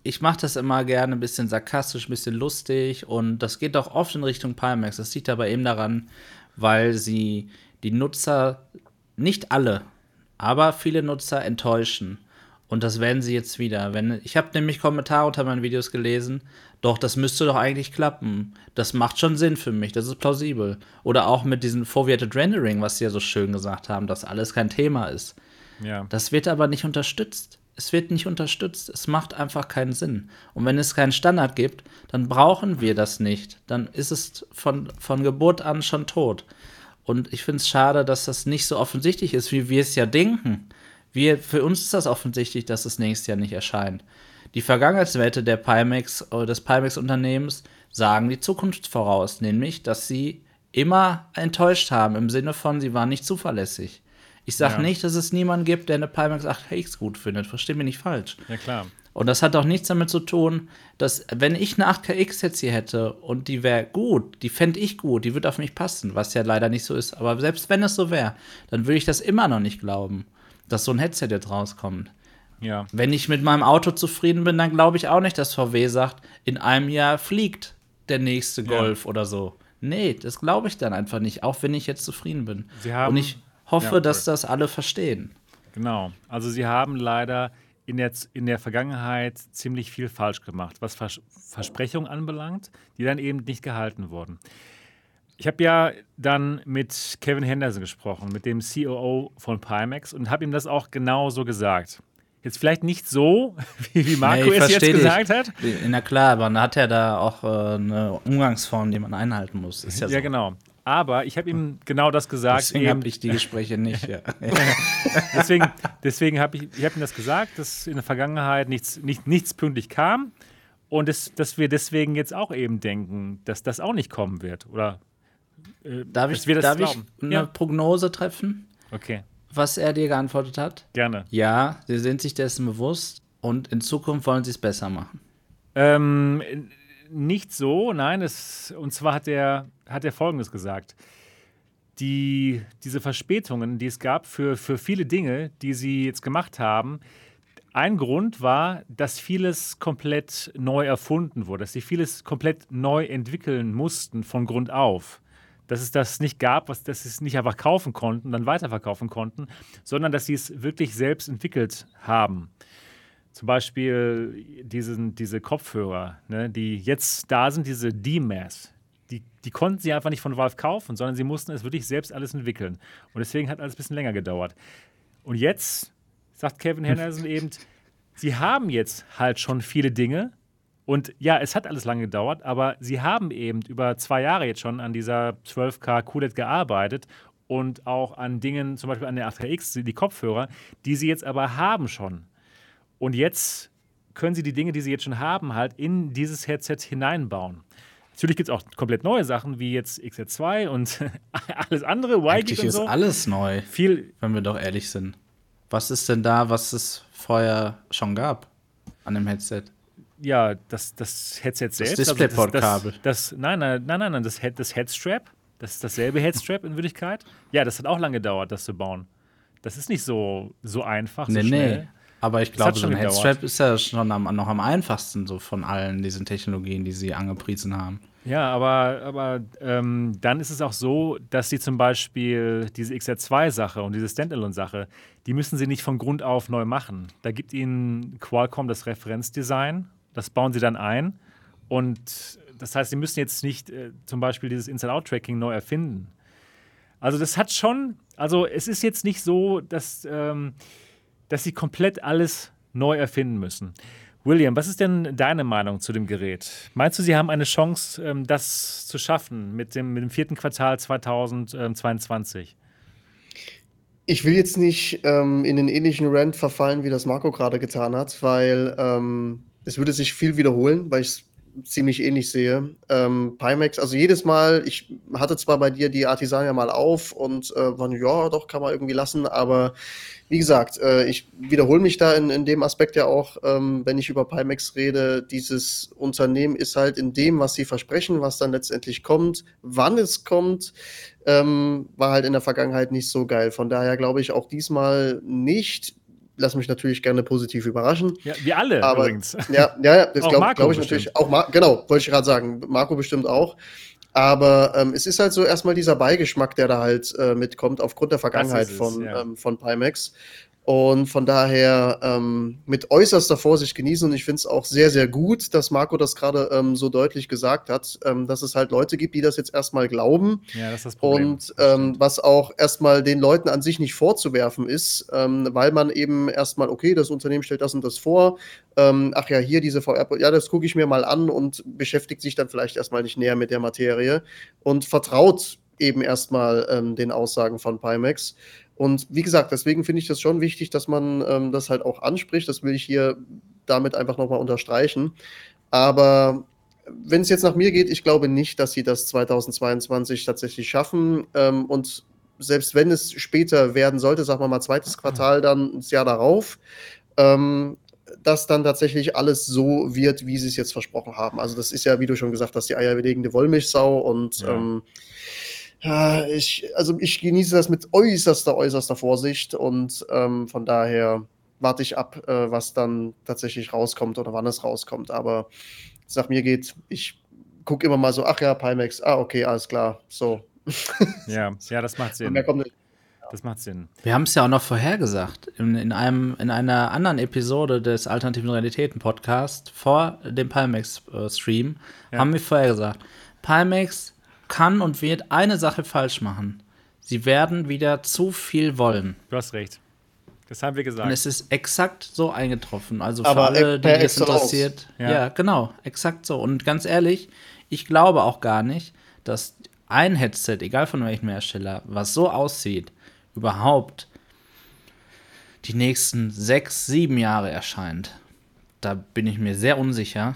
Ich mache das immer gerne ein bisschen sarkastisch, ein bisschen lustig und das geht auch oft in Richtung Pimax. Das liegt aber eben daran, weil sie die Nutzer, nicht alle, aber viele Nutzer enttäuschen. Und das werden sie jetzt wieder. Wenn, ich habe nämlich Kommentare unter meinen Videos gelesen, doch, das müsste doch eigentlich klappen. Das macht schon Sinn für mich, das ist plausibel. Oder auch mit diesem Forwarded Rendering, was sie ja so schön gesagt haben, dass alles kein Thema ist. Ja. Das wird aber nicht unterstützt. Es wird nicht unterstützt. Es macht einfach keinen Sinn. Und wenn es keinen Standard gibt, dann brauchen wir das nicht. Dann ist es von, von Geburt an schon tot. Und ich finde es schade, dass das nicht so offensichtlich ist, wie wir es ja denken. Wir, für uns ist das offensichtlich, dass es nächstes Jahr nicht erscheint. Die Vergangenheitswerte der Pimax, äh, des Pimax-Unternehmens sagen die Zukunft voraus, nämlich, dass sie immer enttäuscht haben, im Sinne von, sie waren nicht zuverlässig. Ich sage Ja. nicht, dass es niemanden gibt, der eine Pimax 8KX gut findet. Versteh mich nicht falsch. ja, klar. Und das hat auch nichts damit zu tun, dass, wenn ich eine 8KX jetzt hier hätte und die wäre gut, die fände ich gut, die würde auf mich passen, was ja leider nicht so ist. Aber selbst wenn es so wäre, dann würde ich das immer noch nicht glauben, dass so ein Headset jetzt rauskommt. Ja. Wenn ich mit meinem Auto zufrieden bin, dann glaube ich auch nicht, dass VW sagt, in einem Jahr fliegt der nächste Golf oder so. Nee, das glaube ich dann einfach nicht, auch wenn ich jetzt zufrieden bin. Sie haben- Und ich hoffe, Ja, dass das alle verstehen. Genau. Also sie haben leider in der, in der Vergangenheit ziemlich viel falsch gemacht, was Vers Versprechungen anbelangt, die dann eben nicht gehalten wurden. Ich habe ja dann mit Kevin Henderson gesprochen, mit dem COO von Pimax und habe ihm das auch genau so gesagt. Jetzt vielleicht nicht so, wie, wie Marco Nee, es jetzt dich. gesagt hat. Na klar, aber dann hat er da auch äh, eine Umgangsform, die man einhalten muss. Ja, so. Ja, genau. Aber ich habe ihm genau das gesagt. Deswegen habe ich die Gespräche nicht. Ja. deswegen deswegen habe ich, ich hab ihm das gesagt, dass in der Vergangenheit nichts, nicht, nichts pünktlich kam und das, dass wir deswegen jetzt auch eben denken, dass das auch nicht kommen wird. Oder äh, Darf ich, wir das darf ich eine Ja. Prognose treffen, Okay, was er dir geantwortet hat? gerne. Ja, sie sind sich dessen bewusst und in Zukunft wollen sie es besser machen. Ähm, nicht so, nein. Es, und zwar hat er, hat er Folgendes gesagt. Die, diese Verspätungen, die es gab für, für viele Dinge, die sie jetzt gemacht haben, ein Grund war, dass vieles komplett neu erfunden wurde, dass sie vieles komplett neu entwickeln mussten von Grund auf. dass es das nicht gab, was, dass sie es nicht einfach kaufen konnten, dann weiterverkaufen konnten, sondern dass sie es wirklich selbst entwickelt haben. Zum Beispiel diesen, diese Kopfhörer, ne, die jetzt da sind, diese D-Mass. Die, die konnten sie einfach nicht von Valve kaufen, sondern sie mussten es wirklich selbst alles entwickeln. Und deswegen hat alles ein bisschen länger gedauert. Und jetzt sagt Kevin Henderson eben, sie haben jetzt halt schon viele Dinge. Und ja, es hat alles lange gedauert, aber sie haben eben über zwei Jahre jetzt schon an dieser 12K QLED gearbeitet und auch an Dingen, zum Beispiel an der 8KX, die Kopfhörer, die sie jetzt aber haben schon. Und jetzt können sie die Dinge, die sie jetzt schon haben, halt in dieses Headset hineinbauen. Natürlich gibt es auch komplett neue Sachen, wie jetzt XR2 und alles andere. Eigentlich ist so. alles neu, Viel, wenn wir doch ehrlich sind. Was ist denn da, was es vorher schon gab an dem Headset? Ja, das, das Headset selbst. Das Displayport-Kabel. Also das, das, nein, nein, nein, nein, das, Head, das Headstrap. Das ist dasselbe Headstrap in Wirklichkeit. Ja, das hat auch lange gedauert, das zu bauen. Das ist nicht so, so einfach, so nee, schnell. Nee. Aber ich glaube, so ein. Headstrap ist ja schon am, noch am einfachsten so von allen diesen Technologien, die sie angepriesen haben. Ja, aber, aber ähm, dann ist es auch so, dass sie zum Beispiel diese XR2-Sache und diese Standalone-Sache, die müssen sie nicht von Grund auf neu machen. Da gibt ihnen Qualcomm das Referenzdesign, das bauen sie dann ein. Und das heißt, sie müssen jetzt nicht äh, zum Beispiel dieses Inside-Out-Tracking neu erfinden. Also das hat schon, also es ist jetzt nicht so, dass, ähm, dass sie komplett alles neu erfinden müssen. William, was ist denn deine Meinung zu dem Gerät? Meinst du, sie haben eine Chance, ähm, das zu schaffen mit dem, mit dem vierten Quartal 2022? Ich will jetzt nicht ähm, in den ähnlichen Rant verfallen, wie das Marco gerade getan hat, weil ähm, es würde sich viel wiederholen, weil ich es ziemlich ähnlich sehe. Ähm, Pimax, also jedes Mal, ich hatte zwar bei dir die Artisania mal auf und äh, war, ja, doch, kann man irgendwie lassen, aber wie gesagt, äh, ich wiederhole mich da in, in dem Aspekt ja auch, ähm, wenn ich über Pimax rede, dieses Unternehmen ist halt in dem, was sie versprechen, was dann letztendlich kommt, wann es kommt, ähm, war halt in der Vergangenheit nicht so geil. Von daher glaube ich auch diesmal nicht lass mich natürlich gerne positiv überraschen. Ja, wir alle aber, übrigens. Ja, ja, das glaube glaub ich natürlich auch. Mar genau, wollte ich gerade sagen. Marco bestimmt auch. Aber ähm, es ist halt so erstmal dieser Beigeschmack, der da halt äh, mitkommt, aufgrund der Vergangenheit es, von, ja. ähm, von Pimax. Und von daher ähm, mit äußerster Vorsicht genießen. Und ich finde es auch sehr, sehr gut, dass Marco das gerade ähm, so deutlich gesagt hat, ähm, dass es halt Leute gibt, die das jetzt erstmal glauben. Ja, das ist das Problem. Und ähm, was auch erstmal den Leuten an sich nicht vorzuwerfen ist, ähm, weil man eben erstmal, okay, das Unternehmen stellt das und das vor. Ähm, ach ja, hier diese VR, ja, das gucke ich mir mal an und beschäftigt sich dann vielleicht erstmal nicht näher mit der Materie und vertraut eben erstmal ähm, den Aussagen von Pimax. Und wie gesagt, deswegen finde ich das schon wichtig, dass man ähm, das halt auch anspricht. Das will ich hier damit einfach nochmal unterstreichen. Aber wenn es jetzt nach mir geht, ich glaube nicht, dass sie das 2022 tatsächlich schaffen. Ähm, und selbst wenn es später werden sollte, sagen wir mal zweites Quartal, dann das Jahr darauf, ähm, dass dann tatsächlich alles so wird, wie sie es jetzt versprochen haben. Also das ist ja, wie du schon gesagt hast, die eierlegende Wollmilchsau und ja. ähm, ja, ich, also ich genieße das mit äußerster, äußerster Vorsicht und ähm, von daher warte ich ab, äh, was dann tatsächlich rauskommt oder wann es rauskommt. Aber es nach mir geht, ich gucke immer mal so, ach ja, Pimax, ah, okay, alles klar, so. Ja, ja, das macht Sinn. Das macht Sinn. Wir haben es ja auch noch vorhergesagt. In, in, einem, in einer anderen Episode des Alternativen Realitäten Podcast vor dem Pimax-Stream äh, ja. haben wir vorhergesagt, Pimax kann und wird eine Sache falsch machen. Sie werden wieder zu viel wollen. Du hast recht. Das haben wir gesagt. Und es ist exakt so eingetroffen. Also für Aber alle, die es interessiert. Ja. ja, genau, exakt so. Und ganz ehrlich, ich glaube auch gar nicht, dass ein Headset, egal von welchem Hersteller, was so aussieht, überhaupt die nächsten sechs, sieben Jahre erscheint. Da bin ich mir sehr unsicher,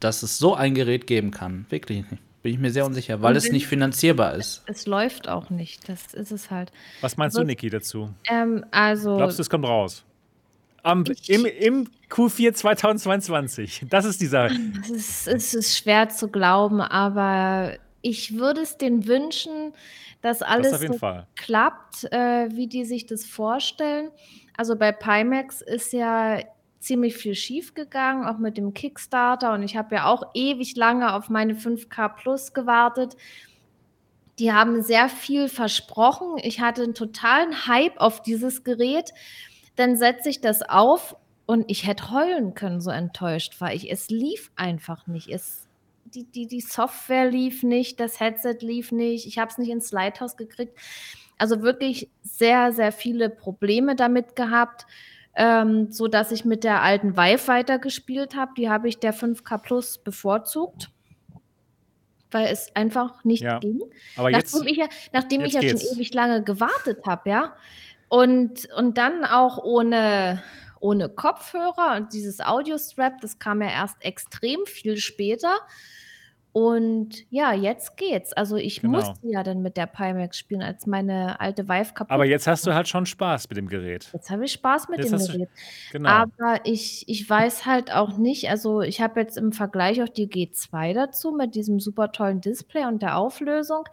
dass es so ein Gerät geben kann. Wirklich nicht. Bin ich mir sehr unsicher, weil es nicht finanzierbar ist. Es läuft auch nicht, das ist es halt. Was meinst also, du, Niki, dazu? Ähm, also. Glaubst du, es kommt raus? Am, im, Im Q4 2022. Das ist die Sache. Es ist, es ist schwer zu glauben, aber ich würde es denen wünschen, dass alles das so Fall. klappt, äh, wie die sich das vorstellen. Also bei Pimax ist ja ziemlich viel schief gegangen, auch mit dem Kickstarter. Und ich habe ja auch ewig lange auf meine 5K Plus gewartet. Die haben sehr viel versprochen. Ich hatte einen totalen Hype auf dieses Gerät. Dann setze ich das auf und ich hätte heulen können, so enttäuscht war ich. Es lief einfach nicht. Es, die, die, die Software lief nicht, das Headset lief nicht, ich habe es nicht ins Lighthouse gekriegt. Also wirklich sehr, sehr viele Probleme damit gehabt, ähm, so dass ich mit der alten Vive weitergespielt habe. Die habe ich der 5K Plus bevorzugt weil es einfach nicht ja. ging. Aber nachdem jetzt, ich ja, nachdem ich ja geht's. schon ewig lange gewartet habe, ja. Und, und dann auch ohne, ohne Kopfhörer und dieses Audio-Strap, das kam ja erst extrem viel später. Und ja, jetzt geht's. Also ich Genau. musste ja dann mit der Pimax spielen, als meine alte Vive kaputt aber jetzt hast du halt schon Spaß mit dem Gerät. Jetzt habe ich Spaß mit Jetzt dem hast du- Gerät. Genau. Aber ich, ich weiß halt auch nicht, also ich habe jetzt im Vergleich auch die G2 dazu mit diesem super tollen Display und der Auflösung.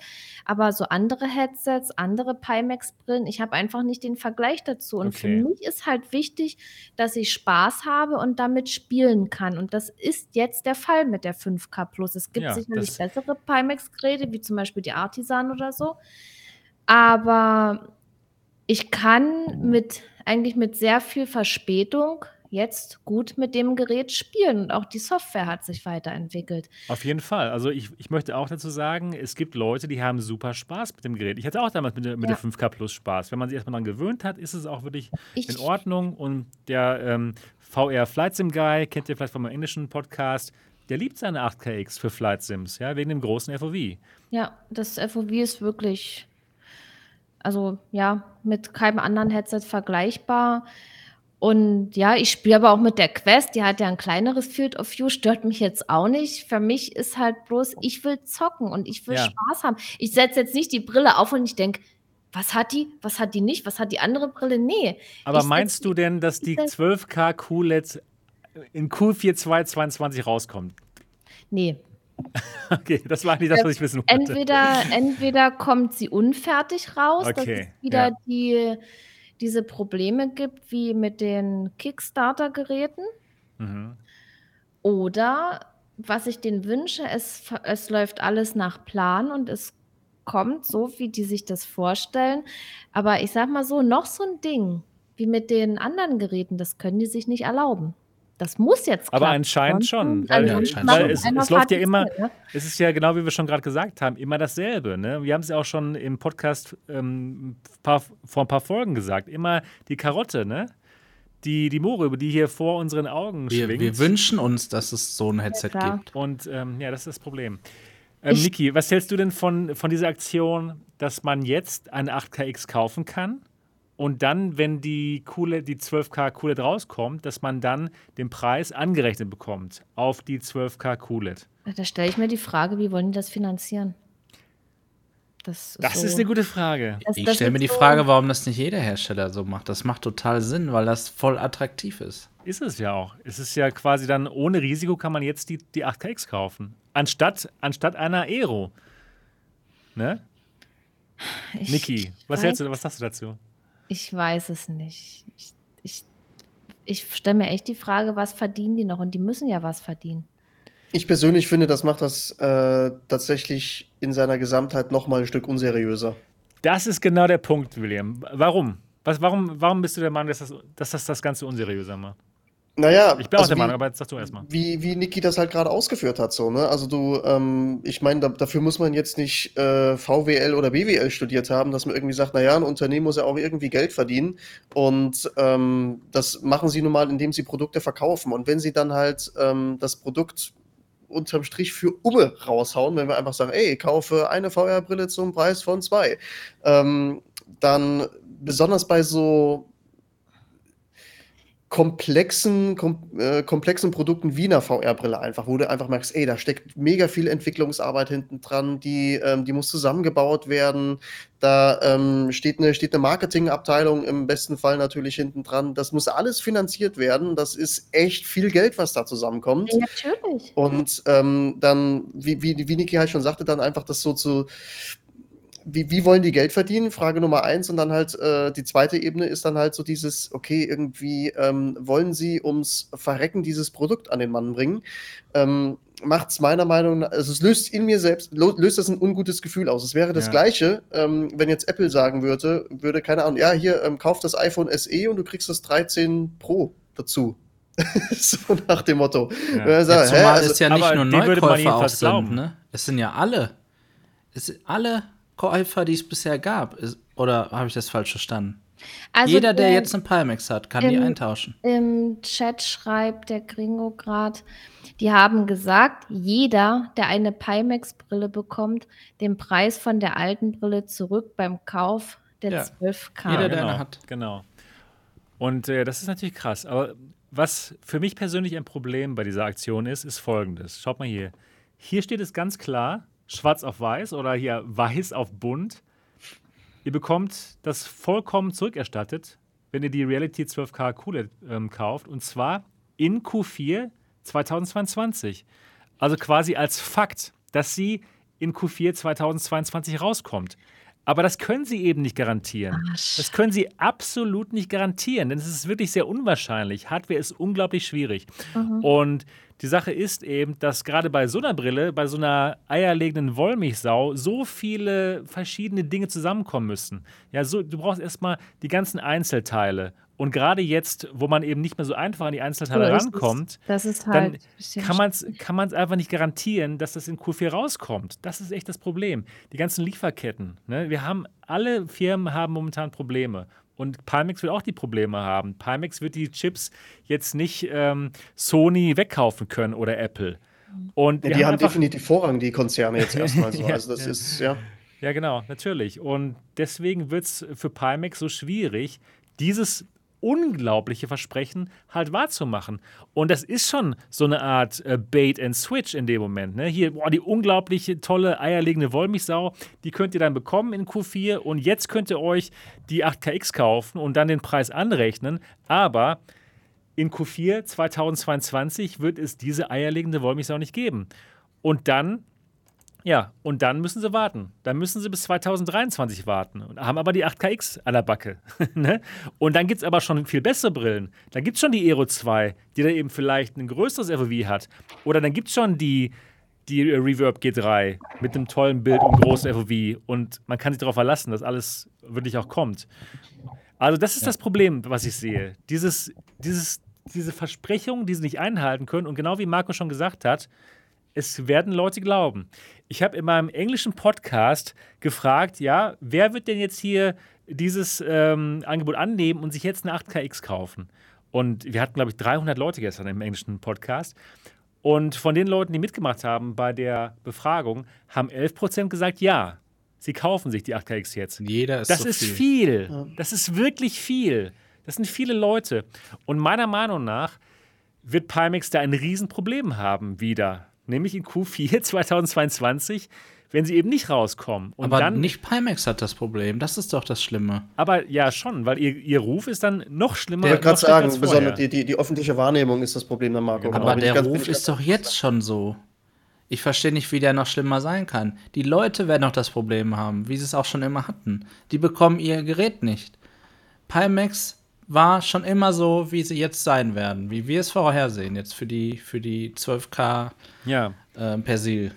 Aber so andere Headsets, andere Pimax-Brillen, ich habe einfach nicht den Vergleich dazu. Und für Okay. mich ist halt wichtig, dass ich Spaß habe und damit spielen kann. Und das ist jetzt der Fall mit der 5K Plus. Es gibt Ja, sicherlich das- bessere Pimax-Geräte, wie zum Beispiel die Artisan oder so. Aber ich kann mit eigentlich mit sehr viel Verspätung jetzt gut mit dem Gerät spielen und auch die Software hat sich weiterentwickelt. Auf jeden Fall. Also ich, ich möchte auch dazu sagen, es gibt Leute, die haben super Spaß mit dem Gerät. Ich hatte auch damals mit der, mit Ja. der 5K Plus Spaß. Wenn man sich erstmal daran gewöhnt hat, ist es auch wirklich Ich, in Ordnung. Und der ähm, VR Flight Sim Guy, kennt ihr vielleicht meinem englischen Podcast, der liebt seine 8KX für Flight Sims, ja, wegen dem großen FOV. ja, das FOV ist wirklich, also ja, mit keinem anderen Headset vergleichbar. Und ja, ich spiele aber auch mit der Quest, die hat ja ein kleineres Field of View, stört mich jetzt auch nicht. Für mich ist halt bloß, ich will zocken und ich will Ja. Spaß haben. Ich setze jetzt nicht die Brille auf und ich denke, was hat die, was hat die nicht, was hat die andere Brille? Nee. Aber meinst du denn, dass die ich setz- 12K QLED in Q4222 rauskommt? Nee. Okay, das war nicht das, was ich wissen wollte. Entweder, entweder kommt sie unfertig raus, dass Okay, es wieder ja. die, diese Probleme gibt wie mit den Kickstarter-Geräten. Mhm. Oder, was ich denen wünsche, es, es läuft alles nach Plan und es kommt so, wie die sich das vorstellen. Aber ich sag mal so, noch so ein Ding wie mit den anderen Geräten, das können die sich nicht erlauben. Das muss jetzt Aber klappen. anscheinend schon, Ansonsten- weil- ansonsten weil machen es- es läuft ja immer- Ziel, ne? Es ist ja genau, wie wir schon gerade gesagt haben, immer dasselbe. Ne? Wir haben es ja auch schon im Podcast ähm, paar, vor ein paar Folgen gesagt. Immer die Karotte, ne? Die, die Moore, über die hier vor unseren Augen Wir, schwingt. wir wünschen uns, dass es so ein Headset klar. gibt. Und ähm, ja, das ist das Problem. Ähm, Niki, was hältst du denn von, von dieser Aktion, dass man jetzt eine 8KX kaufen kann und dann, wenn die, QLED, die 12K QLED rauskommt, dass man dann den Preis angerechnet bekommt auf die 12K QLED? Da stelle ich mir die Frage, wie wollen die das finanzieren? Das ist, Das so, ist eine gute Frage. das- Ich stelle mir die so- Frage, warum das nicht jeder Hersteller so macht. Das macht total Sinn, weil das voll attraktiv ist. Ist es ja auch. Es ist ja quasi dann ohne Risiko kann man jetzt die, die 8KX kaufen. Anstatt, anstatt einer Aero. Ne? Ich- Niki, was hältst du, was sagst du dazu? Ich weiß es nicht. Ich, ich, ich stelle mir echt die Frage, was verdienen die noch? Und die müssen ja was verdienen. Ich persönlich finde, das macht das äh, tatsächlich in seiner Gesamtheit noch mal ein Stück unseriöser. Das ist genau der Punkt, William. Warum? Was, warum, warum bist du der Meinung, dass das dass das, das Ganze unseriöser macht? Naja, Ich bin auch also der wie- Meinung, aber jetzt sag du erstmal. Wie, wie Niki das halt gerade ausgeführt hat, so, ne? Also du, ähm, ich meine, da, dafür muss man jetzt nicht äh, VWL oder BWL studiert haben, dass man irgendwie sagt, naja, ein Unternehmen muss ja auch irgendwie Geld verdienen. Und ähm, das machen sie nun mal, indem sie Produkte verkaufen. Und wenn sie dann halt ähm, das Produkt unterm Strich für Umme raushauen, wenn wir einfach sagen, ey, kaufe eine VR-Brille zum Preis von zwei, ähm, dann besonders bei so komplexen, kom äh, komplexen Produkten wie einer VR-Brille einfach, wo du einfach merkst, ey, da steckt mega viel Entwicklungsarbeit hinten dran, die, ähm, die muss zusammengebaut werden. Da ähm, steht eine, steht eine Marketingabteilung im besten Fall natürlich hinten dran. Das muss alles finanziert werden. Das ist echt viel Geld, was da zusammenkommt. Ja, natürlich. Und ähm, dann, wie, wie, wie Niki halt schon sagte, dann einfach das so zu, wie, wie wollen die Geld verdienen? Frage Nummer eins. Und dann halt äh, die zweite Ebene ist dann halt so dieses, okay, irgendwie ähm, wollen sie ums Verrecken dieses Produkt an den Mann bringen. Ähm, macht es meiner Meinung nach, also es löst in mir selbst, löst das ein ungutes Gefühl aus. Es wäre das Ja. Gleiche, ähm, wenn jetzt Apple sagen würde, würde, keine Ahnung, ja, hier, ähm, kauf das iPhone SE und du kriegst das 13 Pro dazu. so nach dem Motto. Ja. So, Ja, hä, zumal also- es ja nicht nur Neukäufer auch sind, glauben. ne? Es sind ja alle. Es sind alle Käufer, die es bisher gab. Ist, oder habe ich das falsch verstanden? Also Jeder, der der- jetzt eine Pimax hat, kann die im- eintauschen. Im Chat schreibt der Gringo gerade, die haben gesagt, jeder, der eine Pimax-Brille bekommt, den Preis von der alten Brille zurück beim Kauf der Ja. 12K. Jeder, der genau, eine hat. Genau. Und äh, das ist natürlich krass. Aber was für mich persönlich ein Problem bei dieser Aktion ist, ist folgendes. Schaut mal hier. Hier steht es ganz klar, schwarz auf weiß oder hier weiß auf bunt. Ihr bekommt das vollkommen zurückerstattet, wenn ihr die Reality 12K QLED ähm, kauft. Und zwar in Q4 2022. Also quasi als Fakt, dass sie in Q4 2022 rauskommt. Aber das können sie eben nicht garantieren. Das können sie absolut nicht garantieren, denn es ist wirklich sehr unwahrscheinlich. Hardware ist unglaublich schwierig. Und die Sache ist eben, dass gerade bei so einer Brille, bei so einer eierlegenden Wollmilchsau, so viele verschiedene Dinge zusammenkommen müssen. Ja, so, du brauchst erstmal die ganzen Einzelteile. Und gerade jetzt, wo man eben nicht mehr so einfach an die Einzelteile So rankommt, dann halt bisschen kann man es kann man's einfach nicht garantieren, dass das in Q4 rauskommt. Das ist echt das Problem. Die ganzen Lieferketten. Ne? Wir haben, alle Firmen haben momentan Probleme. Und Pimax wird auch die Probleme haben. Pimax wird die Chips jetzt nicht ähm, Sony wegkaufen können oder Apple. Und Ja, die haben einfach- definitiv Vorrang, die Konzerne jetzt erstmal so. Ja, Also das ja. ist, ja. Ja, genau, natürlich. Und deswegen wird es für Pimax so schwierig, dieses unglaubliche Versprechen halt wahrzumachen. Und das ist schon so eine Art äh, Bait and Switch in dem Moment. Ne? Hier, boah, die unglaubliche, tolle, eierlegende Wollmilchsau, die könnt ihr dann bekommen in Q4. Und jetzt könnt ihr euch die 8KX kaufen und dann den Preis anrechnen. Aber in Q4 2022 wird es diese eierlegende Wollmilchsau nicht geben. Und dann, ja, und dann müssen sie warten. Dann müssen sie bis 2023 warten und haben aber die 8KX an der Backe. ne? Und dann gibt es aber schon viel bessere Brillen. Dann gibt es schon die Aero 2, die dann eben vielleicht ein größeres FOV hat. Oder dann gibt es schon die, die Reverb G3 mit einem tollen Bild und großen FOV. Und man kann sich darauf verlassen, dass alles wirklich auch kommt. Also, das ist das Problem, was ich sehe. Dieses, dieses, diese Versprechungen, die sie nicht einhalten können. Und genau wie Marco schon gesagt hat, es werden Leute glauben. Ich habe in meinem englischen Podcast gefragt, ja, wer wird denn jetzt hier dieses ähm, Angebot annehmen und sich jetzt eine 8KX kaufen? Und wir hatten, glaube ich, 300 Leute gestern im englischen Podcast. Und von den Leuten, die mitgemacht haben bei der Befragung, haben 11% gesagt, ja, sie kaufen sich die 8KX jetzt. Jeder ist Das so ist viel. viel. Das ist wirklich viel. Das sind viele Leute. Und meiner Meinung nach wird Pimax da ein Riesenproblem haben wieder. Nämlich in Q4 2022, wenn sie eben nicht rauskommen. Und Aber dann, nicht Pimax hat das Problem. Das ist doch das Schlimme. aber ja schon, weil ihr, ihr Ruf ist dann noch schlimmer. Ich wollte gerade noch sagen, besonders die, die, die öffentliche Wahrnehmung ist das Problem dann, Marco. Genau. Aber der ganz- Ruf ist doch jetzt schon so. Ich verstehe nicht, wie der noch schlimmer sein kann. Die Leute werden auch das Problem haben, wie sie es auch schon immer hatten. Die bekommen ihr Gerät nicht. Pimax war schon immer so, wie sie jetzt sein werden, wie wir es vorhersehen, jetzt für die, für die 12K Ja. äh, Persil.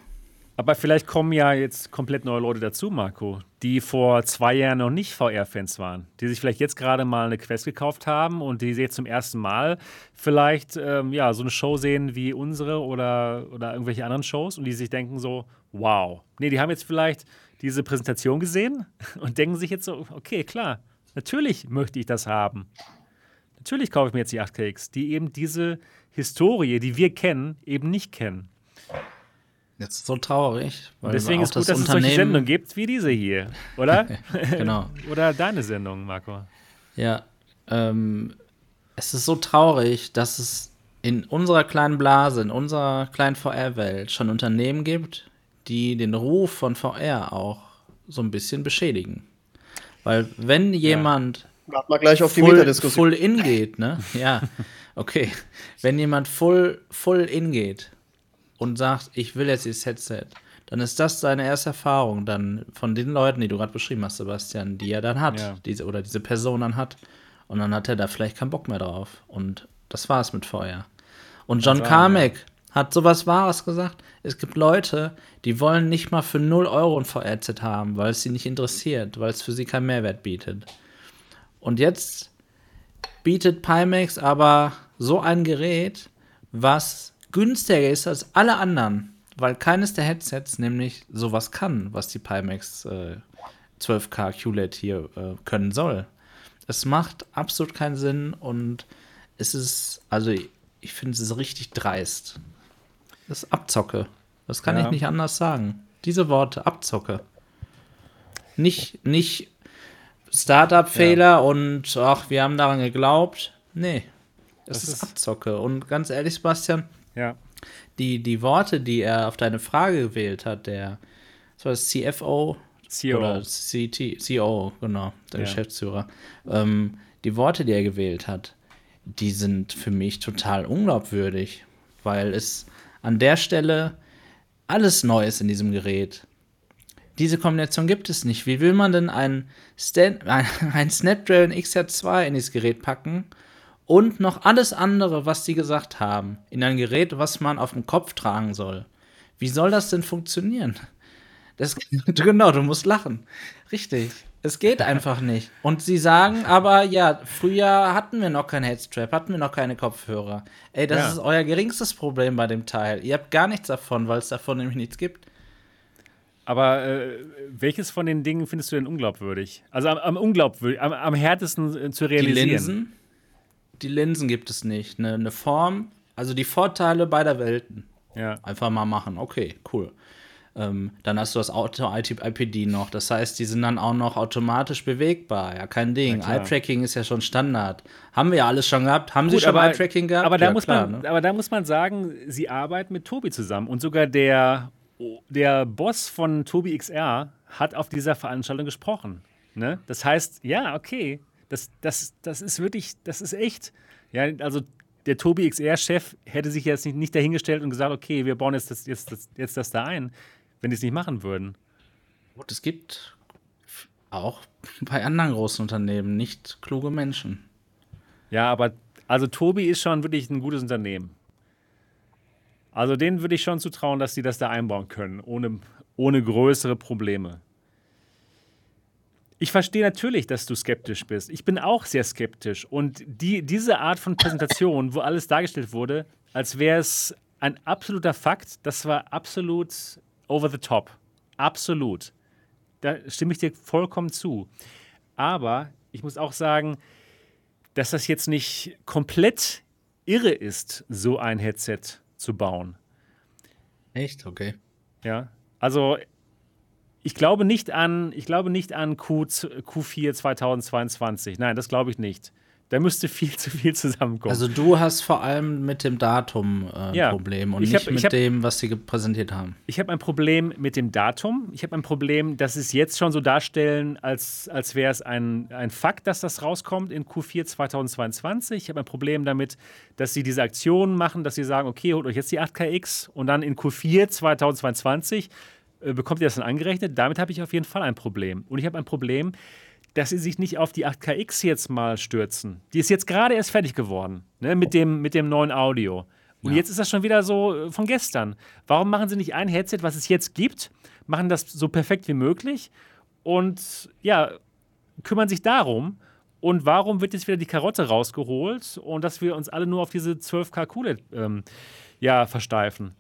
Aber vielleicht kommen ja jetzt komplett neue Leute dazu, Marco, die vor zwei Jahren noch nicht VR-Fans waren, die sich vielleicht jetzt gerade mal eine Quest gekauft haben und die jetzt zum ersten Mal vielleicht ähm, ja, so eine Show sehen wie unsere oder, oder irgendwelche anderen Shows und die sich denken so, wow. Nee, die haben jetzt vielleicht diese Präsentation gesehen und denken sich jetzt so, okay, klar, natürlich möchte ich das haben. Natürlich kaufe ich mir jetzt die 8KX, die eben diese Historie, die wir kennen, eben nicht kennen. Jetzt so traurig. Weil Deswegen ist gut, dass es solche Sendungen gibt wie diese hier, oder? Genau. oder deine Sendung, Marco. Ja, ähm, es ist so traurig, dass es in unserer kleinen Blase, in unserer kleinen VR-Welt schon Unternehmen gibt, die den Ruf von VR auch so ein bisschen beschädigen. Weil wenn jemand Warten wir gleich auf die full, full in geht, ne? Ja, okay. Wenn jemand full, full in geht und sagt, ich will jetzt dieses Headset, dann ist das seine erste Erfahrung dann von den Leuten, die du gerade beschrieben hast, Sebastian, die er dann hat, Ja. diese, oder diese Person dann hat. Und dann hat er da vielleicht keinen Bock mehr drauf. Und das war's mit VR. Und John Carmack hat sowas Wahres gesagt. Es gibt Leute, die wollen nicht mal für 0 Euro ein VR-Set haben, weil es sie nicht interessiert, weil es für sie keinen Mehrwert bietet. Und jetzt bietet Pimax aber so ein Gerät, was günstiger ist als alle anderen, weil keines der Headsets nämlich sowas kann, was die Pimax äh, 12K QLED hier äh, können soll. Es macht absolut keinen Sinn und es ist, also ich, ich finde es ist richtig dreist. Das ist Abzocke. Das kann Ja. ich nicht anders sagen. Diese Worte, Abzocke. Nicht, nicht Startup-Fehler und ach, wir haben daran geglaubt. Nee. Das, Das ist, ist- Abzocke. Und ganz ehrlich, Sebastian, Ja. die, die Worte, die er auf deine Frage gewählt hat, der was war das, CFO CEO. oder CT, CEO, genau, der Ja. Geschäftsführer, ähm, die Worte, die er gewählt hat, die sind für mich total unglaubwürdig, weil es an der Stelle alles neu ist in diesem Gerät. Diese Kombination gibt es nicht. Wie will man denn ein, Stan ein, ein Snapdragon XR2 in dieses Gerät packen und noch alles andere, was die gesagt haben, in ein Gerät, was man auf dem Kopf tragen soll? Wie soll das denn funktionieren? Das, genau, du musst lachen. Richtig. Es geht einfach nicht. Und sie sagen aber, ja, früher hatten wir noch kein Headstrap, hatten wir noch keine Kopfhörer. Ey, das Ja. ist euer geringstes Problem bei dem Teil. Ihr habt gar nichts davon, weil es davon nämlich nichts gibt. Aber äh, welches von den Dingen findest du denn unglaubwürdig? Also am, am unglaubwürdig, am, am härtesten äh, zu Die realisieren. Linsen, die Linsen gibt es nicht. Eine, eine Form, also die Vorteile beider Welten. Ja. Einfach mal machen. Okay, cool. Ähm, dann hast du das Auto-IPD noch. Das heißt, die sind dann auch noch automatisch bewegbar. Ja, kein Ding. Eye-Tracking ist ja schon Standard. Haben wir ja alles schon gehabt. Haben Sie Gut, schon aber, Eye-Tracking gehabt? aber, da ja, muss klar, man, ne? aber da muss man sagen, sie arbeiten mit Tobi zusammen. Und sogar der, der Boss von Tobi XR hat auf dieser Veranstaltung gesprochen. Ne? Das heißt, ja, okay, das, das, das ist wirklich, das ist echt. Ja, also der Tobi XR-Chef hätte sich jetzt nicht, nicht dahingestellt und gesagt, okay, wir bauen jetzt das, jetzt, das, jetzt das da ein, wenn die es nicht machen würden. Und es gibt auch bei anderen großen Unternehmen nicht kluge Menschen. Ja, aber also Tobi ist schon wirklich ein gutes Unternehmen. Also denen würde ich schon zutrauen, dass sie das da einbauen können, ohne, ohne größere Probleme. Ich verstehe natürlich, dass du skeptisch bist. Ich bin auch sehr skeptisch. Und die, diese Art von Präsentation, wo alles dargestellt wurde, als wäre es ein absoluter Fakt, das war absolut over the top. Absolut. Da stimme ich dir vollkommen zu. Aber ich muss auch sagen, dass das jetzt nicht komplett irre ist, so ein Headset zu bauen. Echt? Okay. Ja, also ich glaube nicht an, ich glaube nicht an Q, Q4 2022. Nein, das glaube ich nicht. Da müsste viel zu viel zusammenkommen. Also du hast vor allem mit dem Datum äh, ein Ja. Problem und nicht hab- ich mit hab- dem, was sie präsentiert haben. ich habe ein Problem mit dem Datum. Ich habe ein Problem, dass sie es jetzt schon so darstellen, als, als wäre es ein, ein Fakt, dass das rauskommt in Q4 2022. Ich habe ein Problem damit, dass sie diese Aktionen machen, dass sie sagen, okay, holt euch jetzt die 8KX und dann in Q4 2022 äh, bekommt ihr das dann angerechnet. Damit habe ich auf jeden Fall ein Problem. Und ich habe ein Problem, dass sie sich nicht auf die 8KX jetzt mal stürzen. Die ist jetzt gerade erst fertig geworden, ne, mit, dem, mit dem neuen Audio. Und jetzt ist das schon wieder so äh, von gestern. Warum machen sie nicht ein Headset, was es jetzt gibt, machen das so perfekt wie möglich und ja, kümmern sich darum? Und warum wird jetzt wieder die Karotte rausgeholt und dass wir uns alle nur auf diese 12K QLED ähm, ja, versteifen?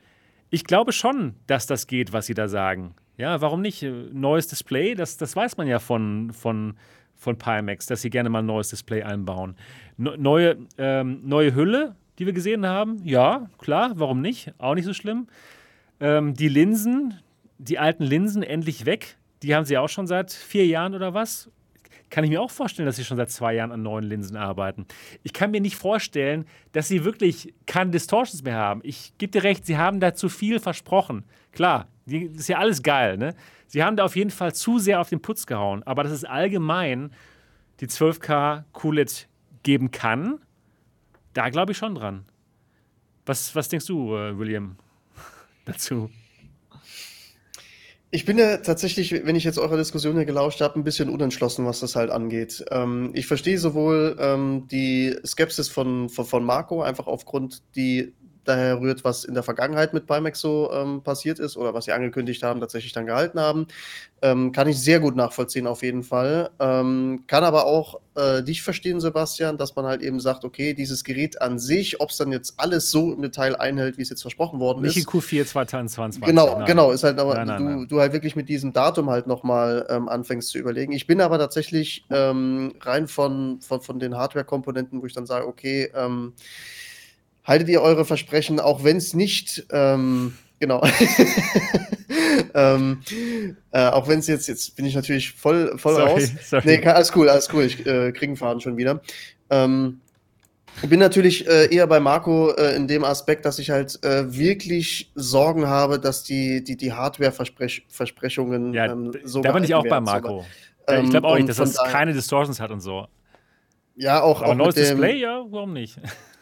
Ich glaube schon, dass das geht, was sie da sagen. Ja, warum nicht? Äh, Neues Display, das, das weiß man ja von, von, von Pimax, dass sie gerne mal ein neues Display einbauen. Ne- neue, ähm, neue Hülle, die wir gesehen haben, ja, klar, warum nicht? Auch nicht so schlimm. Ähm, die Linsen, die alten Linsen endlich weg. Die haben sie auch schon seit vier Jahren oder was. Kann ich mir auch vorstellen, dass sie schon seit zwei Jahren an neuen Linsen arbeiten. Ich kann mir nicht vorstellen, dass sie wirklich keine Distortions mehr haben. Ich gebe dir recht, sie haben da zu viel versprochen. Klar, die, das ist ja alles geil, ne? Sie haben da auf jeden Fall zu sehr auf den Putz gehauen. Aber dass es allgemein die 12K QLED geben kann, da glaube ich schon dran. Was, was denkst du, äh, William, dazu? Ich bin ja tatsächlich, wenn ich jetzt eurer Diskussion hier gelauscht habe, ein bisschen unentschlossen, was das halt angeht. Ähm, ich verstehe sowohl ähm, die Skepsis von, von, von Marco, einfach aufgrund die daher rührt, was in der Vergangenheit mit Pimax so ähm, passiert ist oder was sie angekündigt haben, tatsächlich dann gehalten haben. Ähm, kann ich sehr gut nachvollziehen, auf jeden Fall. Ähm, kann aber auch äh, dich verstehen, Sebastian, dass man halt eben sagt, okay, dieses Gerät an sich, ob es dann jetzt alles so im Detail einhält, wie es jetzt versprochen worden Nicht ist. Nicht in Q4 2022. Genau, nein. genau, ist halt aber, nein, nein, du, du halt wirklich mit diesem Datum halt nochmal ähm, anfängst zu überlegen. Ich bin aber tatsächlich ähm, rein von, von, von den Hardware-Komponenten, wo ich dann sage, okay, ähm, haltet ihr eure Versprechen, auch wenn es nicht, ähm, genau, ähm, äh, auch wenn es jetzt, jetzt bin ich natürlich voll, voll Sorry, raus. sorry. Nee, alles cool, alles cool, ich äh, kriege einen Faden schon wieder. Ähm, ich bin natürlich äh, eher bei Marco äh, in dem Aspekt, dass ich halt äh, wirklich Sorgen habe, dass die, die, die Hardware-Versprechungen Ja, ähm, so da bin ich auch bei. Marco. So, ich glaube auch ähm, nicht, dass das keine Distortions hat und so. Ja, auch, Aber auch neues Display, ja, warum nicht?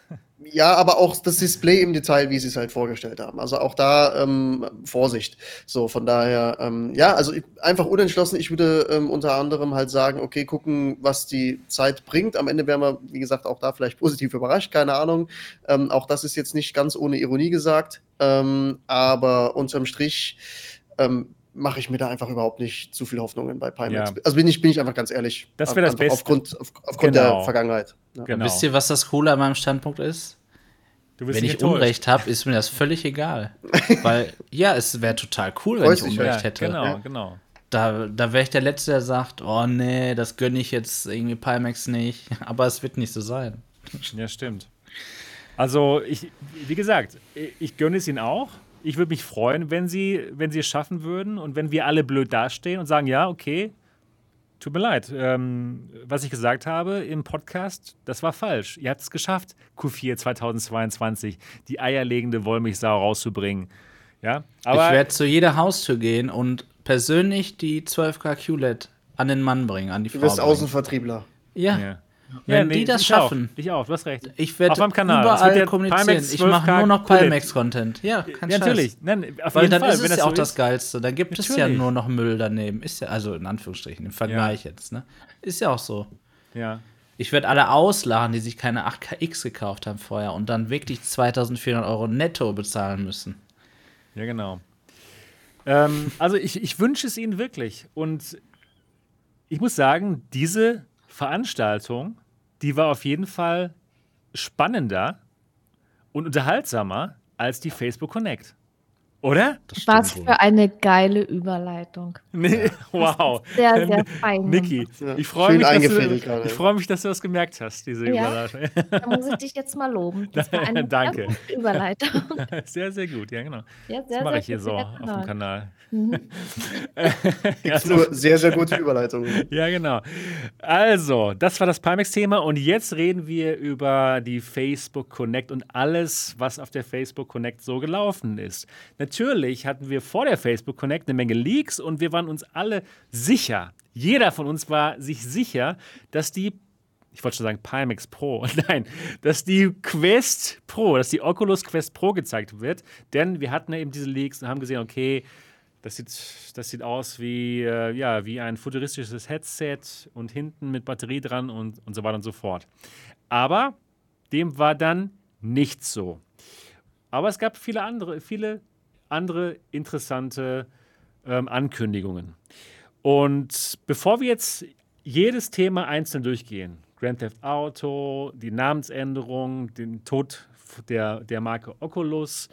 Ja, aber auch das Display im Detail, wie sie es halt vorgestellt haben. Also auch da ähm, Vorsicht. So, von daher, ähm, ja, also ich, einfach unentschlossen. Ich würde ähm, unter anderem halt sagen, okay, gucken, was die Zeit bringt. Am Ende werden wir, wie gesagt, auch da vielleicht positiv überrascht, keine Ahnung. Ähm, auch das ist jetzt nicht ganz ohne Ironie gesagt. Ähm, aber unterm Strich ähm, mache ich mir da einfach überhaupt nicht zu viel Hoffnungen bei Pimax. Ja. Also bin ich, bin ich einfach ganz ehrlich. Das wäre das Beste. Aufgrund, auf, aufgrund Genau. der Vergangenheit. Ja. Genau. Wisst ihr, was das Coole an meinem Standpunkt ist? Wenn ich enttäuscht. Unrecht habe, ist mir das völlig egal. Weil, ja, es wäre total cool, wenn ich Unrecht ja, hätte. Genau, Ja. genau. Da, da wäre ich der Letzte, der sagt, oh nee, das gönne ich jetzt irgendwie Pimax nicht. Aber es wird nicht so sein. Ja, stimmt. Also, ich, wie gesagt, ich, ich gönne es ihnen auch. Ich würde mich freuen, wenn sie, wenn sie es schaffen würden und wenn wir alle blöd dastehen und sagen, ja, okay, tut mir leid. Ähm, was ich gesagt habe im Podcast, das war falsch. Ihr habt es geschafft, Q4 2022, die eierlegende Wollmilchsau rauszubringen. Ja, aber ich werde zu jeder Haustür gehen und persönlich die 12K QLED an den Mann bringen, an die Du Frau. wirst bringen. Außenvertriebler. Ja. ja. Wenn die das ich schaffen. Auch, ich auch, du hast recht. Ich werde Auf meinem Kanal. Es überall wird der kommunizieren. Ich mache 12K nur noch QLED. Pimax-Content. Ja, kein Ja, natürlich. Nein, auf Weil jeden dann Fall, ist wenn es ja so auch das ist. Geilste. Dann gibt es ja Natürlich. nur noch Müll daneben. Ist ja, also in Anführungsstrichen, im Vergleich jetzt, ne? Ist ja auch so. Ja. Ich werde alle auslachen, die sich keine 8KX gekauft haben vorher und dann wirklich 2400 Euro netto bezahlen müssen. Ja, genau. Ähm, also ich, ich wünsche es Ihnen wirklich. Und ich muss sagen, diese Veranstaltung, die war auf jeden Fall spannender und unterhaltsamer als die Facebook Connect. Oder? Das Was für eine geile Überleitung. Nee, wow. Sehr, sehr fein. Niki, ich freue mich, du, ich freue mich, dass du das gemerkt hast, diese Ja. Überleitung. Da muss ich dich jetzt mal loben. Das war eine Danke. Überleitung. Sehr, sehr gut, ja, genau. Ja, Das sehr, mache sehr ich hier so auf dem Kanal. Mhm. Nur sehr, sehr gute Überleitungen. Ja, genau. Also, das war das Pimax-Thema und jetzt reden wir über die Facebook Connect und alles, was auf der Facebook Connect so gelaufen ist. Natürlich hatten wir vor der Facebook Connect eine Menge Leaks und wir waren uns alle sicher, jeder von uns war sich sicher, dass die ich wollte schon sagen Pimax Pro, nein, dass die Quest Pro, dass die Oculus Quest Pro gezeigt wird, denn wir hatten eben diese Leaks und haben gesehen, okay, das sieht, das sieht aus wie, äh, ja, wie ein futuristisches Headset und hinten mit Batterie dran und, und so weiter und so fort. Aber dem war dann nicht so. Aber es gab viele andere, viele andere interessante ähm, Ankündigungen. Und bevor wir jetzt jedes Thema einzeln durchgehen, Grand Theft Auto, die Namensänderung, den Tod der, der Marke Oculus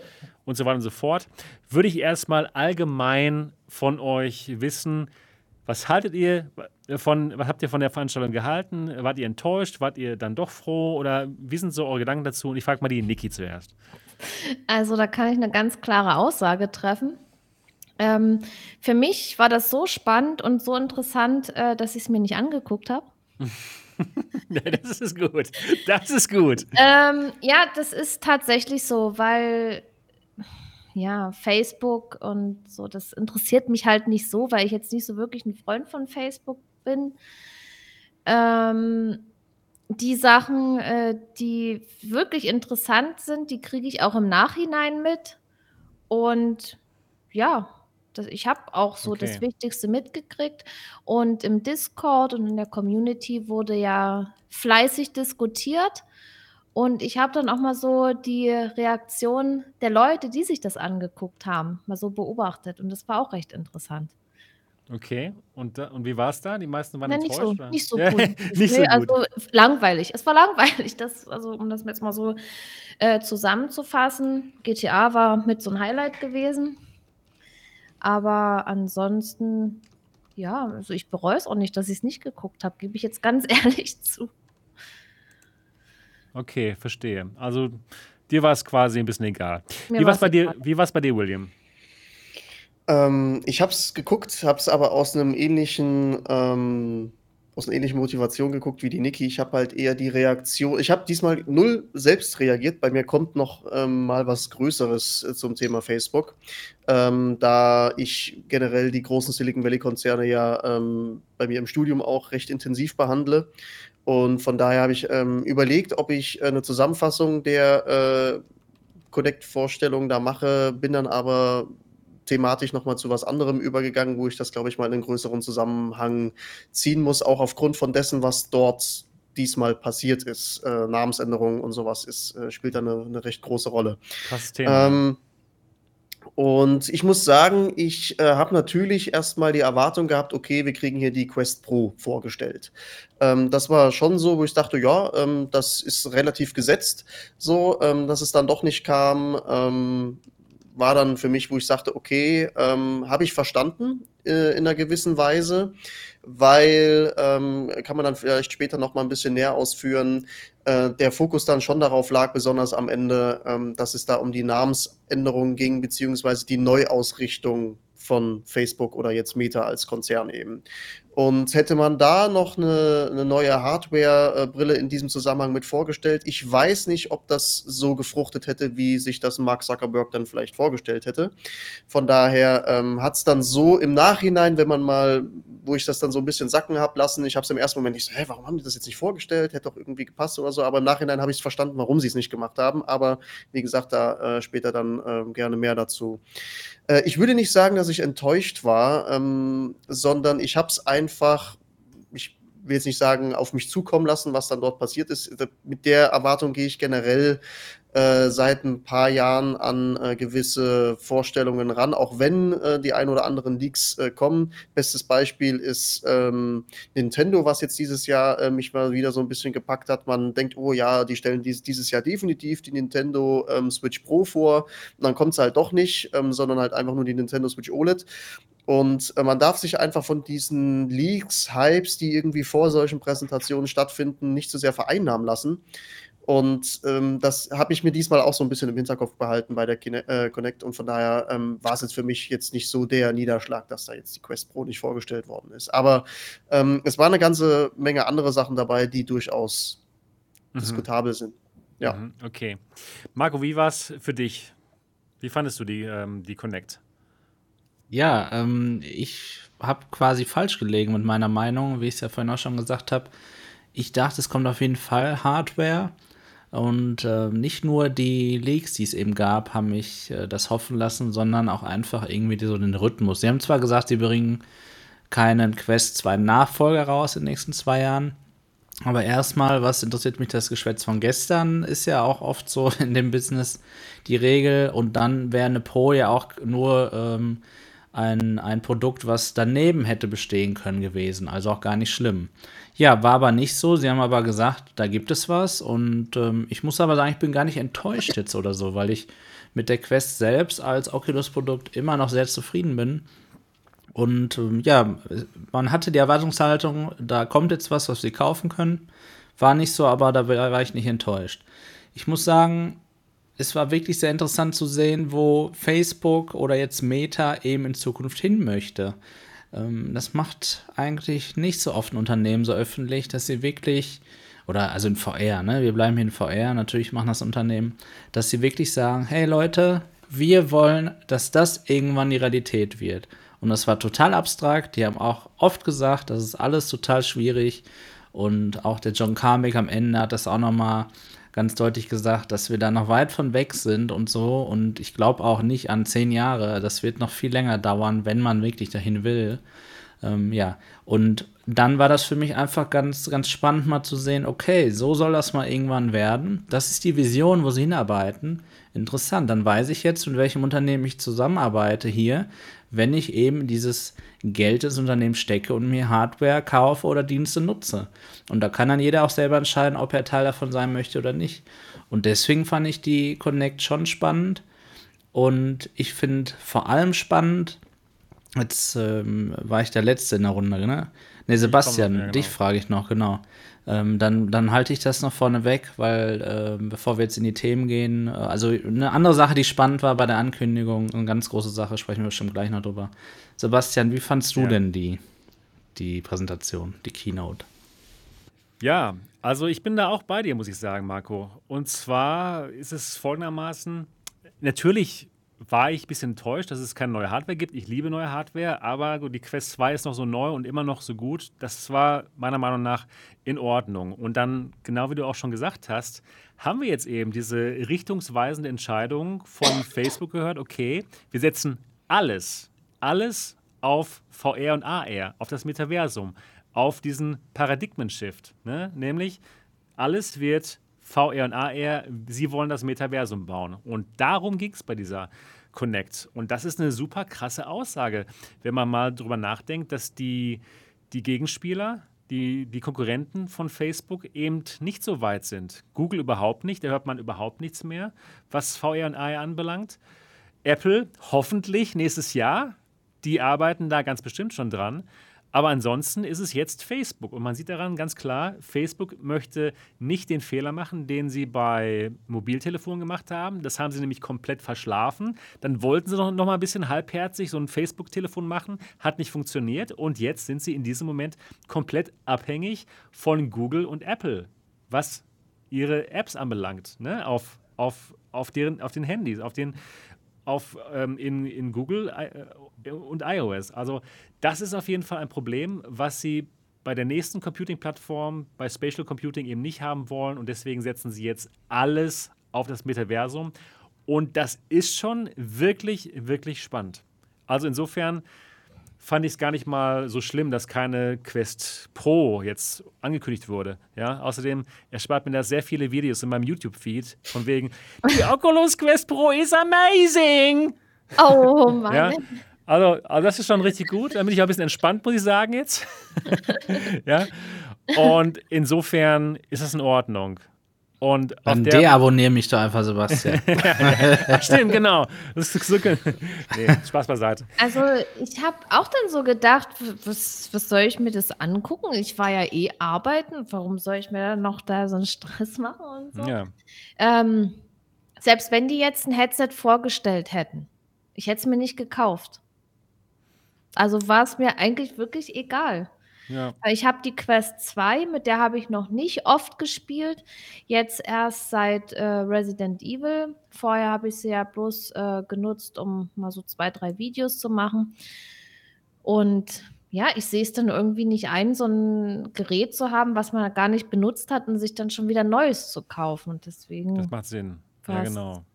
und so weiter und so fort, würde ich erstmal allgemein von euch wissen, was haltet ihr von, was habt ihr von der Veranstaltung gehalten? Wart ihr enttäuscht? Wart ihr dann doch froh? Oder wie sind so eure Gedanken dazu? Und ich frage mal die Niki zuerst. Also da kann ich eine ganz klare Aussage treffen. Ähm, für mich war das so spannend und so interessant, äh, dass ich es mir nicht angeguckt habe. Ja, das ist gut. Das ist gut. Ähm, ja, das ist tatsächlich so, weil ja, Facebook und so, das interessiert mich halt nicht so, weil ich jetzt nicht so wirklich ein Freund von Facebook bin. Ähm, die Sachen, äh, die wirklich interessant sind, die kriege ich auch im Nachhinein mit. Und ja, das, ich habe auch so Okay. das Wichtigste mitgekriegt. Und im Discord und in der Community wurde ja fleißig diskutiert. Und ich habe dann auch mal so die Reaktion der Leute, die sich das angeguckt haben, mal so beobachtet. Und das war auch recht interessant. Okay. Und, da- und wie war es da? Die meisten waren Na, nicht so, oder? nicht so positiv. nicht so Nee, gut. also langweilig. Es war langweilig. Das, also, um das jetzt mal so äh, zusammenzufassen. GTA war mit so ein Highlight gewesen. Aber ansonsten, ja, also ich bereue es auch nicht, dass ich es nicht geguckt habe, gebe ich jetzt ganz ehrlich zu. Okay, verstehe. Also dir war es quasi ein bisschen egal. Mir Wie war es war's bei dir, egal. wie war's bei dir, William? Ähm, ich habe es geguckt, habe es aber aus einem ähnlichen, ähm, aus einer ähnlichen Motivation geguckt wie die Niki. Ich habe halt eher die Reaktion. Ich habe diesmal null selbst reagiert. Bei mir kommt noch ähm, mal was Größeres äh, zum Thema Facebook, ähm, da ich generell die großen Silicon Valley Konzerne ja ähm, bei mir im Studium auch recht intensiv behandle. Und von daher habe ich ähm, überlegt, ob ich äh, eine Zusammenfassung der äh, Connect-Vorstellung da mache, bin dann aber thematisch nochmal zu was anderem übergegangen, wo ich das, glaube ich, mal in einen größeren Zusammenhang ziehen muss, auch aufgrund von dessen, was dort diesmal passiert ist. Äh, Namensänderungen und sowas ist, äh, spielt da eine, eine recht große Rolle. Krasses Thema. Ähm, und ich muss sagen, ich äh, habe natürlich erstmal die Erwartung gehabt, okay, wir kriegen hier die Quest Pro vorgestellt. Ähm, das war schon so, wo ich dachte, ja, ähm, das ist relativ gesetzt, so, ähm, dass es dann doch nicht kam. War dann für mich, wo ich sagte, okay, ähm, habe ich verstanden äh, in einer gewissen Weise, weil ähm, kann man dann vielleicht später noch mal ein bisschen näher ausführen. Äh, der Fokus dann schon darauf lag, besonders am Ende, ähm, dass es da um die Namensänderung ging, beziehungsweise die Neuausrichtung von Facebook oder jetzt Meta als Konzern eben. Und hätte man da noch eine, eine neue Hardware-Brille in diesem Zusammenhang mit vorgestellt, ich weiß nicht, ob das so gefruchtet hätte, wie sich das Mark Zuckerberg dann vielleicht vorgestellt hätte. Von daher ähm, hat es dann so im Nachhinein, wenn man mal, wo ich das dann so ein bisschen sacken habe lassen, ich habe es im ersten Moment nicht so, hä, warum haben die das jetzt nicht vorgestellt? Hätte doch irgendwie gepasst oder so, aber im Nachhinein habe ich es verstanden, warum sie es nicht gemacht haben. Aber wie gesagt, da äh, später dann ähm, gerne mehr dazu. Äh, ich würde nicht sagen, dass ich enttäuscht war, ähm, sondern ich habe es einfach, ich will jetzt nicht sagen, auf mich zukommen lassen, was dann dort passiert ist. Mit der Erwartung gehe ich generell äh, seit ein paar Jahren an äh, gewisse Vorstellungen ran, auch wenn äh, die ein oder anderen Leaks äh, kommen. Bestes Beispiel ist ähm, Nintendo, was jetzt dieses Jahr äh, mich mal wieder so ein bisschen gepackt hat. Man denkt, oh ja, die stellen dies, dieses Jahr definitiv die Nintendo ähm, Switch Pro vor. Und dann kommt es halt doch nicht, ähm, sondern halt einfach nur die Nintendo Switch OLED. Und äh, man darf sich einfach von diesen Leaks, Hypes, die irgendwie vor solchen Präsentationen stattfinden, nicht zu sehr vereinnahmen lassen. Und ähm, das habe ich mir diesmal auch so ein bisschen im Hinterkopf behalten bei der Kine äh, Connect. Und von daher ähm, war es jetzt für mich jetzt nicht so der Niederschlag, dass da jetzt die Quest Pro nicht vorgestellt worden ist. Aber ähm, es waren eine ganze Menge andere Sachen dabei, die durchaus Mhm. diskutabel sind. Ja. Mhm, Okay. Marco, wie war es für dich? Wie fandest du die, ähm, die Connect? Ja, ähm, ich habe quasi falsch gelegen mit meiner Meinung, wie ich es ja vorhin auch schon gesagt habe. Ich dachte, es kommt auf jeden Fall Hardware. Und äh, nicht nur die Leaks, die es eben gab, haben mich äh, das hoffen lassen, sondern auch einfach irgendwie so den Rhythmus. Sie haben zwar gesagt, sie bringen keinen Quest 2 Nachfolger raus in den nächsten zwei Jahren, aber erstmal, was interessiert mich das Geschwätz von gestern, ist ja auch oft so in dem Business die Regel. Und dann wäre eine Pro ja auch nur ähm, ein, ein Produkt, was daneben hätte bestehen können gewesen. Also auch gar nicht schlimm. Ja, war aber nicht so. Sie haben aber gesagt, da gibt es was. Und ähm, ich muss aber sagen, ich bin gar nicht enttäuscht jetzt oder so, weil ich mit der Quest selbst als Oculus-Produkt immer noch sehr zufrieden bin. Und ähm, ja, man hatte die Erwartungshaltung, da kommt jetzt was, was wir kaufen können. War nicht so, aber da war ich nicht enttäuscht. Ich muss sagen, es war wirklich sehr interessant zu sehen, wo Facebook oder jetzt Meta eben in Zukunft hin möchte. Ähm, das macht eigentlich nicht so oft ein Unternehmen so öffentlich, dass sie wirklich, oder also in VR, ne? Wir bleiben hier in VR, natürlich machen das Unternehmen, dass sie wirklich sagen, hey Leute, wir wollen, dass das irgendwann die Realität wird. Und das war total abstrakt. Die haben auch oft gesagt, das ist alles total schwierig. Und auch der John Carmack am Ende hat das auch nochmal ganz deutlich gesagt, dass wir da noch weit von weg sind und so. Und ich glaube auch nicht an zehn Jahre. Das wird noch viel länger dauern, wenn man wirklich dahin will. Ähm, ja, und dann war das für mich einfach ganz, ganz spannend mal zu sehen, okay, so soll das mal irgendwann werden. Das ist die Vision, wo sie hinarbeiten. Interessant, dann weiß ich jetzt, mit welchem Unternehmen ich zusammenarbeite hier, wenn ich eben dieses Geld ins Unternehmen stecke und mir Hardware kaufe oder Dienste nutze. Und da kann dann jeder auch selber entscheiden, ob er Teil davon sein möchte oder nicht. Und deswegen fand ich die Connect schon spannend. Und ich finde vor allem spannend, jetzt ähm, war ich der Letzte in der Runde, ne? Ne, Sebastian, ja, genau. dich frage ich noch, genau. Ähm, dann, dann halte ich das noch vorne weg, weil äh, bevor wir jetzt in die Themen gehen, äh, also eine andere Sache, die spannend war bei der Ankündigung, eine ganz große Sache, sprechen wir bestimmt gleich noch drüber. Sebastian, wie fandst du ja. denn die, die Präsentation, die Keynote? Ja, also ich bin da auch bei dir, muss ich sagen, Marco. Und zwar ist es folgendermaßen, natürlich war ich ein bisschen enttäuscht, dass es keine neue Hardware gibt. Ich liebe neue Hardware, aber die Quest 2 ist noch so neu und immer noch so gut. Das war meiner Meinung nach in Ordnung. Und dann, genau wie du auch schon gesagt hast, haben wir jetzt eben diese richtungsweisende Entscheidung von Facebook gehört, okay, wir setzen alles, alles auf VR und AR, auf das Metaversum, auf diesen Paradigmen-Shift. Ne? Nämlich, alles wird VR und AR, sie wollen das Metaversum bauen. Und darum ging es bei dieser Connect. Und das ist eine super krasse Aussage, wenn man mal drüber nachdenkt, dass die, die Gegenspieler, die, die Konkurrenten von Facebook eben nicht so weit sind. Google überhaupt nicht, da hört man überhaupt nichts mehr, was VR und AR anbelangt. Apple hoffentlich nächstes Jahr, die arbeiten da ganz bestimmt schon dran. Aber ansonsten ist es jetzt Facebook. Und man sieht daran ganz klar, Facebook möchte nicht den Fehler machen, den sie bei Mobiltelefonen gemacht haben. Das haben sie nämlich komplett verschlafen. Dann wollten sie noch, noch mal ein bisschen halbherzig so ein Facebook-Telefon machen, hat nicht funktioniert. Und jetzt sind sie in diesem Moment komplett abhängig von Google und Apple, was ihre Apps anbelangt, ne? auf, auf, auf, deren, auf den Handys, auf den auf, ähm, in, in Google äh, und iOS. Also das ist auf jeden Fall ein Problem, was sie bei der nächsten Computing-Plattform, bei Spatial Computing eben nicht haben wollen und deswegen setzen sie jetzt alles auf das Metaversum und das ist schon wirklich, wirklich spannend. Also insofern fand ich es gar nicht mal so schlimm, dass keine Quest Pro jetzt angekündigt wurde. Ja, außerdem erspart mir das sehr viele Videos in meinem YouTube-Feed von wegen die Oculus Quest Pro is amazing. Oh Mann. Ja? Also, also das ist schon richtig gut. Da bin ich auch ein bisschen entspannt, muss ich sagen jetzt. ja. Und insofern ist das in Ordnung. Und Dann deabonniere mich doch einfach, Sebastian. ja, stimmt, genau. Das ist so, nee, Spaß beiseite. Also, ich habe auch dann so gedacht, was, was soll ich mir das angucken? Ich war ja eh arbeiten. Warum soll ich mir dann noch da so einen Stress machen und so? Ja. Ähm, selbst wenn die jetzt ein Headset vorgestellt hätten, ich hätte es mir nicht gekauft. Also war es mir eigentlich wirklich egal. Ja. Ich habe die Quest 2, mit der habe ich noch nicht oft gespielt. Jetzt erst seit äh, Resident Evil. Vorher habe ich sie ja bloß äh, genutzt, um mal so zwei, drei Videos zu machen. Und ja, ich sehe es dann irgendwie nicht ein, so ein Gerät zu haben, was man gar nicht benutzt hat und sich dann schon wieder Neues zu kaufen. Und deswegen. Das macht Sinn. Ja, genau.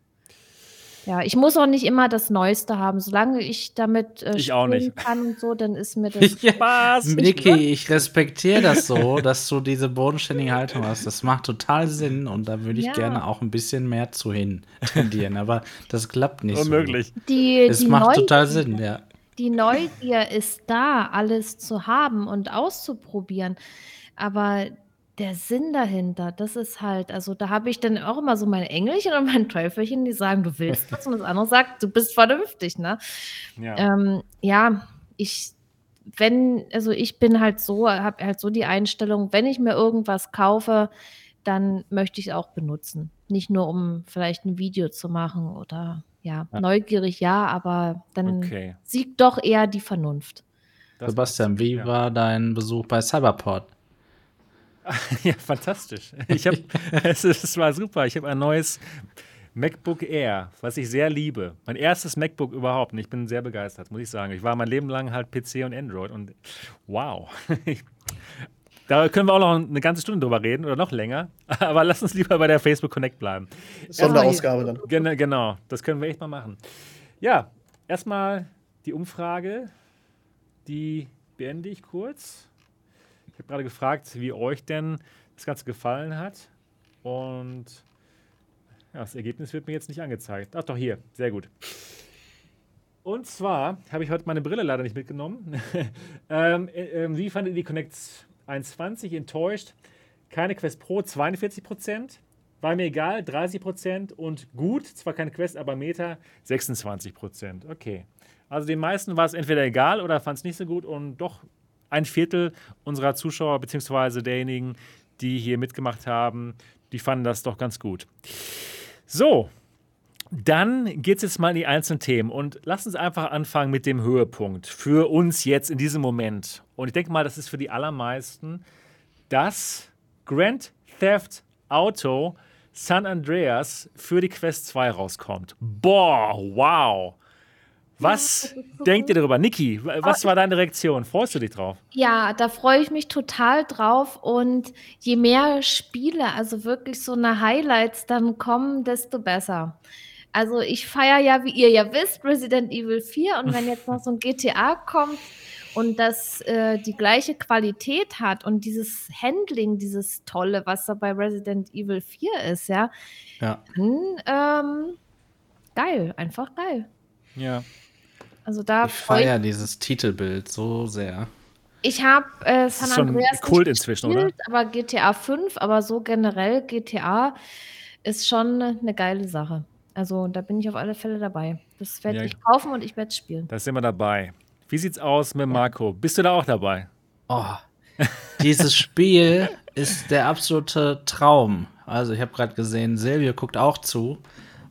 Ja, ich muss auch nicht immer das Neueste haben. Solange ich damit äh, ich auch nicht. kann und so, dann ist mir das Spaß. Niki, ich respektiere das so, dass du diese bodenständige Haltung hast. Das macht total Sinn und da würde ich ja. gerne auch ein bisschen mehr zu hin tendieren. Aber das klappt nicht Unmöglich. so. Die, es die macht Neugier, total Sinn, ja. Die Neugier ist da, alles zu haben und auszuprobieren. Aber der Sinn dahinter, das ist halt, also da habe ich dann auch immer so mein Engelchen und mein Teufelchen, die sagen, du willst das und das andere sagt, du bist vernünftig, ne? Ja, ähm, ja ich, wenn, also ich bin halt so, habe halt so die Einstellung, wenn ich mir irgendwas kaufe, dann möchte ich es auch benutzen. Nicht nur, um vielleicht ein Video zu machen oder ja, ja. neugierig ja, aber dann okay. siegt doch eher die Vernunft. Das Sebastian, wie ja. war dein Besuch bei Cyberport? ja, fantastisch. Ich habe, es, es war super. Ich habe ein neues MacBook Air, was ich sehr liebe. Mein erstes MacBook überhaupt. Und ich bin sehr begeistert, muss ich sagen. Ich war mein Leben lang halt PC und Android und wow. Da können wir auch noch eine ganze Stunde drüber reden oder noch länger. Aber lass uns lieber bei der Facebook Connect bleiben. Sonderausgabe dann. Genau, genau, das können wir echt mal machen. Ja, erstmal die Umfrage, die beende ich kurz. Ich habe gerade gefragt, wie euch denn das Ganze gefallen hat. Und ja, das Ergebnis wird mir jetzt nicht angezeigt. Ach doch, hier, sehr gut. Und zwar habe ich heute meine Brille leider nicht mitgenommen. ähm, äh, wie fandet ihr die Connect 1.20? Enttäuscht. Keine Quest Pro, 42%. War mir egal, 30%. Und gut, zwar keine Quest, aber Meta, 26%. Okay. Also den meisten war es entweder egal oder fand es nicht so gut. Und doch ein Viertel unserer Zuschauer bzw. derjenigen, die hier mitgemacht haben, die fanden das doch ganz gut. So, dann geht es jetzt mal in die einzelnen Themen und lass uns einfach anfangen mit dem Höhepunkt für uns jetzt in diesem Moment. Und ich denke mal, das ist für die allermeisten, dass Grand Theft Auto San Andreas für die Quest 2 rauskommt. Boah, wow. Was ja, so denkt ihr darüber? Niki, was war deine Reaktion? Freust du dich drauf? Ja, da freue ich mich total drauf. Und je mehr Spiele, also wirklich so eine Highlights dann kommen, desto besser. Also ich feiere ja, wie ihr ja wisst, Resident Evil 4 und wenn jetzt noch so ein GTA kommt und das äh, die gleiche Qualität hat und dieses Handling, dieses Tolle, was da bei Resident Evil 4 ist, ja, ja. dann ähm, geil, einfach geil. Ja. Also da ich feiere dieses Titelbild so sehr. Ich habe äh, San Andreas Kult inzwischen, gespielt, oder? aber GTA 5, aber so generell GTA ist schon eine geile Sache. Also da bin ich auf alle Fälle dabei. Das werde ja. ich kaufen und ich werde es spielen. Da sind wir dabei. Wie sieht's aus mit Marco? Bist du da auch dabei? Oh, dieses Spiel ist der absolute Traum. Also ich habe gerade gesehen, Silvio guckt auch zu.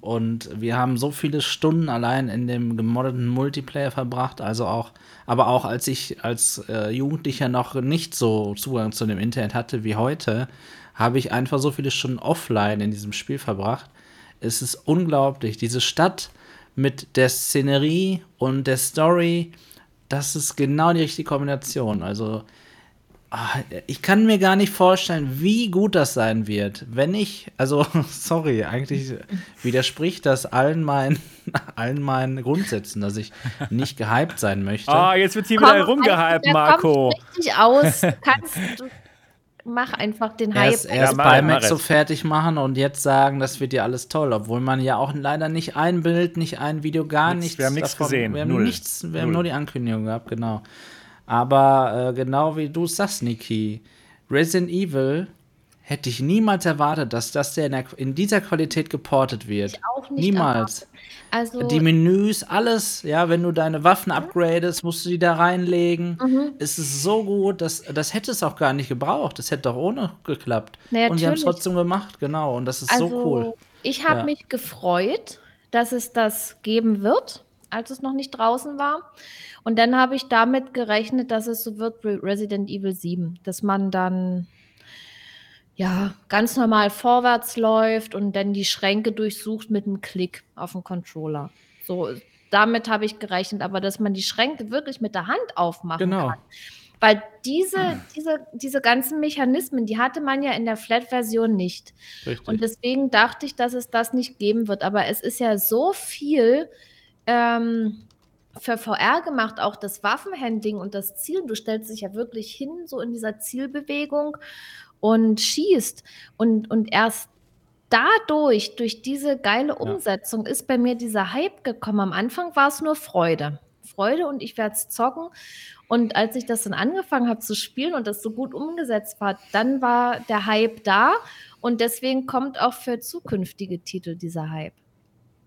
Und wir haben so viele Stunden allein in dem gemoddeten Multiplayer verbracht, also auch, aber auch als ich als äh, Jugendlicher noch nicht so Zugang zu dem Internet hatte wie heute, habe ich einfach so viele Stunden offline in diesem Spiel verbracht. Es ist unglaublich. Diese Stadt mit der Szenerie und der Story, das ist genau die richtige Kombination. Also, ich kann mir gar nicht vorstellen, wie gut das sein wird, wenn ich, also, sorry, eigentlich widerspricht das allen meinen, allen meinen Grundsätzen, dass ich nicht gehypt sein möchte. Ah, jetzt wird hier Komm, wieder rumgehypt, Marco. Richtig aus. Kannst du mach einfach den Hype. Erst, erst ja, bei Max so fertig machen und jetzt sagen, das wird ja alles toll, obwohl man ja auch leider nicht ein Bild, nicht ein Video, gar nichts. nichts wir haben nichts gesehen. Wir haben Null. nichts, wir Null. haben nur die Ankündigung gehabt, genau. Aber äh, genau wie du sagst, Niki, Resident Evil hätte ich niemals erwartet, dass das der in, der, in dieser Qualität geportet wird. Ich auch nicht. Niemals. Also die Menüs, alles, ja, wenn du deine Waffen upgradest, musst du die da reinlegen. Mhm. Es ist so gut, dass, das hätte es auch gar nicht gebraucht. Das hätte doch ohne geklappt. Naja, und die haben es trotzdem gemacht, genau. Und das ist also, so cool. Ich habe ja. mich gefreut, dass es das geben wird, als es noch nicht draußen war. Und dann habe ich damit gerechnet, dass es so wird wie Resident Evil 7, dass man dann ja, ganz normal vorwärts läuft und dann die Schränke durchsucht mit einem Klick auf dem Controller. So, damit habe ich gerechnet, aber dass man die Schränke wirklich mit der Hand aufmachen genau. kann. Weil diese, diese, diese ganzen Mechanismen, die hatte man ja in der Flat-Version nicht. Richtig. Und deswegen dachte ich, dass es das nicht geben wird. Aber es ist ja so viel ähm, für VR gemacht, auch das Waffenhandling und das Ziel. Du stellst dich ja wirklich hin, so in dieser Zielbewegung und schießt. Und, und erst dadurch, durch diese geile Umsetzung, ja. ist bei mir dieser Hype gekommen. Am Anfang war es nur Freude. Freude und ich werde es zocken. Und als ich das dann angefangen habe zu spielen und das so gut umgesetzt war, dann war der Hype da. Und deswegen kommt auch für zukünftige Titel dieser Hype.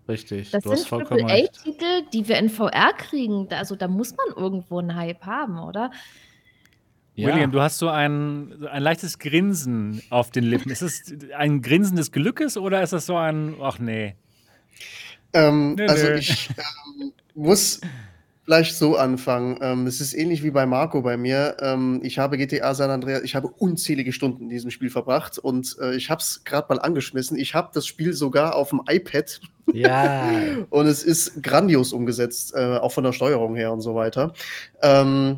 Richtig, das du sind AAA-Titel, die wir in VR kriegen. Also da muss man irgendwo einen Hype haben, oder? Ja. William, du hast so ein, ein leichtes Grinsen auf den Lippen. Ist es ein Grinsen des Glückes oder ist das so ein, ach nee? Ähm, nee also nee. ich ähm, muss vielleicht so anfangen. Ähm, es ist ähnlich wie bei Marco bei mir. Ähm, ich habe GTA San Andreas, ich habe unzählige Stunden in diesem Spiel verbracht und äh, ich habe es gerade mal angeschmissen. Ich habe das Spiel sogar auf dem iPad. Ja. und es ist grandios umgesetzt, äh, auch von der Steuerung her und so weiter. Ähm,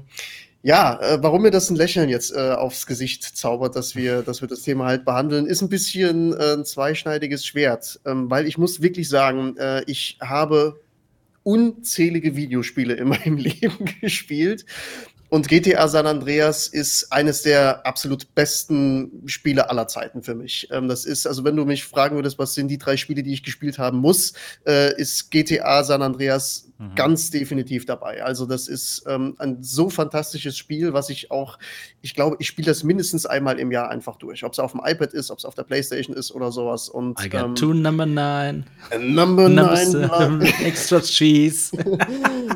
Ja, äh, warum mir das ein Lächeln jetzt äh, aufs Gesicht zaubert, dass wir, dass wir das Thema halt behandeln, ist ein bisschen äh, ein zweischneidiges Schwert, ähm, weil ich muss wirklich sagen, äh, ich habe unzählige Videospiele in meinem Leben gespielt und GTA San Andreas ist eines der absolut besten Spiele aller Zeiten für mich. Ähm, das ist, also wenn du mich fragen würdest, was sind die drei Spiele, die ich gespielt haben muss, äh, ist GTA San Andreas mhm. ganz definitiv dabei. Also das ist ähm, ein so fantastisches Spiel, was ich auch, ich glaube, ich spiele das mindestens einmal im Jahr einfach durch. Ob es auf dem iPad ist, ob es auf der Playstation ist oder sowas. Und, I got ähm, two number nine. Number, number nine. extra cheese.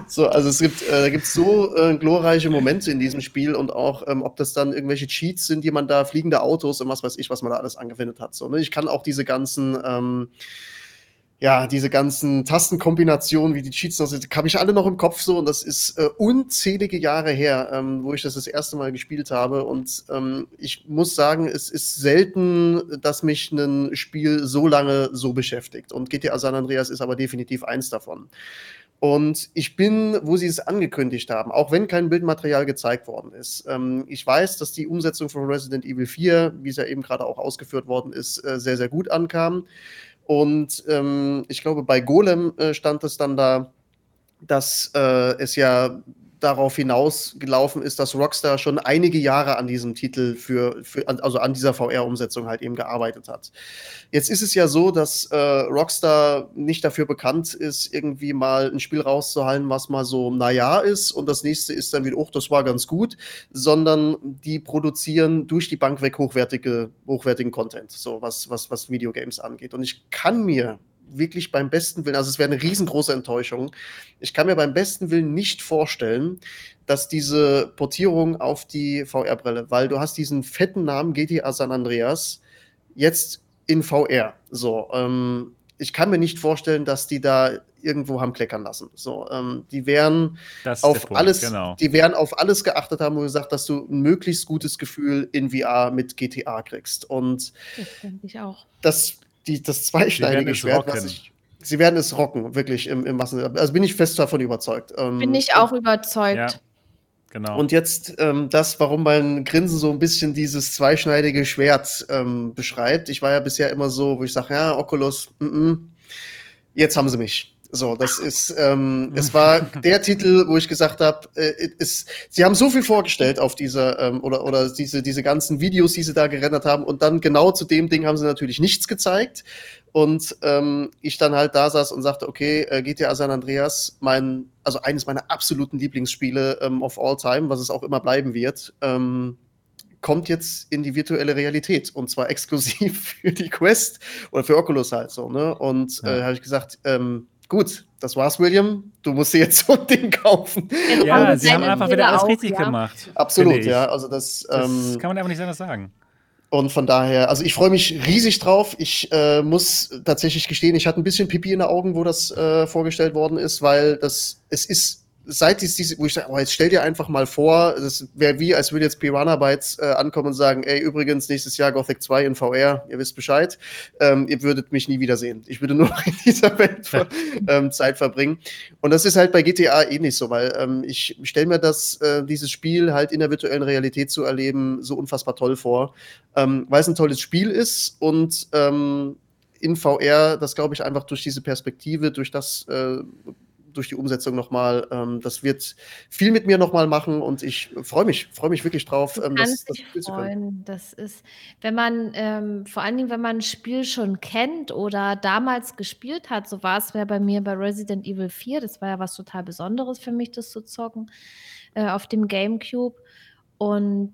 so, also es gibt, äh, gibt so äh, glorreiche Momente Momente in diesem Spiel und auch, ähm, ob das dann irgendwelche Cheats sind, die man da, fliegende Autos und was weiß ich, was man da alles angewendet hat. So, ne? Ich kann auch diese ganzen, ähm, ja, diese ganzen Tastenkombinationen, wie die Cheats noch sind, habe ich alle noch im Kopf so und das ist äh, unzählige Jahre her, ähm, wo ich das das erste Mal gespielt habe und ähm, ich muss sagen, es ist selten, dass mich ein Spiel so lange so beschäftigt und GTA San Andreas ist aber definitiv eins davon. Und ich bin, wo sie es angekündigt haben, auch wenn kein Bildmaterial gezeigt worden ist. Ähm, ich weiß, dass die Umsetzung von Resident Evil 4, wie es ja eben gerade auch ausgeführt worden ist, äh, sehr, sehr gut ankam. Und ähm, ich glaube, bei Golem äh, stand es dann da, dass äh, es ja darauf hinausgelaufen ist, dass Rockstar schon einige Jahre an diesem Titel für, für also an dieser VR-Umsetzung halt eben gearbeitet hat. Jetzt ist es ja so, dass äh, Rockstar nicht dafür bekannt ist, irgendwie mal ein Spiel rauszuhalten, was mal so naja ist und das nächste ist dann wieder, oh, das war ganz gut, sondern die produzieren durch die Bank weg hochwertige, hochwertigen Content, so was, was, was Videogames angeht. Und ich kann mir wirklich beim besten Willen, also es wäre eine riesengroße Enttäuschung. Ich kann mir beim besten Willen nicht vorstellen, dass diese Portierung auf die VR-Brille, weil du hast diesen fetten Namen GTA San Andreas jetzt in VR. So, ähm, ich kann mir nicht vorstellen, dass die da irgendwo haben kleckern lassen. So, ähm, die werden auf Punkt, alles, genau. die werden auf alles geachtet haben und gesagt, dass du ein möglichst gutes Gefühl in VR mit GTA kriegst. Und das denke ich auch. Das die, das zweischneidige Schwert, was ich, sie werden es rocken, wirklich im, im Massen. Also bin ich fest davon überzeugt. Ähm, bin ich auch überzeugt. Ja, genau. Und jetzt ähm, das, warum mein Grinsen so ein bisschen dieses zweischneidige Schwert ähm, beschreibt. Ich war ja bisher immer so, wo ich sage, ja, Oculus, mm -mm, jetzt haben sie mich. So, das ist, ähm, es war der Titel, wo ich gesagt habe, äh, sie haben so viel vorgestellt auf dieser, ähm, oder, oder diese, diese ganzen Videos, die sie da gerendert haben, und dann genau zu dem Ding haben sie natürlich nichts gezeigt. Und ähm, ich dann halt da saß und sagte, okay, äh, GTA San Andreas, mein, also eines meiner absoluten Lieblingsspiele ähm, of all time, was es auch immer bleiben wird, ähm, kommt jetzt in die virtuelle Realität und zwar exklusiv für die Quest oder für Oculus halt so, ne? Und ja. äh, habe ich gesagt, ähm, gut, das war's, William. Du musst dir jetzt so ein Ding kaufen. Ja, sie haben einfach wieder alles richtig ja. gemacht. Absolut, ja. Also das, das ähm, kann man einfach nicht anders sagen. Und von daher, also ich freue mich riesig drauf. Ich äh, muss tatsächlich gestehen, ich hatte ein bisschen Pipi in den Augen, wo das äh, vorgestellt worden ist, weil das, es ist seit dies, diese, wo ich sage, oh, jetzt stell dir einfach mal vor, das wäre wie, als würde jetzt Piranha Bytes äh, ankommen und sagen, ey, übrigens, nächstes Jahr Gothic 2 in VR, ihr wisst Bescheid, ähm, ihr würdet mich nie wiedersehen. Ich würde nur in dieser Welt ähm, Zeit verbringen. Und das ist halt bei GTA ähnlich so, weil ähm, ich stelle mir das, äh, dieses Spiel halt in der virtuellen Realität zu erleben, so unfassbar toll vor, ähm, weil es ein tolles Spiel ist und ähm, in VR, das glaube ich einfach durch diese Perspektive, durch das äh, durch die Umsetzung nochmal. Ähm, das wird viel mit mir nochmal machen und ich freue mich, freue mich wirklich drauf, ähm, das, das Spiel zu können. Das ist, wenn man, ähm, vor allen Dingen, wenn man ein Spiel schon kennt oder damals gespielt hat, so war es ja bei mir bei Resident Evil 4, das war ja was total Besonderes für mich, das zu zocken, äh, auf dem Gamecube. Und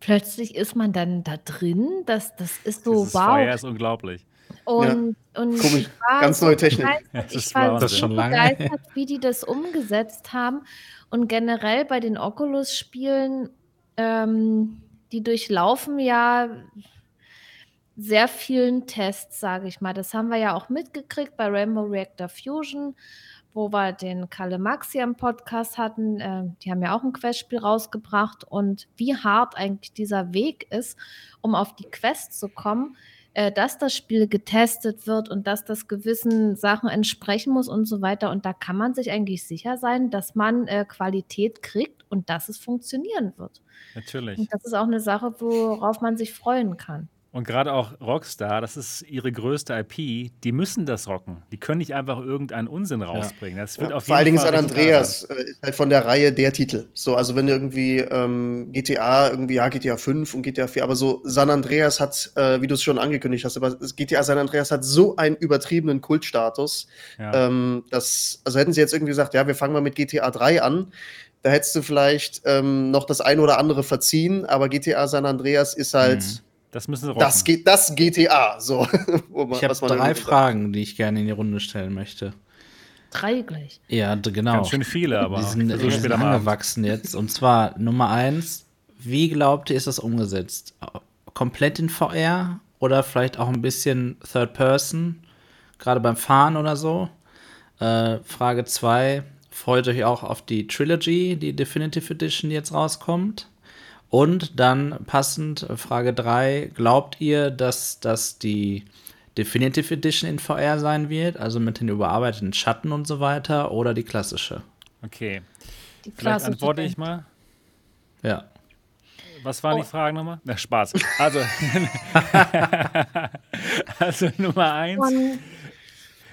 plötzlich ist man dann da drin. Das, das ist so Dieses wow. Feuer ist unglaublich. Und, ja. und Komisch, ganz neue Technik. Begeistert, ich war das schon lange. begeistert, wie die das umgesetzt haben. Und generell bei den Oculus-Spielen, ähm, die durchlaufen ja sehr vielen Tests, sage ich mal. Das haben wir ja auch mitgekriegt bei Rainbow Reactor Fusion, wo wir den Kalle Maxi am Podcast hatten. Äh, die haben ja auch ein Questspiel rausgebracht und wie hart eigentlich dieser Weg ist, um auf die Quest zu kommen äh, dass das Spiel getestet wird und dass das gewissen Sachen entsprechen muss und so weiter. Und da kann man sich eigentlich sicher sein, dass man äh, Qualität kriegt und dass es funktionieren wird. Natürlich. Und das ist auch eine Sache, worauf man sich freuen kann. Und gerade auch Rockstar, das ist ihre größte IP, die müssen das rocken. Die können nicht einfach irgendeinen Unsinn rausbringen. Das wird Ja, auf vor allen Dingen San Andreas äh, ist halt von der Reihe der Titel. So, also wenn du irgendwie ähm, GTA, irgendwie, ja, GTA 5 und GTA 4, aber so San Andreas hat, äh, wie du es schon angekündigt hast, aber GTA San Andreas hat so einen übertriebenen Kultstatus, Ja. ähm, dass, also hätten sie jetzt irgendwie gesagt, ja, wir fangen mal mit GTA 3 an, da hättest du vielleicht ähm, noch das eine oder andere verziehen, aber GTA San Andreas ist halt Mhm. Das müssen sie rocken. das, geht, das GTA, so. wo man- Ich habe drei. Fragen, die ich gerne in die Runde stellen möchte. Drei gleich. Ja, genau. Ganz schön viele, aber die sind, so die sind angewachsen jetzt. Und zwar Nummer eins, wie glaubt ihr, ist das umgesetzt? Komplett in VR oder vielleicht auch ein bisschen Third Person, gerade beim Fahren oder so? Äh, Frage zwei, freut euch auch auf die Trilogy, die Definitive Edition, die jetzt rauskommt? Und dann passend, äh, Frage 3, glaubt ihr, dass das die Definitive Edition in VR sein wird, also mit den überarbeiteten Schatten und so weiter, oder die klassische? Okay. Die Vielleicht klassische antworte ich mal. Ja. Was waren Oh. die Fragen nochmal? Na, Spaß. Also, also Nummer eins. Mann.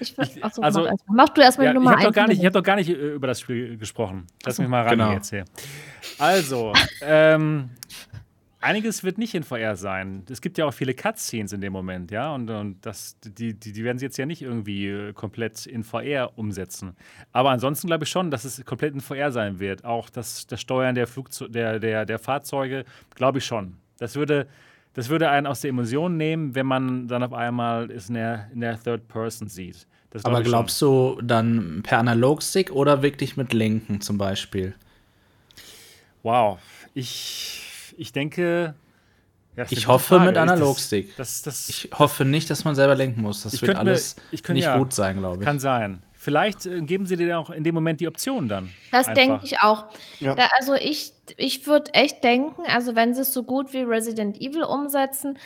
Ich, ich, achso, also- mach, mach du erstmal Ja, die ich Nummer habe doch, eins. gar nicht- ich hab doch gar nicht äh, über das Spiel gesprochen. Lass mich mal ran Genau. jetzt hier. Also, ähm, einiges wird nicht in VR sein. Es gibt ja auch viele Cutscenes in dem Moment, ja, und, und das, die, die, die werden sie jetzt ja nicht irgendwie äh, komplett in VR umsetzen. Aber ansonsten glaube ich schon, dass es komplett in VR sein wird. Auch das, das Steuern der, Flugze der, der, der Fahrzeuge, glaube ich schon. Das würde, das würde einen aus der Emotion nehmen, wenn man dann auf einmal es in der, in der Third Person sieht. Aber ich schon. glaubst du dann per Analogstick oder wirklich mit Lenken zum Beispiel? Wow, ich, ich denke. ja, Ich hoffe Frage. mit Analogstick. Das, das, das Ich hoffe nicht, dass man selber lenken muss. Das Ich wird könnte mir- alles ich könnte- nicht ja. gut sein, glaube ich. kann sein. Vielleicht äh, geben sie dir auch in dem Moment die Option dann. Das denke ich auch. Ja. Da, also ich, ich würde echt denken, also wenn sie es so gut wie Resident Evil umsetzen,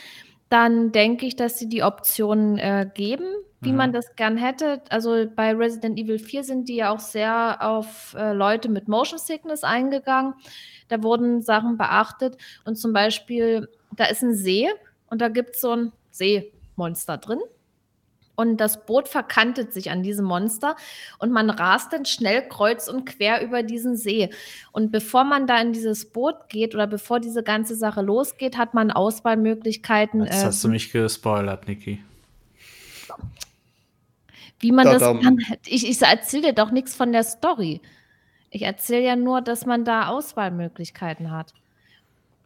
dann denke ich, dass sie die Optionen äh, geben, wie Mhm. man das gern hätte. Also bei Resident Evil 4 sind die ja auch sehr auf äh, Leute mit Motion Sickness eingegangen. Da wurden Sachen beachtet und zum Beispiel, da ist ein See und da gibt es so ein Seemonster drin. Und das Boot verkantet sich an diesem Monster und man rast dann schnell kreuz und quer über diesen See. Und bevor man da in dieses Boot geht oder bevor diese ganze Sache losgeht, hat man Auswahlmöglichkeiten, Jetzt äh, hast du mich gespoilert, Niki. Wie man das Tadam. kann. Ich, ich erzähle dir doch nichts von der Story. Ich erzähle ja nur, dass man da Auswahlmöglichkeiten hat.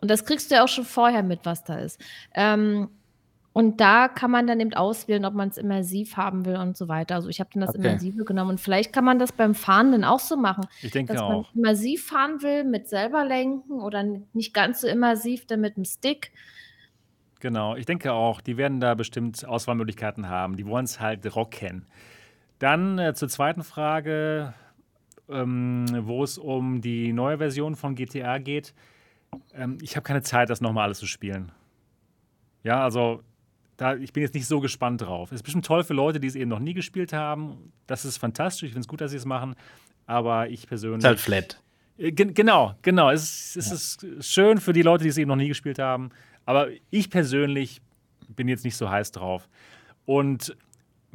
Und das kriegst du ja auch schon vorher mit, was da ist. Ähm, und da kann man dann eben auswählen, ob man es immersiv haben will und so weiter. Also ich habe dann das Okay. Immersive genommen. Und vielleicht kann man das beim Fahren dann auch so machen, Ich denke dass man auch. immersiv fahren will, mit selber lenken oder nicht ganz so immersiv, dann mit dem Stick. Genau, ich denke auch, die werden da bestimmt Auswahlmöglichkeiten haben. Die wollen es halt rocken. Dann äh, zur zweiten Frage, ähm, wo es um die neue Version von GTA geht. Ähm, ich habe keine Zeit, das nochmal alles zu spielen. Ja, also da, ich bin jetzt nicht so gespannt drauf. Es ist bestimmt toll für Leute, die es eben noch nie gespielt haben. Das ist fantastisch. Ich finde es gut, dass sie es machen. Aber ich persönlich. Ist halt flat. Äh, gen- Genau, genau. Es, es ist schön für die Leute, die es eben noch nie gespielt haben. Aber ich persönlich bin jetzt nicht so heiß drauf. Und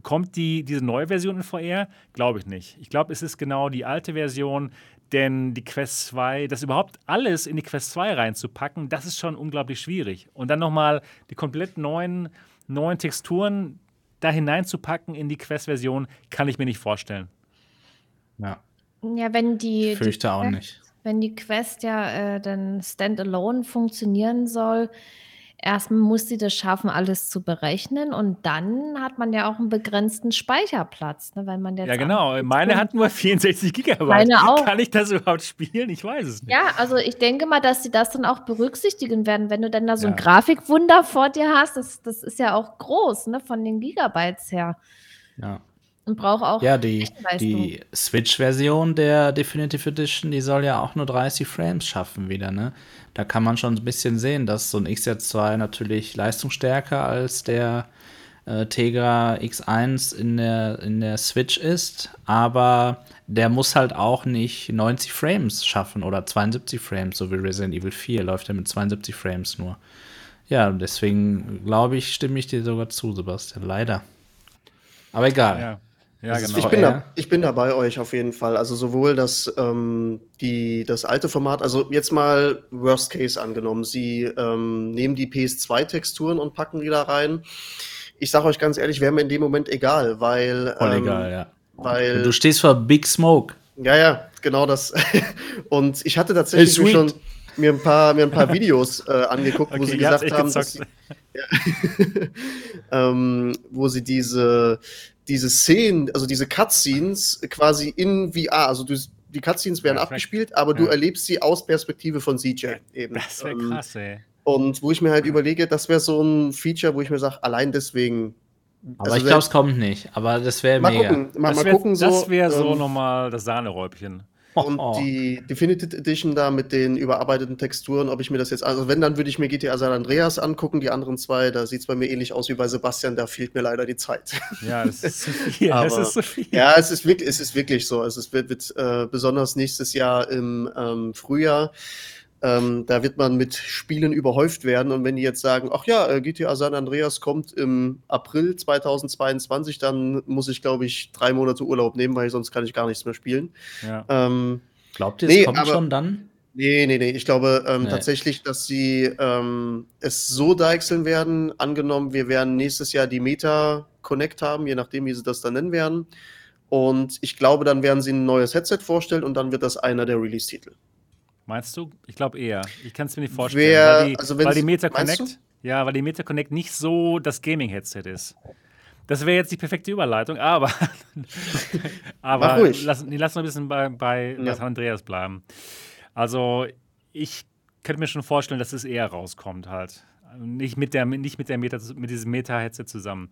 kommt die, diese neue Version in VR? Glaube ich nicht. Ich glaube, es ist genau die alte Version, denn die Quest 2, das überhaupt alles in die Quest 2 reinzupacken, das ist schon unglaublich schwierig. Und dann nochmal die komplett neuen, neuen Texturen da hineinzupacken in die Quest-Version, kann ich mir nicht vorstellen. Ja, Ja, wenn die, die fürchte auch Quest- nicht. Wenn die Quest ja äh, dann standalone funktionieren soll, erstmal muss sie das schaffen, alles zu berechnen und dann hat man ja auch einen begrenzten Speicherplatz, ne, weil man jetzt Ja, genau. Meine hat nur 64 Gigabyte. Meine auch. Kann ich das überhaupt spielen? Ich weiß es nicht. Ja, also ich denke mal, dass sie das dann auch berücksichtigen werden, wenn du dann da so ein Ja. Grafikwunder vor dir hast. Das, das ist ja auch groß, ne, von den Gigabytes her. Ja. Und braucht auch Ja, die, die Switch-Version der Definitive Edition, die soll ja auch nur 30 Frames schaffen wieder, ne? Da kann man schon ein bisschen sehen, dass so ein XZ2 natürlich leistungsstärker als der äh, Tegra X1 in der, in der Switch ist, aber der muss halt auch nicht 90 Frames schaffen oder 72 Frames, so wie Resident Evil 4 läuft er mit 72 Frames nur. Ja, deswegen glaube ich, stimme ich dir sogar zu, Sebastian. Leider. Aber egal. Ja, ja ist- genau. Ich bin, Ja. da, ich bin da bei euch auf jeden Fall. Also sowohl das, ähm, die, das alte Format, also jetzt mal Worst Case angenommen. Sie ähm, nehmen die PS2-Texturen und packen die da rein. Ich sage euch ganz ehrlich, wäre mir in dem Moment egal, weil. Voll ähm, egal, ja. Weil, Du stehst vor Big Smoke. ja, ja, genau das. und ich hatte tatsächlich Hey, schon mir ein paar, mir ein paar Videos äh, angeguckt, wo Okay, sie ihr habt's gesagt haben, dass sie, gezockt. ähm, wo sie diese, diese Szenen, also diese Cutscenes quasi in VR, also du, die Cutscenes werden Ja, abgespielt, aber du Ja. erlebst sie aus Perspektive von CJ eben. Das wäre Ähm, krass, ey. Und wo ich mir halt überlege, das wäre so ein Feature, wo ich mir sage, allein deswegen. Aber also ich glaube, es kommt nicht. Aber das wäre mal mega. gucken, mal, Das mal wäre gucken so. das wär so ähm, nochmal das Sahneräubchen. Und die Definitive Edition da mit den überarbeiteten Texturen, ob ich mir das jetzt, also wenn, dann würde ich mir GTA San Andreas angucken, die anderen zwei, da sieht es bei mir ähnlich aus wie bei Sebastian, da fehlt mir leider die Zeit. Ja, das ist zu viel. das Aber- ist zu viel. Ja, es ist wirklich, es ist wirklich so. Es ist, wird, wird äh, besonders nächstes Jahr im ähm, Frühjahr, ähm, da wird man mit Spielen überhäuft werden. Und wenn die jetzt sagen, ach ja, äh, GTA San Andreas kommt im April 2022, dann muss ich, glaube ich, drei Monate Urlaub nehmen, weil sonst kann ich gar nichts mehr spielen. Ja. Ähm, Glaubt ihr, es Nee, kommt aber- schon dann? Nee, nee, nee. Ich glaube ähm, Nee. tatsächlich, dass sie ähm, es so deichseln werden. Angenommen, wir werden nächstes Jahr die Meta Connect haben, je nachdem, wie sie das dann nennen werden. Und ich glaube, dann werden sie ein neues Headset vorstellen und dann wird das einer der Release-Titel. Meinst du? Ich glaube eher. Ich kann es mir nicht vorstellen. Wer- weil die, also weil die Meta Connect, ja, weil die Meta Connect nicht so das Gaming-Headset ist. Das wäre jetzt die perfekte Überleitung, aber, aber ruhig. lass, nee, lass ein bisschen bei, bei Ja. Andreas bleiben. Also, ich könnte mir schon vorstellen, dass es eher rauskommt halt. Nicht mit der, nicht mit der Meta, mit diesem Meta-Headset zusammen.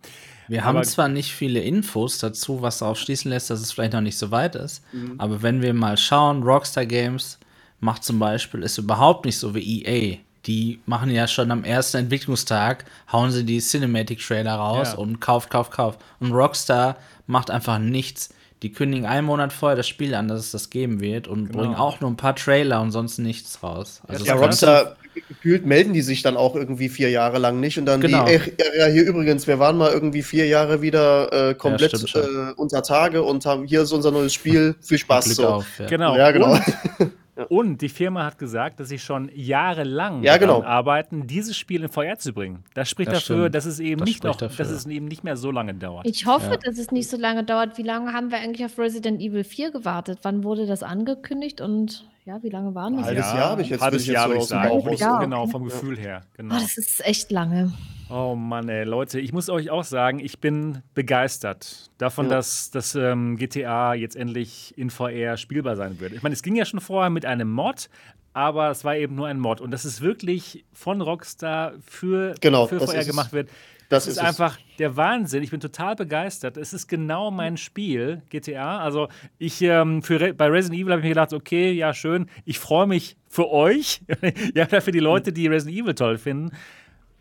Wir haben Aber- zwar nicht viele Infos dazu, was darauf schließen lässt, dass es vielleicht noch nicht so weit ist, Mhm. aber wenn wir mal schauen, Rockstar Games macht zum Beispiel, ist überhaupt nicht so wie EA. Die machen ja schon am ersten Entwicklungstag, hauen sie die Cinematic-Trailer raus Ja. und kauft, kauft, kauft. Und Rockstar macht einfach nichts. Die kündigen einen Monat vorher das Spiel an, dass es das geben wird und Genau. bringen auch nur ein paar Trailer und sonst nichts raus. Also Ja, Ja, Rockstar, gefühlt melden die sich dann auch irgendwie vier Jahre lang nicht und dann Genau. die, ey, ja, hier übrigens, wir waren mal irgendwie vier Jahre wieder äh, komplett schon. äh, unter Tage und haben hier ist unser neues Spiel. Viel Spaß Glück so. auf. Ja. Genau. Ja, genau. Und, und die Firma hat gesagt, dass sie schon jahrelang Ja, genau. daran arbeiten, dieses Spiel in VR zu bringen. Das spricht Das dafür, dass es eben Das nicht spricht noch, dafür. dass es eben nicht mehr so lange dauert. Ich hoffe, Ja. dass es nicht so lange dauert. Wie lange haben wir eigentlich auf Resident Evil 4 gewartet? Wann wurde das angekündigt und ja, wie lange waren das? Halbes Jahr habe ich jetzt- halbes Jahr so würde ich. Bauch Würde ich- sagen. Genau, Ja, vom. Gefühl her. Genau. Oh, das ist echt lange. Oh Mann, ey, Leute, ich muss euch auch sagen, ich bin begeistert davon, Ja. dass das ähm, GTA jetzt endlich in VR spielbar sein wird. Ich meine, es ging ja schon vorher mit einem Mod, aber es war eben nur ein Mod. Und dass es wirklich von Rockstar für, Genau, für das VR ist gemacht wird, Das das ist, ist es. einfach der Wahnsinn. Ich bin total begeistert. Es ist genau mein Spiel, GTA. Also ich ähm, für Re bei Resident Evil habe ich mir gedacht, okay, ja schön, ich freue mich für euch, ja für die Leute, die Resident Evil toll finden.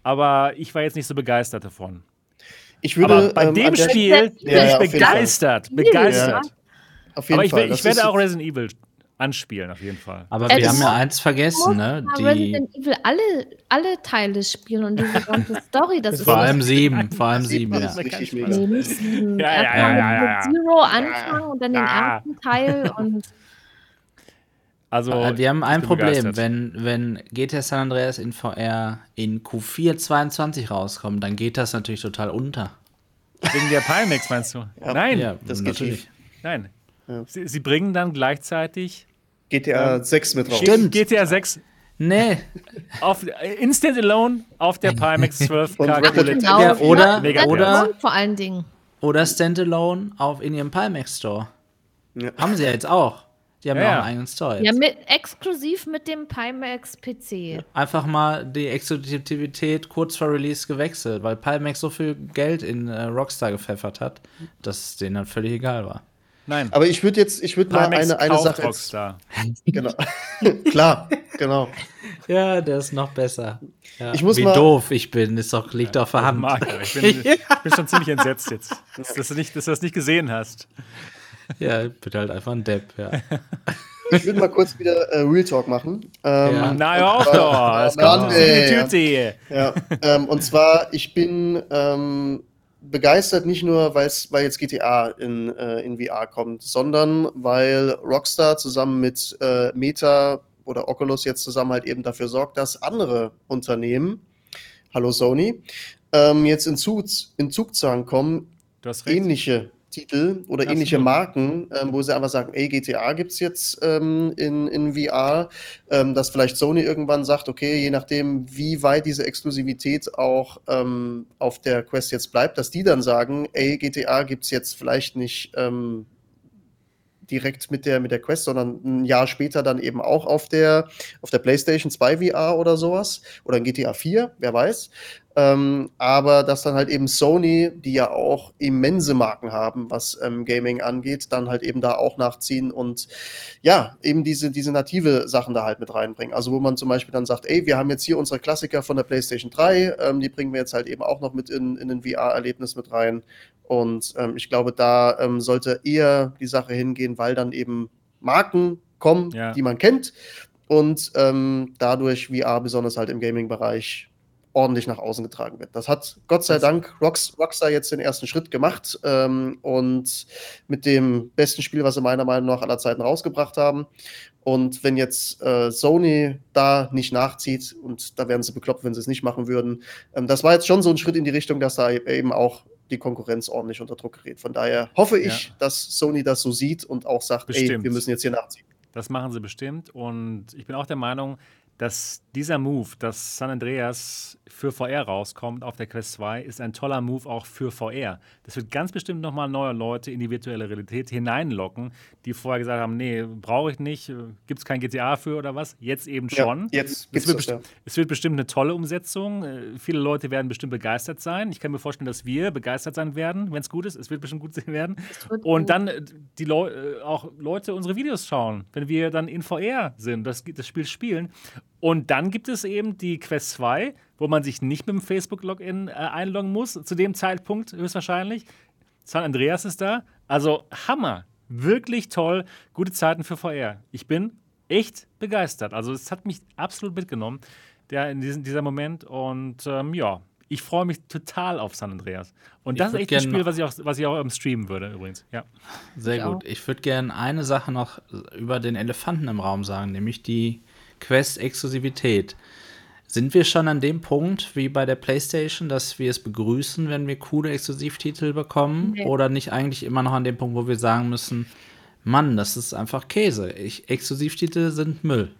Aber ich war jetzt nicht so begeistert davon. Ich würde Aber bei ähm, dem Spiel Ja, bin ja, ich begeistert. Begeistert. auf jeden Aber ich, Fall. ich werde auch Resident Evil anspielen, auf jeden Fall. Aber Äh, wir haben ja eins vergessen, ne? Ja, Die, Resident Evil alle, alle Teile spielen und diese ganze Story, das ist vor allem sieben, vor allem sieben, ja. das richtig Nee, mega. Nee, nicht sieben. Ja, ja, Erst ja, ja, ja, mit Zero anfangen und dann den Ja. ersten Teil und Also, Wir haben ein Problem, begeistert. wenn, wenn GTA San Andreas in VR in Q4 22 rauskommt, dann geht das natürlich total unter. Wegen der Pimax meinst du? Nein, ja, das geht natürlich. nein. Ja. Sie, sie bringen dann gleichzeitig GTA 6 mit raus. Stimmt. GTA 6 Nee, auf, Instant Alone auf der Pimax 12 Und K genau. Ja, oder- Mega oder- vor allen Dingen. oder Standalone auf in ihrem Pimax Store. Ja. Haben sie ja jetzt auch. Die haben Ja, ja, auch ja. einen eigenen Store jetzt. Ja, mit, exklusiv mit dem Pimax PC. Einfach mal die Exklusivität kurz vor Release gewechselt, weil Pimax so viel Geld in äh, Rockstar gepfeffert hat, dass es denen dann völlig egal war. Nein. Aber ich würde jetzt, ich würde mal eine, eine Sache. Jetzt, Rockstar. genau. Klar, genau. Ja, der ist noch besser. Ja, Ich muss wie mal- doof ich bin, ist doch, liegt auf der Hand. Marco, ich bin, ich bin schon ziemlich entsetzt jetzt, dass, dass, du nicht, dass du das nicht gesehen hast. Ja, ich bin halt einfach ein Depp, ja. Ich würde mal kurz wieder äh, Real Talk machen. Ähm, Ja. Na, hör auf doch. Es kommt. Ja, ähm, und zwar, ich bin ähm, begeistert nicht nur, weil's, weil jetzt GTA in, äh, in VR kommt, sondern weil Rockstar zusammen mit äh, Meta oder Oculus jetzt zusammen halt eben dafür sorgt, dass andere Unternehmen, hallo Sony, ähm, jetzt in, Zug, in Zugzwang kommen, ähnliche Titel oder Absolut. ähnliche Marken, ähm, wo sie einfach sagen, ey, GTA gibt es jetzt ähm, in, in VR, ähm, dass vielleicht Sony irgendwann sagt, okay, je nachdem, wie weit diese Exklusivität auch ähm, auf der Quest jetzt bleibt, dass die dann sagen, ey, GTA gibt es jetzt vielleicht nicht ähm, direkt mit der, mit der Quest, sondern ein Jahr später dann eben auch auf der, auf der PlayStation 2 VR oder sowas oder in GTA 4, wer weiß. Ähm, aber dass dann halt eben Sony, die ja auch immense Marken haben, was ähm, Gaming angeht, dann halt eben da auch nachziehen und ja, eben diese, diese native Sachen da halt mit reinbringen. Also wo man zum Beispiel dann sagt, ey, wir haben jetzt hier unsere Klassiker von der PlayStation 3, ähm, die bringen wir jetzt halt eben auch noch mit in, in ein VR-Erlebnis mit rein. Und ähm, ich glaube, da ähm, sollte eher die Sache hingehen, weil dann eben Marken kommen, Ja. die man kennt und ähm, dadurch VR besonders halt im Gaming-Bereich ordentlich nach außen getragen wird. Das hat Gott sei Dank Rocks, Rockstar jetzt den ersten Schritt gemacht ähm, und mit dem besten Spiel, was sie meiner Meinung nach aller Zeiten rausgebracht haben. Und wenn jetzt äh, Sony da nicht nachzieht, und da wären sie bekloppt, wenn sie es nicht machen würden, ähm, das war jetzt schon so ein Schritt in die Richtung, dass da eben auch die Konkurrenz ordentlich unter Druck gerät. Von daher hoffe ich, Ja. dass Sony das so sieht und auch sagt, ey, Bestimmt. wir müssen jetzt hier nachziehen. Das machen sie bestimmt. Und ich bin auch der Meinung, dass dieser Move, dass San Andreas für VR rauskommt auf der Quest 2, ist ein toller Move auch für VR. Das wird ganz bestimmt nochmal neue Leute in die virtuelle Realität hineinlocken, die vorher gesagt haben, nee, brauche ich nicht, gibt es kein GTA für oder was? Jetzt eben schon. Ja, jetzt Es gibt's wird, das, ja. es wird bestimmt eine tolle Umsetzung. Äh, Viele Leute werden bestimmt begeistert sein. Ich kann mir vorstellen, dass wir begeistert sein werden, wenn es gut ist. Es wird bestimmt gut werden. Es Und gut. dann äh, die Leu äh, auch Leute unsere Videos schauen, wenn wir dann in VR sind, das, das Spiel spielen. Und dann gibt es eben die Quest 2, wo man sich nicht mit dem Facebook-Login äh, einloggen muss, zu dem Zeitpunkt höchstwahrscheinlich. San Andreas ist da. Also Hammer. Wirklich toll. Gute Zeiten für VR. Ich bin echt begeistert. Also es hat mich absolut mitgenommen, der, in diesem, dieser Moment. Und ähm, ja, ich freue mich total auf San Andreas. Und das ist echt ein Spiel, was ich auch, was ich auch streamen würde übrigens. Ja. Sehr Ich gut. auch. Ich würde gerne eine Sache noch über den Elefanten im Raum sagen, nämlich die Quest-Exklusivität. Sind wir schon an dem Punkt wie bei der PlayStation, dass wir es begrüßen, wenn wir coole Exklusivtitel bekommen? Nee. Oder nicht eigentlich immer noch an dem Punkt, wo wir sagen müssen, Mann, das ist einfach Käse. Ich, Exklusivtitel sind Müll.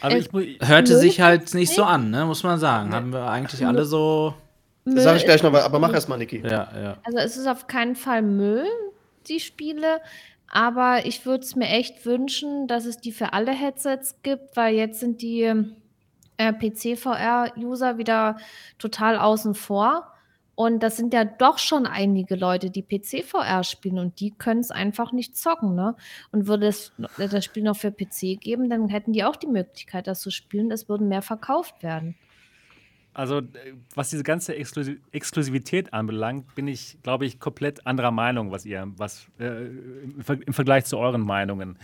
Also Äh, ich, Hörte Müll? sich halt nicht so an, ne? muss man sagen. Haben wir eigentlich alle so. Das sage ich gleich noch, aber mach erst mal, Niki. Ja, ja. Also es ist auf keinen Fall Müll, die Spiele. Aber ich würde es mir echt wünschen, dass es die für alle Headsets gibt, weil jetzt sind die äh, PC-VR-User wieder total außen vor. Und das sind ja doch schon einige Leute, die PC-VR spielen und die können es einfach nicht zocken. Ne? Und würde es das Spiel noch für PC geben, dann hätten die auch die Möglichkeit, das zu spielen. Es würden mehr verkauft werden. Also, äh, was diese ganze Exklusi Exklusivität anbelangt, bin ich, glaube ich, komplett anderer Meinung, was ihr, was äh, im, Ver im Vergleich zu euren Meinungen.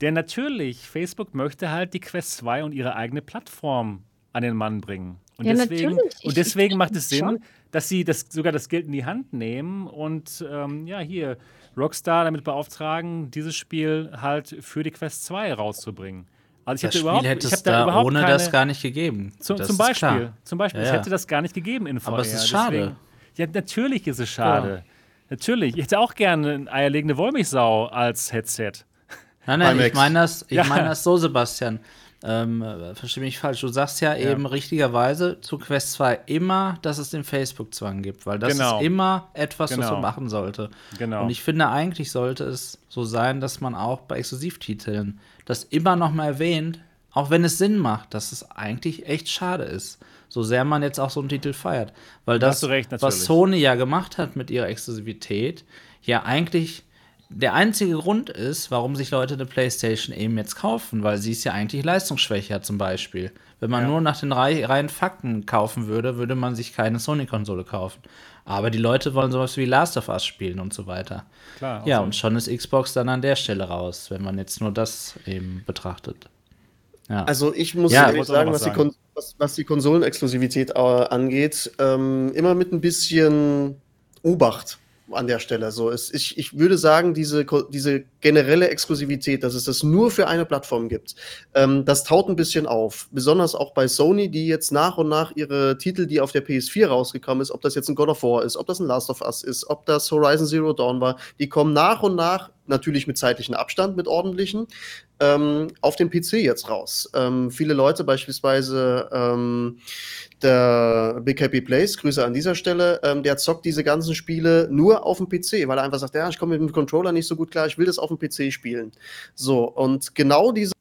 Denn natürlich, Facebook möchte halt die Quest 2 und ihre eigene Plattform an den Mann bringen. Und Ja, deswegen, natürlich. Und deswegen macht es Sinn, schon. dass sie das, sogar das Geld in die Hand nehmen und ähm, ja, hier Rockstar damit beauftragen, dieses Spiel halt für die Quest 2 rauszubringen. Also ich Das hätte Spiel überhaupt, hätte ich es da da ohne keine, das gar nicht gegeben. zum, das zum Beispiel, zum Beispiel, Ja, es ja. hätte das gar nicht gegeben in VR. Aber es ist schade. Deswegen, ja, natürlich ist es schade. Natürlich. Ich hätte auch gerne eine eierlegende Wollmilchsau als Headset. Nein, nein, ich meine das, ich Ja. meine das so, Sebastian. ähm, verstehe mich falsch. Du sagst ja, Ja. eben richtigerweise zu Quest 2 immer, dass es den Facebook-Zwang gibt, weil das Genau. ist immer etwas, was Genau. man machen sollte. Genau. Und ich finde, eigentlich sollte es so sein, dass man auch bei Exklusivtiteln das immer noch mal erwähnt, auch wenn es Sinn macht, dass es eigentlich echt schade ist. So sehr man jetzt auch so einen Titel feiert. Weil Da das, recht, was. Sony ja gemacht hat mit ihrer Exklusivität, ja eigentlich der einzige Grund ist, warum sich Leute eine PlayStation eben jetzt kaufen, weil sie ist ja eigentlich leistungsschwächer zum Beispiel. Wenn man Ja. nur nach den rei- reinen Fakten kaufen würde, würde man sich keine Sony-Konsole kaufen. Aber die Leute wollen sowas wie Last of Us spielen und so weiter. Klar, auch Ja, so. und schon ist Xbox dann an der Stelle raus, wenn man jetzt nur das eben betrachtet. Ja. Also ich muss Ja, ehrlich sagen, was, was die, was, was die Konsolenexklusivität äh, angeht, ähm, immer mit ein bisschen Obacht an der Stelle. So, es, ich, ich würde sagen, diese, diese generelle Exklusivität, dass es das nur für eine Plattform gibt, ähm, das taut ein bisschen auf. Besonders auch bei Sony, die jetzt nach und nach ihre Titel, die auf der PS4 rausgekommen ist, ob das jetzt ein God of War ist, ob das ein Last of Us ist, ob das Horizon Zero Dawn war, die kommen nach und nach, natürlich mit zeitlichem Abstand, mit ordentlichen, ähm, auf dem PC jetzt raus. Ähm, viele Leute, beispielsweise ähm, der Big Happy Place, Grüße an dieser Stelle, ähm, der zockt diese ganzen Spiele nur auf dem PC, weil er einfach sagt, ja, ich komme mit dem Controller nicht so gut klar, ich will das auf dem PC spielen. So, und genau diese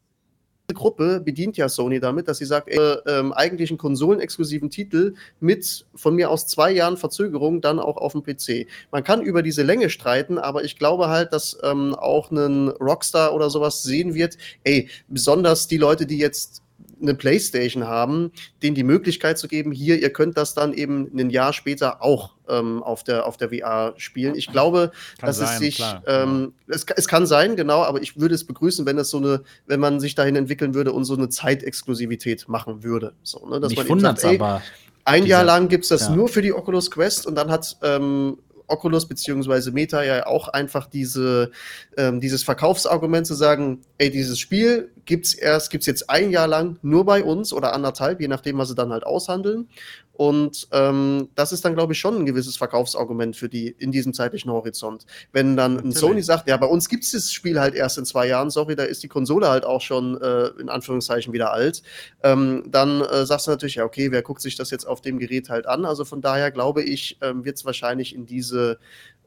Gruppe bedient ja Sony damit, dass sie sagt, ey, ähm, eigentlich einen konsolenexklusiven Titel mit von mir aus zwei Jahren Verzögerung dann auch auf dem PC. Man kann über diese Länge streiten, aber ich glaube halt, dass ähm, auch ein Rockstar oder sowas sehen wird, ey, besonders die Leute, die jetzt eine Playstation haben, denen die Möglichkeit zu geben, hier, ihr könnt das dann eben ein Jahr später auch ähm, auf, der, auf der VR spielen. Ich glaube, Kann dass es sein, sich, klar, ähm, es, es kann sein, genau, aber ich würde es begrüßen, wenn es so eine, wenn man sich dahin entwickeln würde und so eine Zeitexklusivität machen würde. So, ne, dass Mich man eben sagt, ey, aber. ein Jahr lang gibt es das ja. nur für die Oculus Quest und dann hat ähm, Oculus beziehungsweise Meta ja auch einfach diese, ähm, dieses Verkaufsargument zu sagen, ey, dieses Spiel gibt's erst, gibt's jetzt ein Jahr lang nur bei uns oder anderthalb, je nachdem, was sie dann halt aushandeln. Und ähm, das ist dann, glaube ich, schon ein gewisses Verkaufsargument für die in diesem zeitlichen Horizont. Wenn dann ein. Sony sagt, ja, bei uns gibt's das Spiel halt erst in zwei Jahren, sorry, da ist die Konsole halt auch schon äh, in Anführungszeichen wieder alt, ähm, dann äh, sagst du natürlich, ja, okay, wer guckt sich das jetzt auf dem Gerät halt an? Also von daher glaube ich, ähm, wird es wahrscheinlich in diese,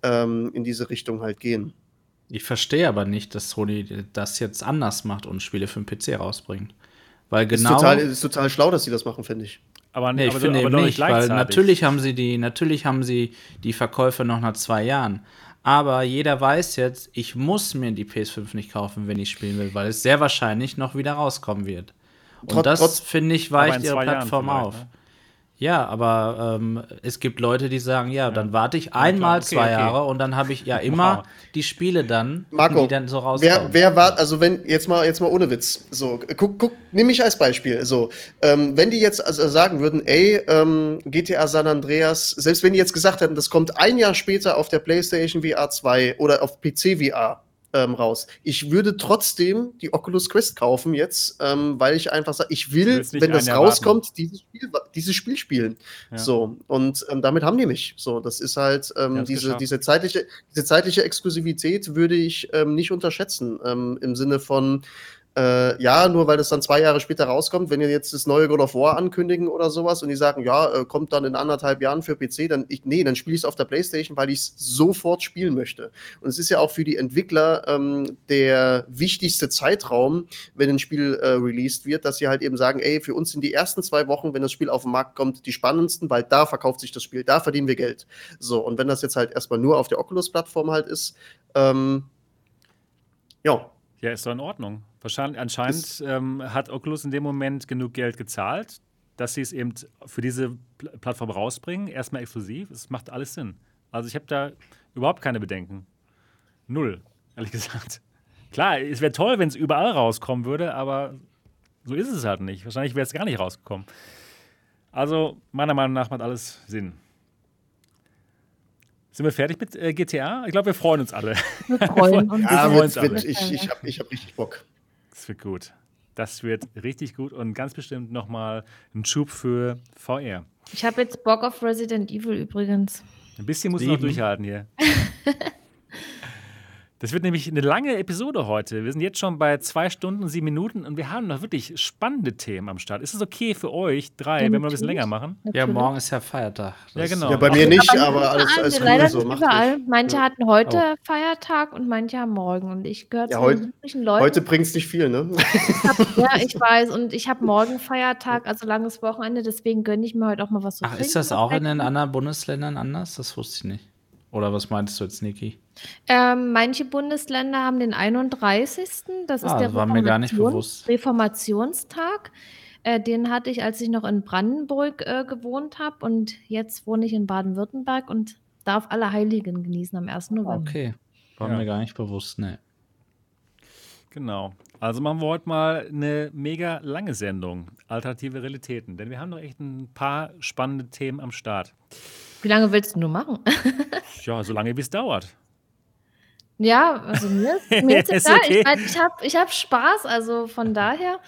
ähm, in diese Richtung halt gehen. Ich verstehe aber nicht, dass Sony das jetzt anders macht und Spiele für den PC rausbringt. Weil Ist, genau. total, ist total schlau, dass sie das machen, finde ich. Aber, Nee, ich aber, finde aber eben nicht, weil natürlich haben sie die, natürlich haben sie die Verkäufe noch nach zwei Jahren. Aber jeder weiß jetzt, ich muss mir die PS5 nicht kaufen, wenn ich spielen will, weil es sehr wahrscheinlich noch wieder rauskommen wird. Und Trotz- das, finde ich, weicht ihre Plattform auf. ne? Ja, aber ähm, es gibt Leute, die sagen, ja, dann warte ich einmal okay, zwei okay. Jahre und dann habe ich ja immer Wow. die Spiele dann, Marco, die dann so rauskommen. Wer, wer war, also wenn, jetzt mal, jetzt mal ohne Witz, so, guck, guck, nimm mich als Beispiel, so, ähm, wenn die jetzt also sagen würden, ey, ähm, GTA San Andreas, selbst wenn die jetzt gesagt hätten, das kommt ein Jahr später auf der PlayStation VR 2 oder auf PC VR ähm, raus, ich würde trotzdem die Oculus Quest kaufen jetzt, ähm, weil ich einfach sage, ich will, wenn das rauskommt, dieses Spiel, dieses Spiel spielen. Ja. So, und ähm, damit haben die mich. So, das ist halt ähm, diese, geschafft. diese, zeitliche, diese zeitliche Exklusivität würde ich ähm, nicht unterschätzen. Ähm, Im Sinne von, äh, ja, nur weil das dann zwei Jahre später rauskommt, wenn ihr jetzt das neue God of War ankündigen oder sowas und die sagen, ja, äh, kommt dann in anderthalb Jahren für PC, dann ich, nee, dann spiele ich es auf der Playstation, weil ich es sofort spielen möchte. Und es ist ja auch für die Entwickler ähm, der wichtigste Zeitraum, wenn ein Spiel äh, released wird, dass sie halt eben sagen, ey, für uns sind die ersten zwei Wochen, wenn das Spiel auf den Markt kommt, die spannendsten, weil da verkauft sich das Spiel, da verdienen wir Geld. So, und wenn das jetzt halt erstmal nur auf der Oculus-Plattform halt ist, ähm, ja, Ja, ist doch in Ordnung. Wahrscheinlich, anscheinend ähm, hat Oculus in dem Moment genug Geld gezahlt, dass sie es eben für diese Pl Plattform rausbringen. Erstmal exklusiv. Es macht alles Sinn. Also ich habe da überhaupt keine Bedenken. Null, ehrlich gesagt. Klar, es wäre toll, wenn es überall rauskommen würde, aber so ist es halt nicht. Wahrscheinlich wäre es gar nicht rausgekommen. Also meiner Meinung nach macht alles Sinn. Sind wir fertig mit äh, GTA? Ich glaube, wir freuen uns alle. Wir freuen uns. Ja, wir uns wird, wird, alle. ich, ich habe ich hab richtig Bock. Das wird gut. Das wird richtig gut und ganz bestimmt nochmal ein Schub für VR. Ich habe jetzt Bock auf Resident Evil übrigens. Ein bisschen muss noch Sieben. durchhalten hier. Das wird nämlich eine lange Episode heute. Wir sind jetzt schon bei zwei Stunden und sieben Minuten und wir haben noch wirklich spannende Themen am Start. Ist es okay für euch drei, wenn wir ein bisschen länger machen? Ja, morgen ist ja Feiertag. Das ja, genau. Ja, bei mir nicht, aber alles, alles. Leider so. überall. Manche ja. hatten heute oh. Feiertag und manche haben morgen. Und ich gehöre ja, zu den Leuten. Heute bringt es nicht viel, ne? Ich hab, ja, ich weiß. Und ich habe morgen Feiertag, also langes Wochenende. Deswegen gönne ich mir heute auch mal was zu Ach, ist das auch in den anderen Bundesländern anders? Das wusste ich nicht. Oder was meinst du jetzt, Niki? Ähm, manche Bundesländer haben den 31. Das ist ah, der das war mir gar nicht bewusst. Reformationstag. Äh, den hatte ich, als ich noch in Brandenburg äh, gewohnt habe. Und jetzt wohne ich in Baden-Württemberg und darf alle Heiligen genießen am 1. November. Okay, war ja. mir gar nicht bewusst, ne. Genau. Also machen wir heute mal eine mega lange Sendung. Alternative Realitäten. Denn wir haben noch echt ein paar spannende Themen am Start. Wie lange willst du machen? ja, so lange wie es dauert. Ja, also mir ist, mir ist egal. Okay. Ich, mein, ich habe ich hab Spaß, also von daher.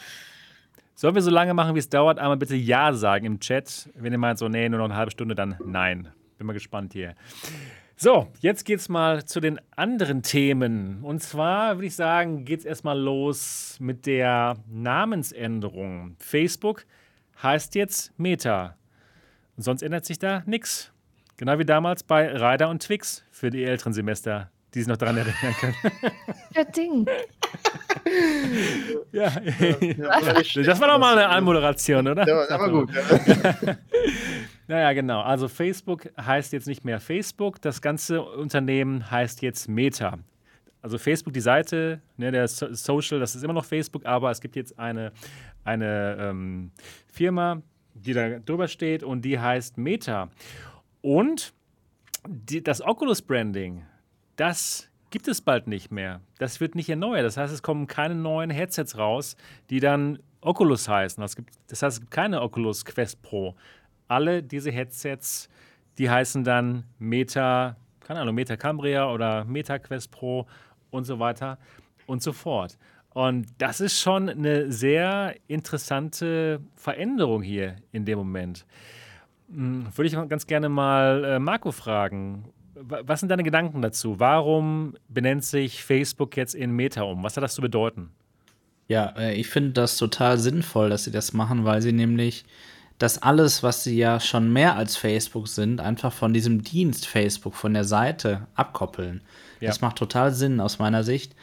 Sollen wir so lange machen, wie es dauert? Einmal bitte Ja sagen im Chat. Wenn ihr meint, so, nee, nur noch eine halbe Stunde, dann nein. Bin mal gespannt hier. So, jetzt geht's mal zu den anderen Themen. Und zwar würde ich sagen, geht's erstmal los mit der Namensänderung. Facebook heißt jetzt Meta. Und sonst ändert sich da nichts. Genau wie damals bei Ryder und Twix für die älteren Semester, die sich noch daran erinnern können. Der Ding. ja, ja, das war doch mal eine Anmoderation, oder? Ja, aber gut. Ja. naja, genau. Also Facebook heißt jetzt nicht mehr Facebook. Das ganze Unternehmen heißt jetzt Meta. Also Facebook, die Seite, ne, der Social, das ist immer noch Facebook, aber es gibt jetzt eine, eine ähm, Firma, die da drüber steht und die heißt Meta. Und die, das Oculus-Branding, das gibt es bald nicht mehr. Das wird nicht erneuert. Das heißt, es kommen keine neuen Headsets raus, die dann Oculus heißen. Das, gibt, das heißt, es gibt keine Oculus Quest Pro. Alle diese Headsets, die heißen dann Meta, keine Ahnung, Meta Cambria oder Meta Quest Pro und so weiter und so fort. Und das ist schon eine sehr interessante Veränderung hier in dem Moment. Hm, würde ich ganz gerne mal äh, Marco fragen. Was sind deine Gedanken dazu? Warum benennt sich Facebook jetzt in Meta um? Was hat das zu bedeuten? Ja, äh, ich finde das total sinnvoll, dass sie das machen, weil sie nämlich das alles, was sie ja schon mehr als Facebook sind, einfach von diesem Dienst Facebook, von der Seite abkoppeln. Ja. Das macht total Sinn aus meiner Sicht.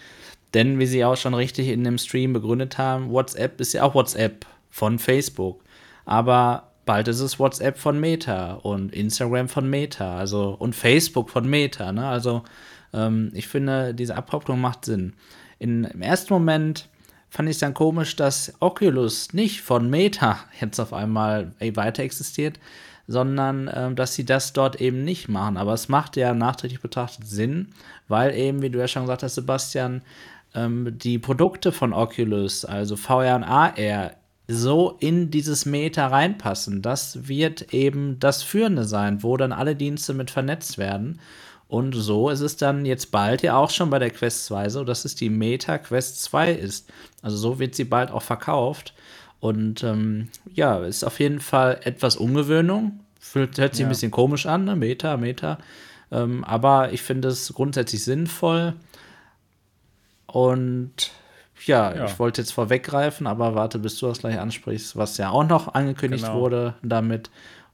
Denn wie sie auch schon richtig in dem Stream begründet haben, WhatsApp ist ja auch WhatsApp von Facebook. Aber bald ist es WhatsApp von Meta und Instagram von Meta, also und Facebook von Meta. Ne? Also ähm, ich finde, diese Abkopplung macht Sinn. In, Im ersten Moment fand ich es dann komisch, dass Oculus nicht von Meta jetzt auf einmal weiter existiert, sondern ähm, dass sie das dort eben nicht machen. Aber es macht ja nachträglich betrachtet Sinn, weil eben, wie du ja schon gesagt hast, Sebastian, ähm, die Produkte von Oculus, also VR und AR, so in dieses Meta reinpassen. Das wird eben das Führende sein, wo dann alle Dienste mit vernetzt werden. Und so ist es dann jetzt bald ja auch schon bei der Quest 2 so, dass es die Meta Quest 2 ist. Also so wird sie bald auch verkauft. Und ähm, ja, ist auf jeden Fall etwas Ungewöhnung. Hört sich ja. ein bisschen komisch an, ne? Meta, Meta. Ähm, aber ich finde es grundsätzlich sinnvoll. Und ja, ja, ich wollte jetzt vorweggreifen, aber warte, bis du das gleich ansprichst, was ja auch noch angekündigt genau. wurde damit.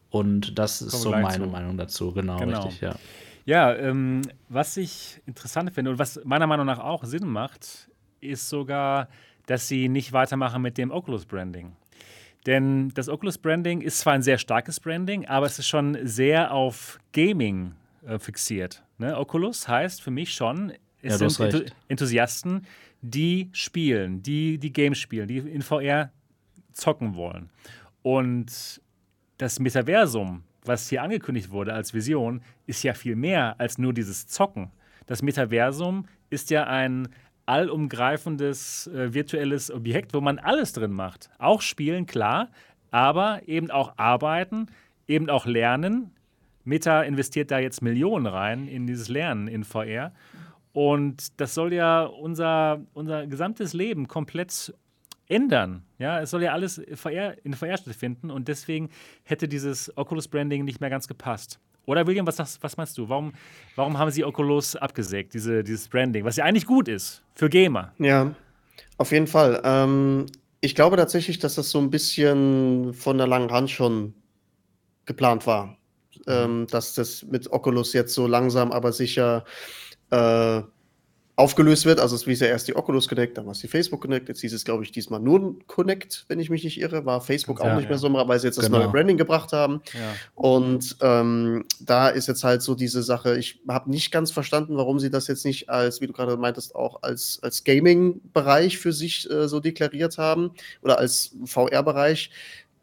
Und das ist so meine zu. Meinung dazu, genau, genau. richtig, ja. Ja, ähm, was ich interessant finde und was meiner Meinung nach auch Sinn macht, ist sogar, dass sie nicht weitermachen mit dem Oculus-Branding. Denn das Oculus-Branding ist zwar ein sehr starkes Branding, aber es ist schon sehr auf Gaming äh, fixiert. Ne? Oculus heißt für mich schon, es ja, sind Enthusiasten, die spielen, die die Games spielen, die in VR zocken wollen. Und das Metaversum, was hier angekündigt wurde als Vision, ist ja viel mehr als nur dieses Zocken. Das Metaversum ist ja ein allumgreifendes äh, virtuelles Objekt, wo man alles drin macht. Auch spielen, klar, aber eben auch arbeiten, eben auch lernen. Meta investiert da jetzt Millionen rein in dieses Lernen in VR. Und das soll ja unser, unser gesamtes Leben komplett ändern. Ja, es soll ja alles VR, in VR stattfinden und deswegen hätte dieses Oculus Branding nicht mehr ganz gepasst. Oder William, was, was meinst du? Warum, warum haben sie Oculus abgesägt, diese, dieses Branding, was ja eigentlich gut ist für Gamer? Ja, auf jeden Fall. Ähm, ich glaube tatsächlich, dass das so ein bisschen von der langen Hand schon geplant war. Mhm. Ähm, dass das mit Oculus jetzt so langsam, aber sicher äh, aufgelöst wird. Also es hieß ja erst die Oculus Connect, dann war es die Facebook Connect. Jetzt hieß es, glaube ich, diesmal nur Connect, wenn ich mich nicht irre. War Facebook ja, auch nicht ja. mehr so, weil sie jetzt das genau. neue Branding gebracht haben. Ja. Und ähm, da ist jetzt halt so diese Sache, ich habe nicht ganz verstanden, warum sie das jetzt nicht als, wie du gerade meintest, auch als, als Gaming-Bereich für sich äh, so deklariert haben oder als VR-Bereich.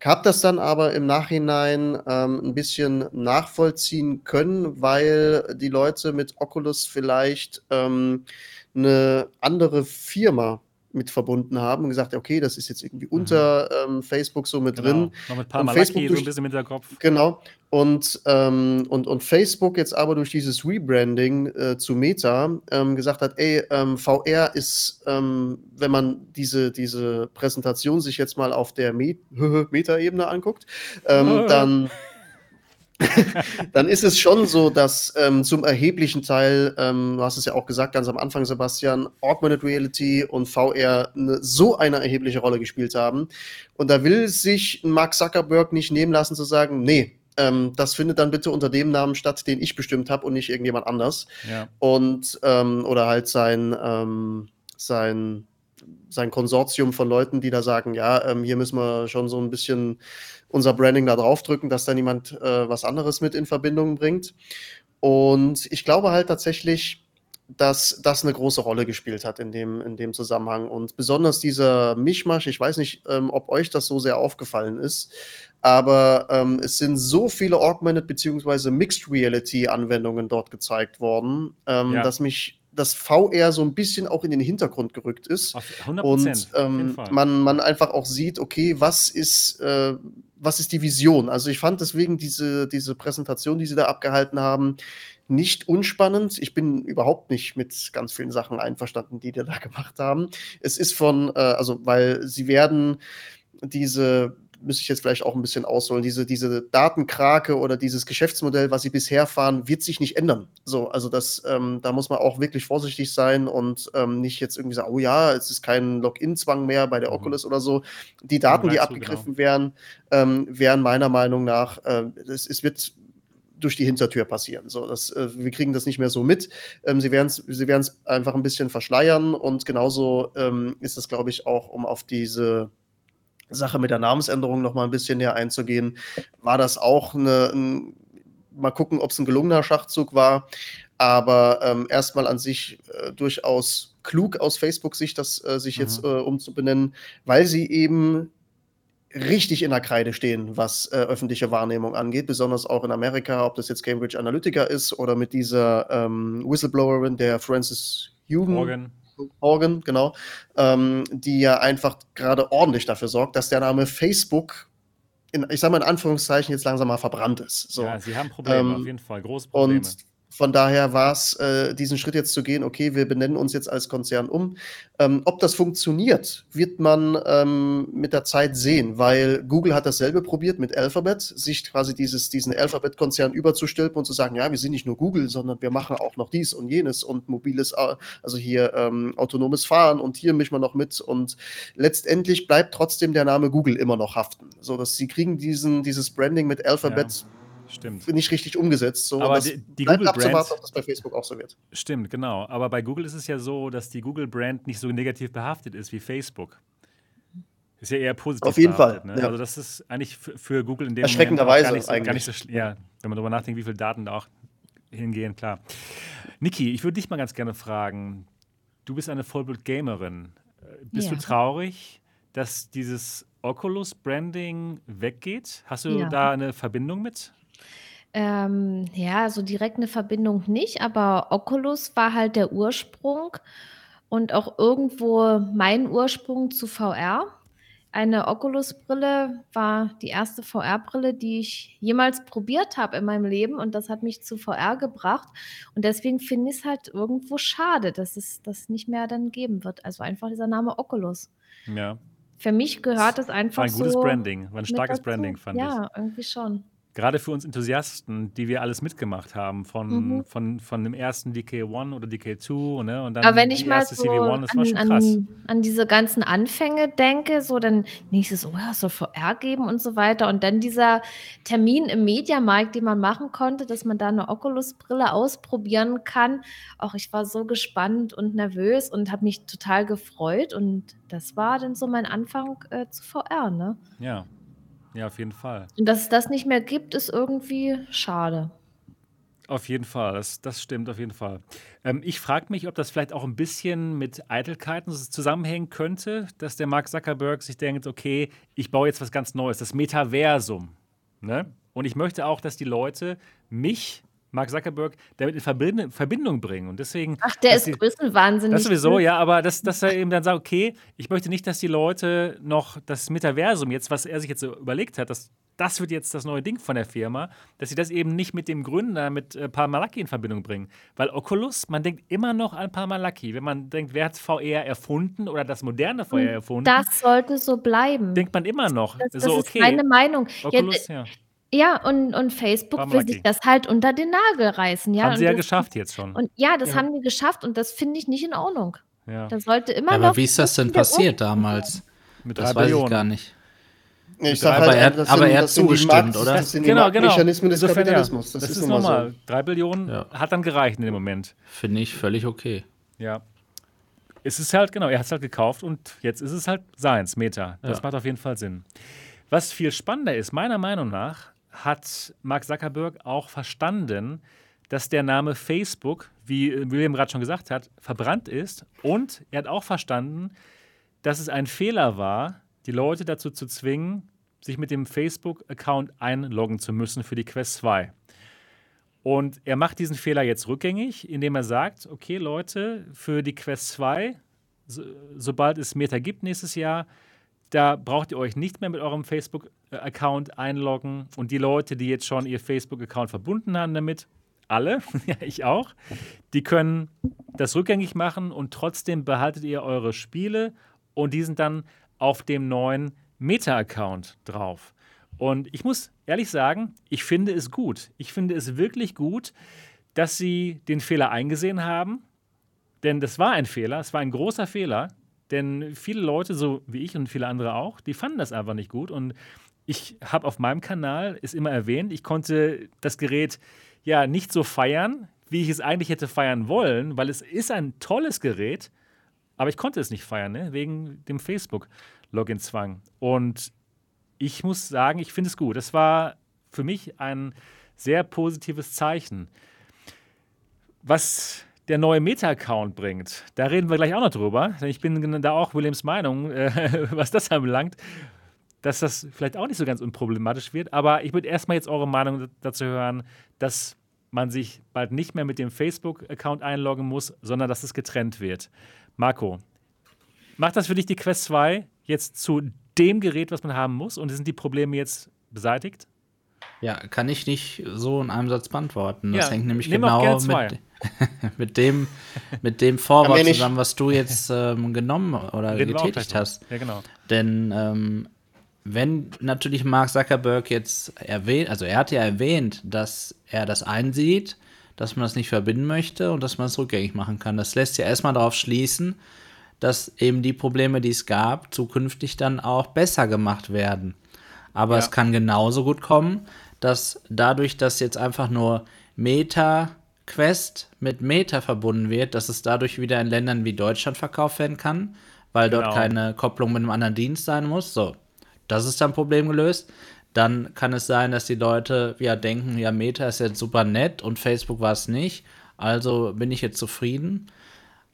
Hab das dann aber im Nachhinein ähm, ein bisschen nachvollziehen können, weil die Leute mit Oculus vielleicht ähm, eine andere Firma mit verbunden haben und gesagt, okay, das ist jetzt irgendwie mhm. unter ähm, Facebook so mit genau. drin. Noch mit paar Mal Facebook durch, so ein bisschen mit der Kopf. Genau. Und, ähm, und, und Facebook jetzt aber durch dieses Rebranding äh, zu Meta ähm, gesagt hat, ey, ähm, VR ist, ähm, wenn man diese, diese Präsentation sich jetzt mal auf der Meta-Ebene anguckt, ähm, dann dann ist es schon so, dass ähm, zum erheblichen Teil, ähm, du hast es ja auch gesagt ganz am Anfang, Sebastian, Augmented Reality und VR eine, so eine erhebliche Rolle gespielt haben. Und da will sich Mark Zuckerberg nicht nehmen lassen zu sagen, nee, ähm, das findet dann bitte unter dem Namen statt, den ich bestimmt habe und nicht irgendjemand anders. Ja. Und ähm, oder halt sein, ähm, sein sein Konsortium von Leuten, die da sagen, ja, ähm, hier müssen wir schon so ein bisschen unser Branding da draufdrücken, dass da niemand äh, was anderes mit in Verbindung bringt. Und ich glaube halt tatsächlich, dass das eine große Rolle gespielt hat in dem, in dem Zusammenhang. Und besonders dieser Mischmasch, ich weiß nicht, ähm, ob euch das so sehr aufgefallen ist, aber ähm, es sind so viele Augmented bzw. Mixed Reality Anwendungen dort gezeigt worden, ähm, ja. dass mich das VR so ein bisschen auch in den Hintergrund gerückt ist. 100%, und ähm, man, man einfach auch sieht, okay, was ist, äh, was ist die Vision? Also ich fand deswegen diese, diese Präsentation, die sie da abgehalten haben, nicht unspannend. Ich bin überhaupt nicht mit ganz vielen Sachen einverstanden, die die da gemacht haben. Es ist von, äh, also weil sie werden diese müsste ich jetzt vielleicht auch ein bisschen ausholen. Diese, diese Datenkrake oder dieses Geschäftsmodell, was sie bisher fahren, wird sich nicht ändern. So, also das, ähm, da muss man auch wirklich vorsichtig sein und ähm, nicht jetzt irgendwie sagen, oh ja, es ist kein Login-Zwang mehr bei der mhm. Oculus oder so. Die Daten, die abgegriffen genau. werden, ähm, wären meiner Meinung nach, äh, es, es wird durch die Hintertür passieren. So, das, äh, wir kriegen das nicht mehr so mit. Ähm, sie werden es sie einfach ein bisschen verschleiern und genauso ähm, ist es, glaube ich, auch, um auf diese Sache mit der Namensänderung noch mal ein bisschen näher einzugehen, war das auch eine, ein, mal gucken, ob es ein gelungener Schachzug war. Aber ähm, erstmal an sich äh, durchaus klug aus Facebook-Sicht, das äh, sich mhm. jetzt äh, umzubenennen, weil sie eben richtig in der Kreide stehen, was äh, öffentliche Wahrnehmung angeht, besonders auch in Amerika, ob das jetzt Cambridge Analytica ist oder mit dieser ähm, Whistleblowerin, der Francis Hugen. Morgan. Morgan, genau, ähm, die ja einfach gerade ordentlich dafür sorgt, dass der Name Facebook in, ich sage mal in Anführungszeichen, jetzt langsam mal verbrannt ist. So. Ja, sie haben Probleme, ähm, auf jeden Fall, große Probleme. Und von daher war es, äh, diesen Schritt jetzt zu gehen, okay, wir benennen uns jetzt als Konzern um. Ähm, ob das funktioniert, wird man ähm, mit der Zeit sehen, weil Google hat dasselbe probiert mit Alphabet, sich quasi dieses, diesen Alphabet-Konzern überzustülpen und zu sagen, ja, wir sind nicht nur Google, sondern wir machen auch noch dies und jenes und mobiles, äh, also hier ähm, autonomes Fahren und hier mischen wir noch mit und letztendlich bleibt trotzdem der Name Google immer noch haften. So, dass sie kriegen diesen, dieses Branding mit Alphabet ja Stimmt. nicht richtig umgesetzt. So. Aber die, die Google Brand, ob das bei Facebook auch so wird. Stimmt, genau. Aber bei Google ist es ja so, dass die Google Brand nicht so negativ behaftet ist wie Facebook. Ist ja eher positiv. Auf jeden Fall. Ne? Ja. Also das ist eigentlich für Google in dem Erschreckenderweise gar nicht, so, gar nicht so ja, wenn man darüber nachdenkt, wie viele Daten da auch hingehen, klar. Niki, ich würde dich mal ganz gerne fragen. Du bist eine Vollblut-Gamerin. Bist ja. du traurig, dass dieses Oculus-Branding weggeht? Hast du ja. da eine Verbindung mit? Ähm, ja, so direkt eine Verbindung nicht, aber Oculus war halt der Ursprung und auch irgendwo mein Ursprung zu VR. Eine Oculus-Brille war die erste VR-Brille, die ich jemals probiert habe in meinem Leben und das hat mich zu VR gebracht. Und deswegen finde ich es halt irgendwo schade, dass es das nicht mehr dann geben wird. Also einfach dieser Name Oculus. Ja. Für mich gehört es einfach War ein gutes so Branding, ein starkes Branding, fand ja, ich. Ja, irgendwie schon. Gerade für uns Enthusiasten, die wir alles mitgemacht haben, von, mhm. von, von dem ersten DK1 oder DK2, ne? Und dann Aber wenn ich mal so CV1, das an, war schon krass. An, an, diese ganzen Anfänge denke, so dann nächstes, oh ja, es soll VR geben und so weiter. Und dann dieser Termin im Mediamarkt, den man machen konnte, dass man da eine Oculus-Brille ausprobieren kann. Auch ich war so gespannt und nervös und habe mich total gefreut. Und das war dann so mein Anfang äh, zu VR, ne? Ja. Ja, auf jeden Fall. Und dass es das nicht mehr gibt, ist irgendwie schade. Auf jeden Fall, das, das stimmt auf jeden Fall. Ähm, ich frage mich, ob das vielleicht auch ein bisschen mit Eitelkeiten zusammenhängen könnte, dass der Mark Zuckerberg sich denkt, okay, ich baue jetzt was ganz Neues, das Metaversum. Ne? Und ich möchte auch, dass die Leute mich Mark Zuckerberg damit in Verbind Verbindung bringen. Und deswegen. Ach, der ist größenwahnsinnig. Das sowieso, ja, aber dass, dass er eben dann sagt, okay, ich möchte nicht, dass die Leute noch das Metaversum jetzt, was er sich jetzt so überlegt hat, das, das wird jetzt das neue Ding von der Firma, dass sie das eben nicht mit dem Gründer, mit äh, Parmalaki in Verbindung bringen. Weil Oculus, man denkt immer noch an Parmalaki. Wenn man denkt, wer hat VR erfunden oder das moderne VR erfunden? Das sollte so bleiben. Denkt man immer noch. Das, das so, okay. ist meine Meinung. Oculus, ja, ja. Ja, und, und Facebook will sich das halt unter den Nagel reißen, ja. Haben sie ja das, geschafft jetzt schon. Und ja, das ja. haben die geschafft und das finde ich nicht in Ordnung. Ja. Das sollte immer ja, aber noch. wie ist das denn passiert damals? Mit das weiß ich gar nicht. Ich sag aber, halt, er, aber er hat zugestimmt, oder? Das sind genau, genau. Mechanismen des Insofern, Kapitalismus. Das, das ist, ist normal. So. Drei Billionen ja. hat dann gereicht in dem Moment. Finde ich völlig okay. Ja. Es ist halt, genau, er hat es halt gekauft und jetzt ist es halt seins, Meta. Das ja. macht auf jeden Fall Sinn. Was viel spannender ist, meiner Meinung nach, hat Mark Zuckerberg auch verstanden, dass der Name Facebook, wie William gerade schon gesagt hat, verbrannt ist. Und er hat auch verstanden, dass es ein Fehler war, die Leute dazu zu zwingen, sich mit dem Facebook-Account einloggen zu müssen für die Quest 2. Und er macht diesen Fehler jetzt rückgängig, indem er sagt, okay Leute, für die Quest 2, so, sobald es Meta gibt nächstes Jahr, da braucht ihr euch nicht mehr mit eurem Facebook-Account einloggen. Und die Leute, die jetzt schon ihr Facebook-Account verbunden haben damit, alle, ja, ich auch, die können das rückgängig machen und trotzdem behaltet ihr eure Spiele und die sind dann auf dem neuen Meta-Account drauf. Und ich muss ehrlich sagen, ich finde es gut. Ich finde es wirklich gut, dass sie den Fehler eingesehen haben. Denn das war ein Fehler, es war ein großer Fehler. Denn viele Leute, so wie ich und viele andere auch, die fanden das einfach nicht gut. Und ich habe auf meinem Kanal, ist immer erwähnt, ich konnte das Gerät ja nicht so feiern, wie ich es eigentlich hätte feiern wollen, weil es ist ein tolles Gerät, aber ich konnte es nicht feiern, ne? wegen dem Facebook-Login-Zwang. Und ich muss sagen, ich finde es gut. Das war für mich ein sehr positives Zeichen. Was der neue Meta-Account bringt. Da reden wir gleich auch noch drüber. Ich bin da auch Williams Meinung, äh, was das anbelangt, dass das vielleicht auch nicht so ganz unproblematisch wird. Aber ich würde erstmal jetzt eure Meinung dazu hören, dass man sich bald nicht mehr mit dem Facebook-Account einloggen muss, sondern dass es getrennt wird. Marco, macht das für dich die Quest 2 jetzt zu dem Gerät, was man haben muss? Und sind die Probleme jetzt beseitigt? Ja, kann ich nicht so in einem Satz beantworten. Das ja, hängt nämlich genau mit, mit, dem, mit dem Vorwort zusammen, was du jetzt ähm, genommen oder getätigt hast. Ja, genau. Denn ähm, wenn natürlich Mark Zuckerberg jetzt erwähnt, also er hat ja erwähnt, dass er das einsieht, dass man das nicht verbinden möchte und dass man es rückgängig machen kann. Das lässt ja erstmal darauf schließen, dass eben die Probleme, die es gab, zukünftig dann auch besser gemacht werden. Aber ja. es kann genauso gut kommen, dass dadurch, dass jetzt einfach nur Meta Quest mit Meta verbunden wird, dass es dadurch wieder in Ländern wie Deutschland verkauft werden kann, weil dort genau. keine Kopplung mit einem anderen Dienst sein muss. So, das ist dann Problem gelöst. Dann kann es sein, dass die Leute ja denken, ja, Meta ist jetzt super nett und Facebook war es nicht. Also bin ich jetzt zufrieden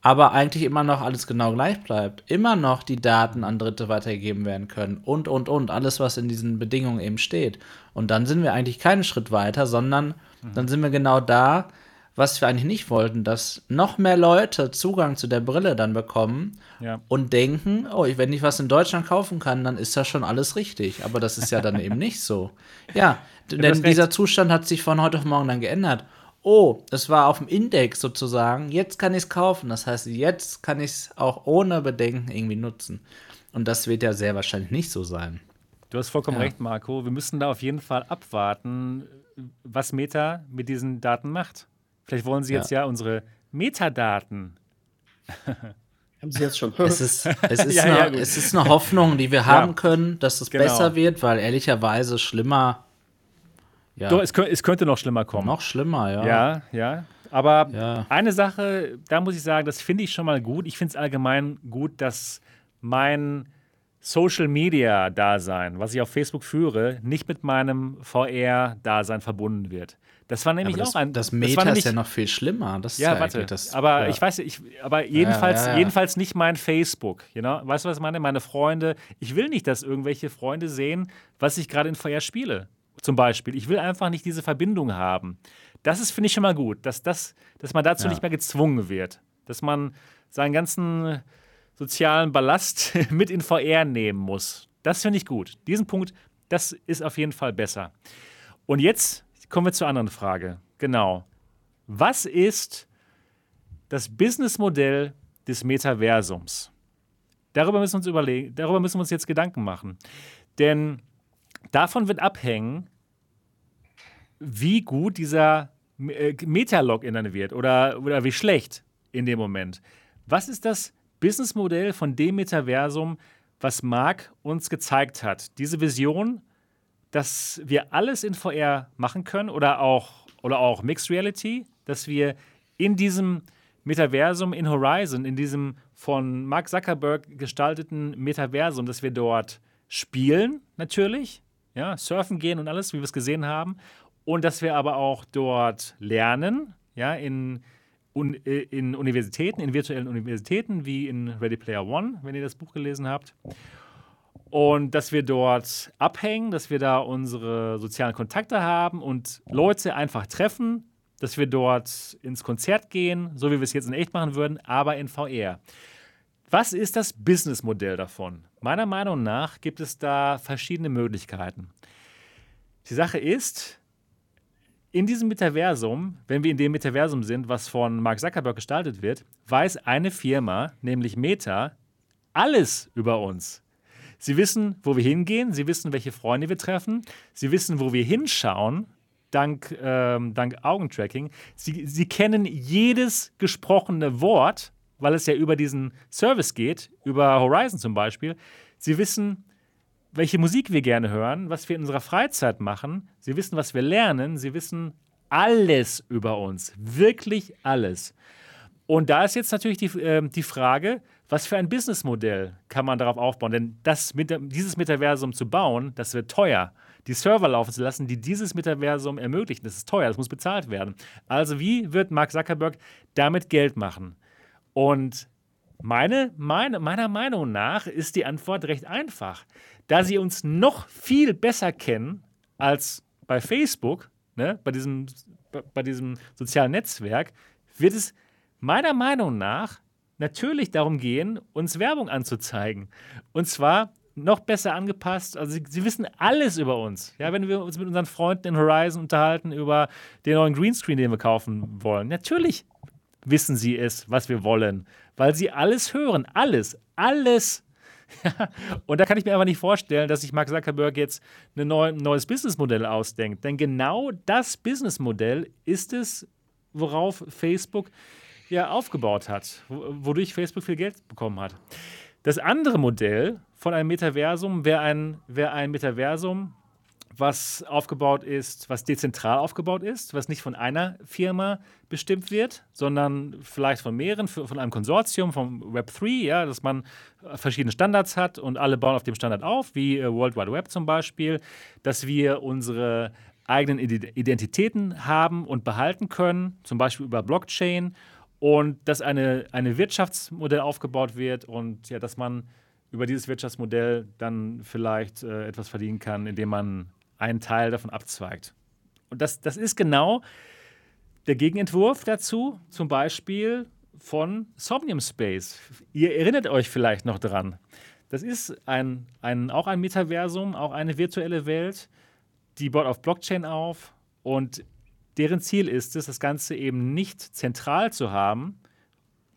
aber eigentlich immer noch alles genau gleich bleibt. Immer noch die Daten an Dritte weitergegeben werden können und, und, und. Alles, was in diesen Bedingungen eben steht. Und dann sind wir eigentlich keinen Schritt weiter, sondern mhm. dann sind wir genau da, was wir eigentlich nicht wollten, dass noch mehr Leute Zugang zu der Brille dann bekommen ja. und denken, oh, wenn ich was in Deutschland kaufen kann, dann ist das schon alles richtig. Aber das ist ja dann eben nicht so. Ja, denn dieser Zustand hat sich von heute auf morgen dann geändert oh, es war auf dem Index sozusagen, jetzt kann ich es kaufen. Das heißt, jetzt kann ich es auch ohne Bedenken irgendwie nutzen. Und das wird ja sehr wahrscheinlich nicht so sein. Du hast vollkommen ja. recht, Marco. Wir müssen da auf jeden Fall abwarten, was Meta mit diesen Daten macht. Vielleicht wollen sie jetzt ja, ja unsere Metadaten. Haben Sie jetzt schon? es ist, es, ist ja, eine, ja, es ist eine Hoffnung, die wir haben können, dass es genau. besser wird, weil ehrlicherweise schlimmer. Ja. Doch, es, es, könnte noch schlimmer kommen. Noch schlimmer, ja. Ja, ja. Aber eine Sache, da muss ich sagen, das finde ich schon mal gut. Ich finde es allgemein gut, dass mein Social Media Dasein, was ich auf Facebook führe, nicht mit meinem VR Dasein verbunden wird. Das war nämlich das, auch ein. Das Meta das nämlich, ist ja noch viel schlimmer. Das ja, warte. Das, aber ja. ich weiß, ich, aber jedenfalls, ja, ja, jedenfalls nicht mein Facebook. You know? Weißt du, was ich meine? Meine Freunde. Ich will nicht, dass irgendwelche Freunde sehen, was ich gerade in VR spiele. Zum Beispiel. Ich will einfach nicht diese Verbindung haben. Das ist, finde ich, schon mal gut, dass, das, dass man dazu nicht mehr gezwungen wird. Dass man seinen ganzen sozialen Ballast mit in VR nehmen muss. Das finde ich gut. Diesen Punkt, das ist auf jeden Fall besser. Und jetzt kommen wir zur anderen Frage. Genau. Was ist das Businessmodell des Metaversums? Darüber müssen wir uns überlegen, darüber müssen wir uns jetzt Gedanken machen. Denn davon wird abhängen, wie gut dieser äh, Meta-Login wird oder, oder wie schlecht in dem Moment. Was ist das Businessmodell von dem Metaversum, was Mark uns gezeigt hat. Diese Vision, dass wir alles in VR machen können oder auch, oder auch Mixed Reality, dass wir in diesem Metaversum in Horizon, in diesem von Mark Zuckerberg gestalteten Metaversum, dass wir dort spielen, natürlich, ja, surfen gehen und alles, wie wir es gesehen haben, und dass wir aber auch dort lernen, ja, in äh, in Universitäten, in virtuellen Universitäten wie in Ready Player One, wenn ihr das Buch gelesen habt. Und dass wir dort abhängen, dass wir da unsere sozialen Kontakte haben und Leute einfach treffen, dass wir dort ins Konzert gehen, so wie wir es jetzt in echt machen würden, aber in VR. Was ist das Businessmodell davon? Meiner Meinung nach gibt es da verschiedene Möglichkeiten. Die Sache ist, in diesem Metaversum, wenn wir in dem Metaversum sind, was von Mark Zuckerberg gestaltet wird, weiß eine Firma, nämlich Meta, alles über uns. Sie wissen, wo wir hingehen, sie wissen, welche Freunde wir treffen, sie wissen, wo wir hinschauen, dank, ähm, dank Augentracking. Sie, sie kennen jedes gesprochene Wort, weil es ja über diesen Service geht, über Horizon zum Beispiel. Sie wissen, welche Musik wir gerne hören, was wir in unserer Freizeit machen. Sie wissen, was wir lernen. Sie wissen alles über uns. Wirklich alles. Und da ist jetzt natürlich die, äh, die Frage, was für ein Businessmodell kann man darauf aufbauen? Denn das, dieses Metaversum zu bauen, das wird teuer. Die Server laufen zu lassen, die dieses Metaversum ermöglichen, das ist teuer, das muss bezahlt werden. Also wie wird Mark Zuckerberg damit Geld machen? Und meine, meine, meiner Meinung nach ist die Antwort recht einfach. Da sie uns noch viel besser kennen als bei Facebook, ne, bei, diesem, bei diesem sozialen Netzwerk, wird es meiner Meinung nach natürlich darum gehen, uns Werbung anzuzeigen. Und zwar noch besser angepasst. Also sie, sie, wissen alles über uns. Ja, wenn wir uns mit unseren Freunden in Horizon unterhalten über den neuen Greenscreen, den wir kaufen wollen. Natürlich wissen sie es, was wir wollen weil sie alles hören. Alles. Alles. und da kann ich mir aber nicht vorstellen, dass sich Mark Zuckerberg jetzt ein neu, neues Businessmodell ausdenkt. Denn genau das Businessmodell ist es, worauf Facebook ja aufgebaut hat, wodurch Facebook viel Geld bekommen hat. Das andere Modell von einem Metaversum wäre ein, wär ein Metaversum, was aufgebaut ist, was dezentral aufgebaut ist, was nicht von einer Firma bestimmt wird, sondern vielleicht von mehreren, von einem Konsortium, vom Web3, ja, dass man verschiedene Standards hat und alle bauen auf dem Standard auf, wie äh, World Wide Web zum Beispiel, dass wir unsere eigenen Identitäten haben und behalten können, zum Beispiel über Blockchain und dass eine, eine Wirtschaftsmodell aufgebaut wird und ja, dass man über dieses Wirtschaftsmodell dann vielleicht äh, etwas verdienen kann, indem man einen Teil davon abzweigt. Und das, das ist genau der Gegenentwurf dazu, zum Beispiel von Somnium Space. Ihr erinnert euch vielleicht noch dran. Das ist ein, ein, auch ein Metaversum, auch eine virtuelle Welt, die baut auf Blockchain auf und deren Ziel ist es, das Ganze eben nicht zentral zu haben,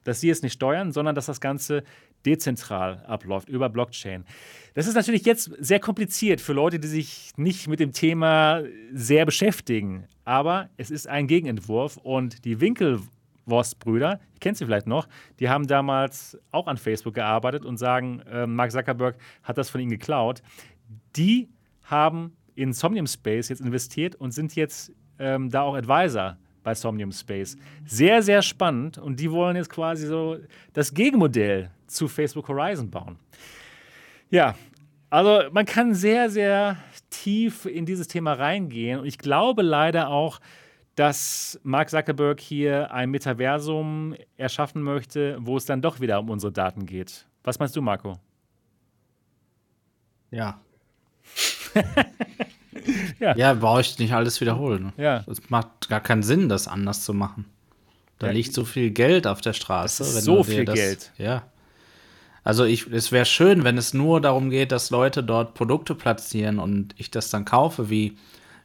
dass sie es nicht steuern, sondern dass das Ganze dezentral abläuft über Blockchain. Das ist natürlich jetzt sehr kompliziert für Leute, die sich nicht mit dem Thema sehr beschäftigen. Aber es ist ein Gegenentwurf und die Winkelwurst-Brüder, ihr kennt sie vielleicht noch, die haben damals auch an Facebook gearbeitet und sagen, äh, Mark Zuckerberg hat das von ihnen geklaut. Die haben in Somnium Space jetzt investiert und sind jetzt ähm, da auch Advisor bei Somnium Space. Sehr, sehr spannend und die wollen jetzt quasi so das Gegenmodell zu Facebook Horizon bauen. Ja, also man kann sehr, sehr tief in dieses Thema reingehen und ich glaube leider auch, dass Mark Zuckerberg hier ein Metaversum erschaffen möchte, wo es dann doch wieder um unsere Daten geht. Was meinst du, Marco? Ja. ja. ja, brauche ich nicht alles wiederholen. Ja. Es macht gar keinen Sinn, das anders zu machen. Da ja, liegt so viel Geld auf der Straße. so viel Geld. Ja. Also ich, es wäre schön, wenn es nur darum geht, dass Leute dort Produkte platzieren und ich das dann kaufe, wie,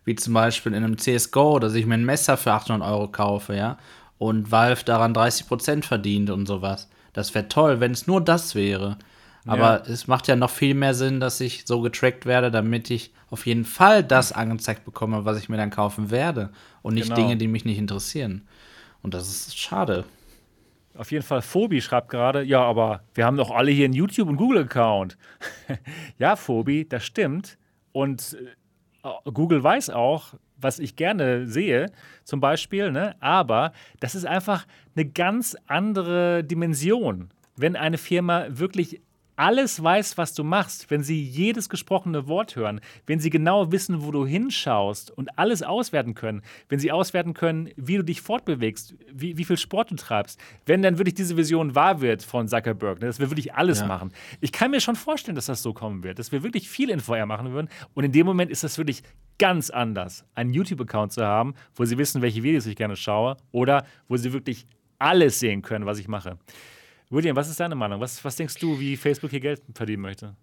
wie zum Beispiel in einem CSGO, dass ich mir ein Messer für 800 Euro kaufe, ja, und Valve daran 30% verdient und sowas. Das wäre toll, wenn es nur das wäre. Aber ja. es macht ja noch viel mehr Sinn, dass ich so getrackt werde, damit ich auf jeden Fall das angezeigt bekomme, was ich mir dann kaufen werde. Und nicht genau. Dinge, die mich nicht interessieren. Und das ist schade. Auf jeden Fall, Phobi schreibt gerade, ja, aber wir haben doch alle hier einen YouTube- und Google-Account. ja, Phobi, das stimmt. Und äh, Google weiß auch, was ich gerne sehe, zum Beispiel, ne? aber das ist einfach eine ganz andere Dimension. Wenn eine Firma wirklich alles weiß, was du machst, wenn sie jedes gesprochene Wort hören, wenn sie genau wissen, wo du hinschaust und alles auswerten können, wenn sie auswerten können, wie du dich fortbewegst, wie, wie viel Sport du treibst, wenn dann wirklich diese Vision wahr wird von Zuckerberg, ne, dass wir wirklich alles ja. machen. Ich kann mir schon vorstellen, dass das so kommen wird, dass wir wirklich viel in VR machen würden und in dem Moment ist das wirklich ganz anders, einen YouTube-Account zu haben, wo sie wissen, welche Videos ich gerne schaue oder wo sie wirklich alles sehen können, was ich mache. William, was ist deine Meinung? Was, was denkst du, wie Facebook hier Geld verdienen möchte?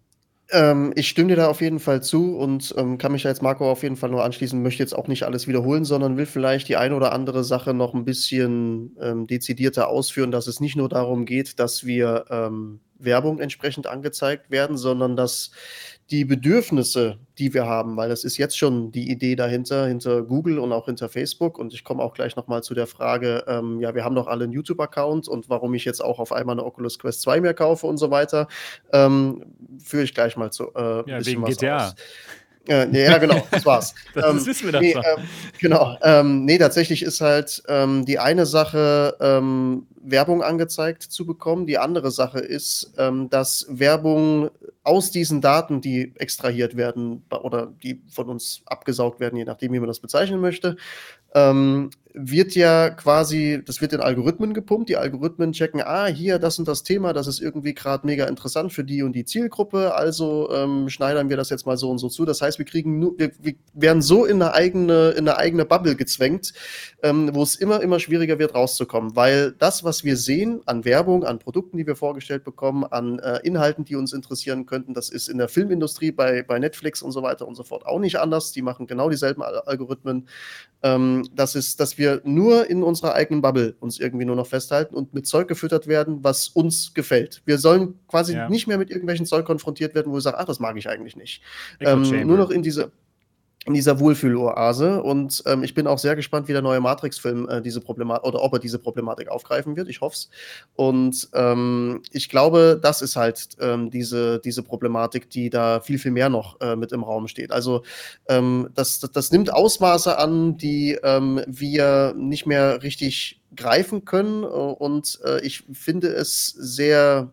Ähm, ich stimme dir da auf jeden Fall zu und ähm, kann mich als Marco auf jeden Fall nur anschließen, möchte jetzt auch nicht alles wiederholen, sondern will vielleicht die eine oder andere Sache noch ein bisschen ähm, dezidierter ausführen, dass es nicht nur darum geht, dass wir ähm, Werbung entsprechend angezeigt werden, sondern dass die Bedürfnisse, die wir haben, weil das ist jetzt schon die Idee dahinter, hinter Google und auch hinter Facebook. Und ich komme auch gleich nochmal zu der Frage, ähm, ja, wir haben doch alle einen YouTube-Account und warum ich jetzt auch auf einmal eine Oculus Quest 2 mehr kaufe und so weiter, ähm, führe ich gleich mal zu. Äh, ja, wegen GTA. Aus. Äh, ja, genau, das war's. das ähm, wissen wir doch nee, ähm, Genau. Ähm, nee, tatsächlich ist halt ähm, die eine Sache, ähm, Werbung angezeigt zu bekommen. Die andere Sache ist, ähm, dass Werbung aus diesen Daten, die extrahiert werden oder die von uns abgesaugt werden, je nachdem, wie man das bezeichnen möchte, ähm, wird ja quasi, das wird in Algorithmen gepumpt. Die Algorithmen checken, ah, hier, das und das Thema, das ist irgendwie gerade mega interessant für die und die Zielgruppe, also ähm, schneidern wir das jetzt mal so und so zu. Das heißt, wir kriegen nur, wir, wir werden so in eine eigene, in eine eigene Bubble gezwängt, ähm, wo es immer, immer schwieriger wird, rauszukommen. Weil das, was wir sehen an Werbung, an Produkten, die wir vorgestellt bekommen, an äh, Inhalten, die uns interessieren könnten, das ist in der Filmindustrie bei, bei Netflix und so weiter und so fort auch nicht anders. Die machen genau dieselben Algorithmen. Ähm, das ist, dass wir wir nur in unserer eigenen Bubble uns irgendwie nur noch festhalten und mit Zeug gefüttert werden, was uns gefällt. Wir sollen quasi ja. nicht mehr mit irgendwelchen Zeug konfrontiert werden, wo wir sagen, ach, das mag ich eigentlich nicht. Ähm, nur noch in diese, in dieser Wohlfühloase. Und ähm, ich bin auch sehr gespannt, wie der neue Matrix-Film äh, diese Problematik oder ob er diese Problematik aufgreifen wird. Ich hoffe es. Und ähm, ich glaube, das ist halt ähm, diese, diese Problematik, die da viel, viel mehr noch äh, mit im Raum steht. Also ähm, das, das, das, nimmt Ausmaße an, die ähm, wir nicht mehr richtig greifen können. Und äh, ich finde es sehr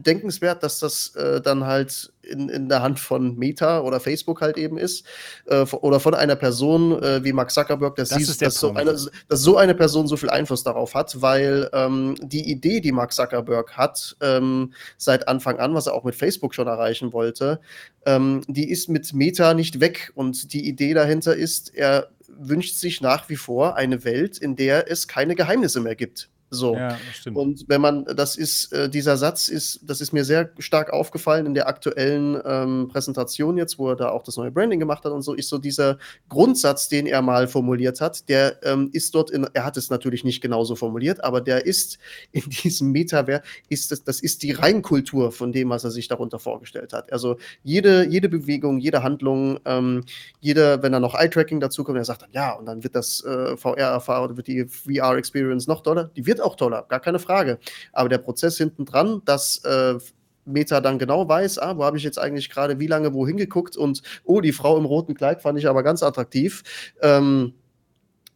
bedenkenswert, dass das äh, dann halt in, in der Hand von Meta oder Facebook halt eben ist äh, oder von einer Person äh, wie Mark Zuckerberg, dass, das sie, dass, so eine, dass, so eine, Person so viel Einfluss darauf hat, weil ähm, die Idee, die Mark Zuckerberg hat, ähm, seit Anfang an, was er auch mit Facebook schon erreichen wollte, ähm, die ist mit Meta nicht weg. Und die Idee dahinter ist, er wünscht sich nach wie vor eine Welt, in der es keine Geheimnisse mehr gibt So. Ja. Und wenn man, das ist, äh, dieser Satz ist, das ist mir sehr stark aufgefallen in der aktuellen ähm, Präsentation jetzt, wo er da auch das neue Branding gemacht hat und so, ist so dieser Grundsatz, den er mal formuliert hat, der ähm, ist dort in, er hat es natürlich nicht genauso formuliert, aber der ist in diesem Metaverse, ist das, das ist die Reinkultur von dem, was er sich darunter vorgestellt hat. Also jede, jede Bewegung, jede Handlung, ähm, jeder, wenn da noch Eye-Tracking dazu kommt, er sagt dann, ja, und dann wird das äh, VR-Erfahrung, wird die VR-Experience noch doller, die wird auch toller, gar keine Frage. Aber der Prozess hinten dran, dass äh, Meta dann genau weiß, ah, wo habe ich jetzt eigentlich gerade wie lange wohin geguckt und oh, die Frau im roten Kleid fand ich aber ganz attraktiv. Ähm,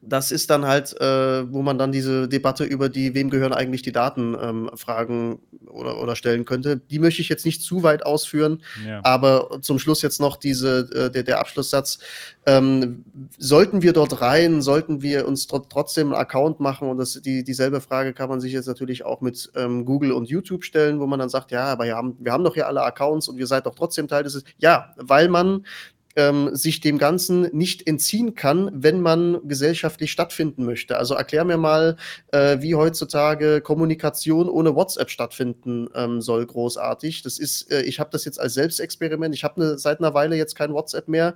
das ist dann halt, äh, wo man dann diese Debatte über die, wem gehören eigentlich die Daten, ähm, fragen oder, oder stellen könnte. Die möchte ich jetzt nicht zu weit ausführen, ja. aber zum Schluss jetzt noch diese, äh, der, der Abschlusssatz. Ähm, sollten wir dort rein, sollten wir uns tr trotzdem einen Account machen? Und das, die, dieselbe Frage kann man sich jetzt natürlich auch mit ähm, Google und YouTube stellen, wo man dann sagt, ja, aber wir haben, wir haben doch hier alle Accounts und ihr seid doch trotzdem Teil des. Ja, weil man ähm, sich dem Ganzen nicht entziehen kann, wenn man gesellschaftlich stattfinden möchte. Also erklär mir mal, äh, wie heutzutage Kommunikation ohne WhatsApp stattfinden ähm, soll, großartig. Das ist, äh, ich habe das jetzt als Selbstexperiment. Ich habe ne, seit einer Weile jetzt kein WhatsApp mehr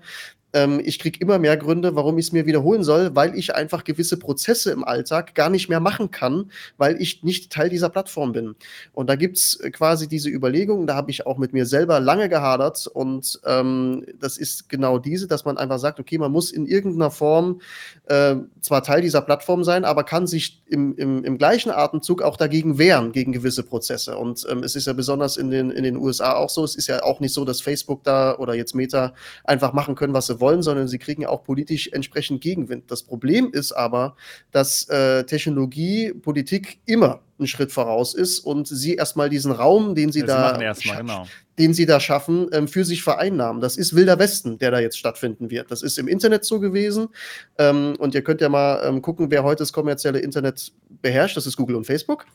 ähm, ich kriege immer mehr Gründe, warum ich es mir wiederholen soll, weil ich einfach gewisse Prozesse im Alltag gar nicht mehr machen kann, weil ich nicht Teil dieser Plattform bin. Und da gibt es quasi diese Überlegung, da habe ich auch mit mir selber lange gehadert und ähm, das ist genau diese, dass man einfach sagt, okay, man muss in irgendeiner Form äh, zwar Teil dieser Plattform sein, aber kann sich im, im, im gleichen Atemzug auch dagegen wehren, gegen gewisse Prozesse. Und ähm, es ist ja besonders in den, in den USA auch so, es ist ja auch nicht so, dass Facebook da oder jetzt Meta einfach machen können, was sie wollen, sondern sie kriegen auch politisch entsprechend Gegenwind. Das Problem ist aber, dass äh, Technologie, Politik immer einen Schritt voraus ist und sie erstmal diesen Raum, den sie ja, da sie genau den sie da schaffen, ähm, für sich vereinnahmen. Das ist Wilder Westen, der da jetzt stattfinden wird. Das ist im Internet so gewesen. Ähm, und ihr könnt ja mal ähm, gucken, wer heute das kommerzielle Internet beherrscht. Das ist Google und Facebook.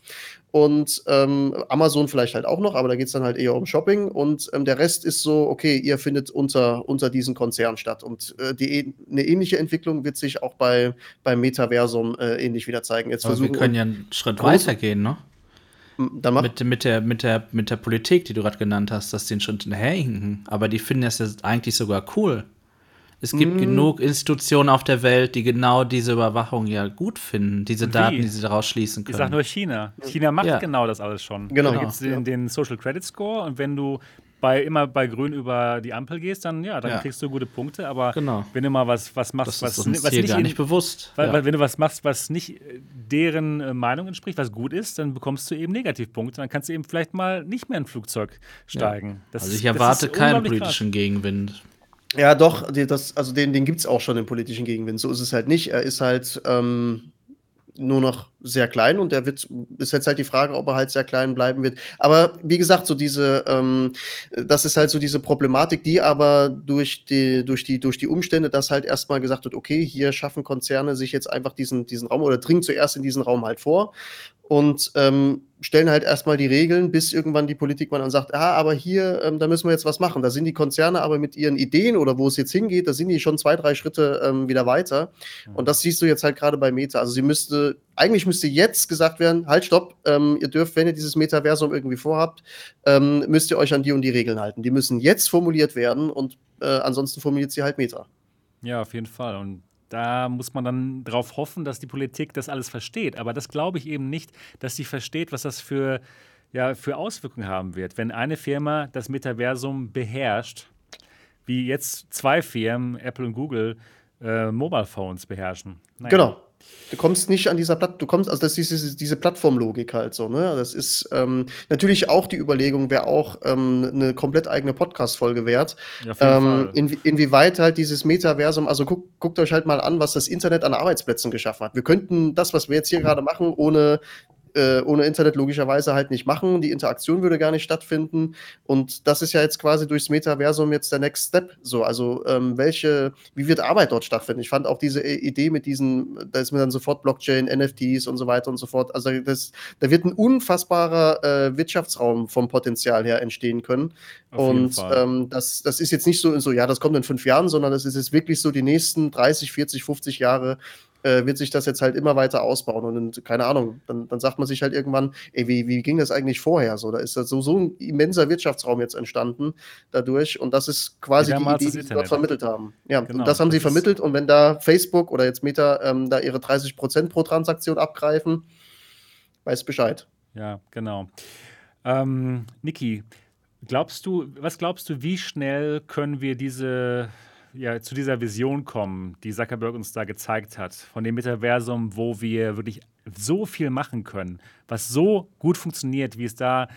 Und ähm, Amazon vielleicht halt auch noch, aber da geht es dann halt eher um Shopping. Und ähm, der Rest ist so, okay, ihr findet unter, unter diesen Konzernen statt. Und äh, die, eine ähnliche Entwicklung wird sich auch bei, beim Metaversum äh, ähnlich wieder zeigen. Jetzt aber versuchen, wir können ja einen Schritt weiter gehen, ne? Dann mit, mit, der, mit, der, mit der Politik, die du gerade genannt hast, dass die schon hinterherhinken. Aber die finden das ja eigentlich sogar cool. Es gibt mm. genug Institutionen auf der Welt, die genau diese Überwachung ja gut finden, diese Wie? Daten, die sie daraus schließen können. Ich sag nur China. China macht ja. genau das alles schon. Genau. Da gibt es den, ja. den, Social Credit Score und wenn du bei, immer bei Grün über die Ampel gehst, dann ja, dann ja. kriegst du gute Punkte. Aber genau. wenn du mal was, was machst, das was, was nicht, gar nicht bewusst. Weil, weil, wenn du was machst, was nicht äh, deren äh, Meinung entspricht, was gut ist, dann bekommst du eben Negativpunkte. Dann kannst du eben vielleicht mal nicht mehr in ein Flugzeug steigen. Ja. also ich erwarte keinen politischen krass. Gegenwind. Ja, doch, das, also den, den gibt es auch schon, den politischen Gegenwind. So ist es halt nicht. Er ist halt ähm, nur noch sehr klein und der wird, ist jetzt halt die Frage, ob er halt sehr klein bleiben wird. Aber wie gesagt, so diese, ähm, das ist halt so diese Problematik, die aber durch die, durch die, durch die Umstände, dass halt erstmal gesagt wird, okay, hier schaffen Konzerne sich jetzt einfach diesen, diesen Raum oder dringen zuerst in diesen Raum halt vor und ähm, stellen halt erstmal die Regeln, bis irgendwann die Politik mal dann sagt, ah, aber hier, ähm, da müssen wir jetzt was machen. Da sind die Konzerne aber mit ihren Ideen oder wo es jetzt hingeht, da sind die schon zwei, drei Schritte ähm, wieder weiter. Und das siehst du jetzt halt gerade bei Meta. Also sie müsste, eigentlich müsste jetzt gesagt werden, halt, stopp, ähm, ihr dürft, wenn ihr dieses Metaversum irgendwie vorhabt, ähm, müsst ihr euch an die und die Regeln halten. Die müssen jetzt formuliert werden und äh, ansonsten formuliert sie halt Meta. Ja, auf jeden Fall. Und da muss man dann darauf hoffen, dass die Politik das alles versteht. Aber das glaube ich eben nicht, dass sie versteht, was das für, ja, für Auswirkungen haben wird. Wenn eine Firma das Metaversum beherrscht, wie jetzt zwei Firmen, Apple und Google, äh, Mobile Phones beherrschen. Naja. Genau. Du kommst nicht an dieser Plattform, du kommst, also das ist diese, diese Plattformlogik halt so, ne? Das ist ähm, natürlich auch die Überlegung, wäre auch ähm, eine komplett eigene Podcast-Folge wert. Ja, ähm, in, inwieweit halt dieses Metaversum, also guck, guckt euch halt mal an, was das Internet an Arbeitsplätzen geschaffen hat. Wir könnten das, was wir jetzt hier gerade machen, ohne äh, ohne Internet logischerweise halt nicht machen. Die Interaktion würde gar nicht stattfinden. Und das ist ja jetzt quasi durchs Metaversum jetzt der Next Step. So, also ähm, welche, wie wird Arbeit dort stattfinden? Ich fand auch diese Idee mit diesen, da ist mir dann sofort Blockchain, NFTs und so weiter und so fort. Also das, da wird ein unfassbarer äh, Wirtschaftsraum vom Potenzial her entstehen können. Auf und ähm, das, das ist jetzt nicht so, so, ja, das kommt in fünf Jahren, sondern das ist jetzt wirklich so die nächsten 30, 40, 50 Jahre äh, wird sich das jetzt halt immer weiter ausbauen. Und keine Ahnung, dann, dann sagt man sich halt irgendwann, ey, wie, wie ging das eigentlich vorher? So, da ist so, so ein immenser Wirtschaftsraum jetzt entstanden dadurch. Und das ist quasi die Idee, die sie dort vermittelt haben. Ja, genau, das haben das sie vermittelt. Und wenn da Facebook oder jetzt Meta ähm, da ihre 30 Prozent pro Transaktion abgreifen, weiß Bescheid. Ja, genau. Ähm, Niki, glaubst du, was glaubst du, wie schnell können wir diese ja, zu dieser Vision kommen, die Zuckerberg uns da gezeigt hat, von dem Metaversum, wo wir wirklich so viel machen können, was so gut funktioniert, wie es da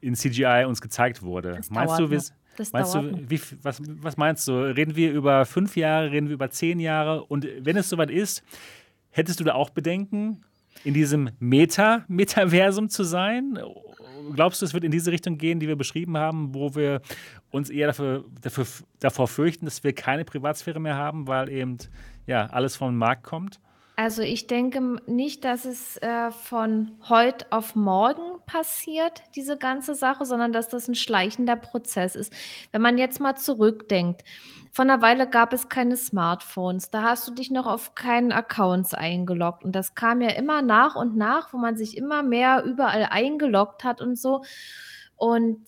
in CGI uns gezeigt wurde. Das meinst du, das meinst du wie, was, was meinst du? Reden wir über fünf Jahre, reden wir über zehn Jahre? Und wenn es soweit ist, hättest du da auch Bedenken, in diesem Meta-Metaversum zu sein? Glaubst du, es wird in diese Richtung gehen, die wir beschrieben haben, wo wir uns eher dafür, dafür, davor fürchten, dass wir keine Privatsphäre mehr haben, weil eben ja, alles vom Markt kommt? Also ich denke nicht, dass es äh, von heute auf morgen passiert, diese ganze Sache, sondern dass das ein schleichender Prozess ist. Wenn man jetzt mal zurückdenkt, von einer Weile gab es keine Smartphones. Da hast du dich noch auf keinen Accounts eingeloggt. Und das kam ja immer nach und nach, wo man sich immer mehr überall eingeloggt hat und so. Und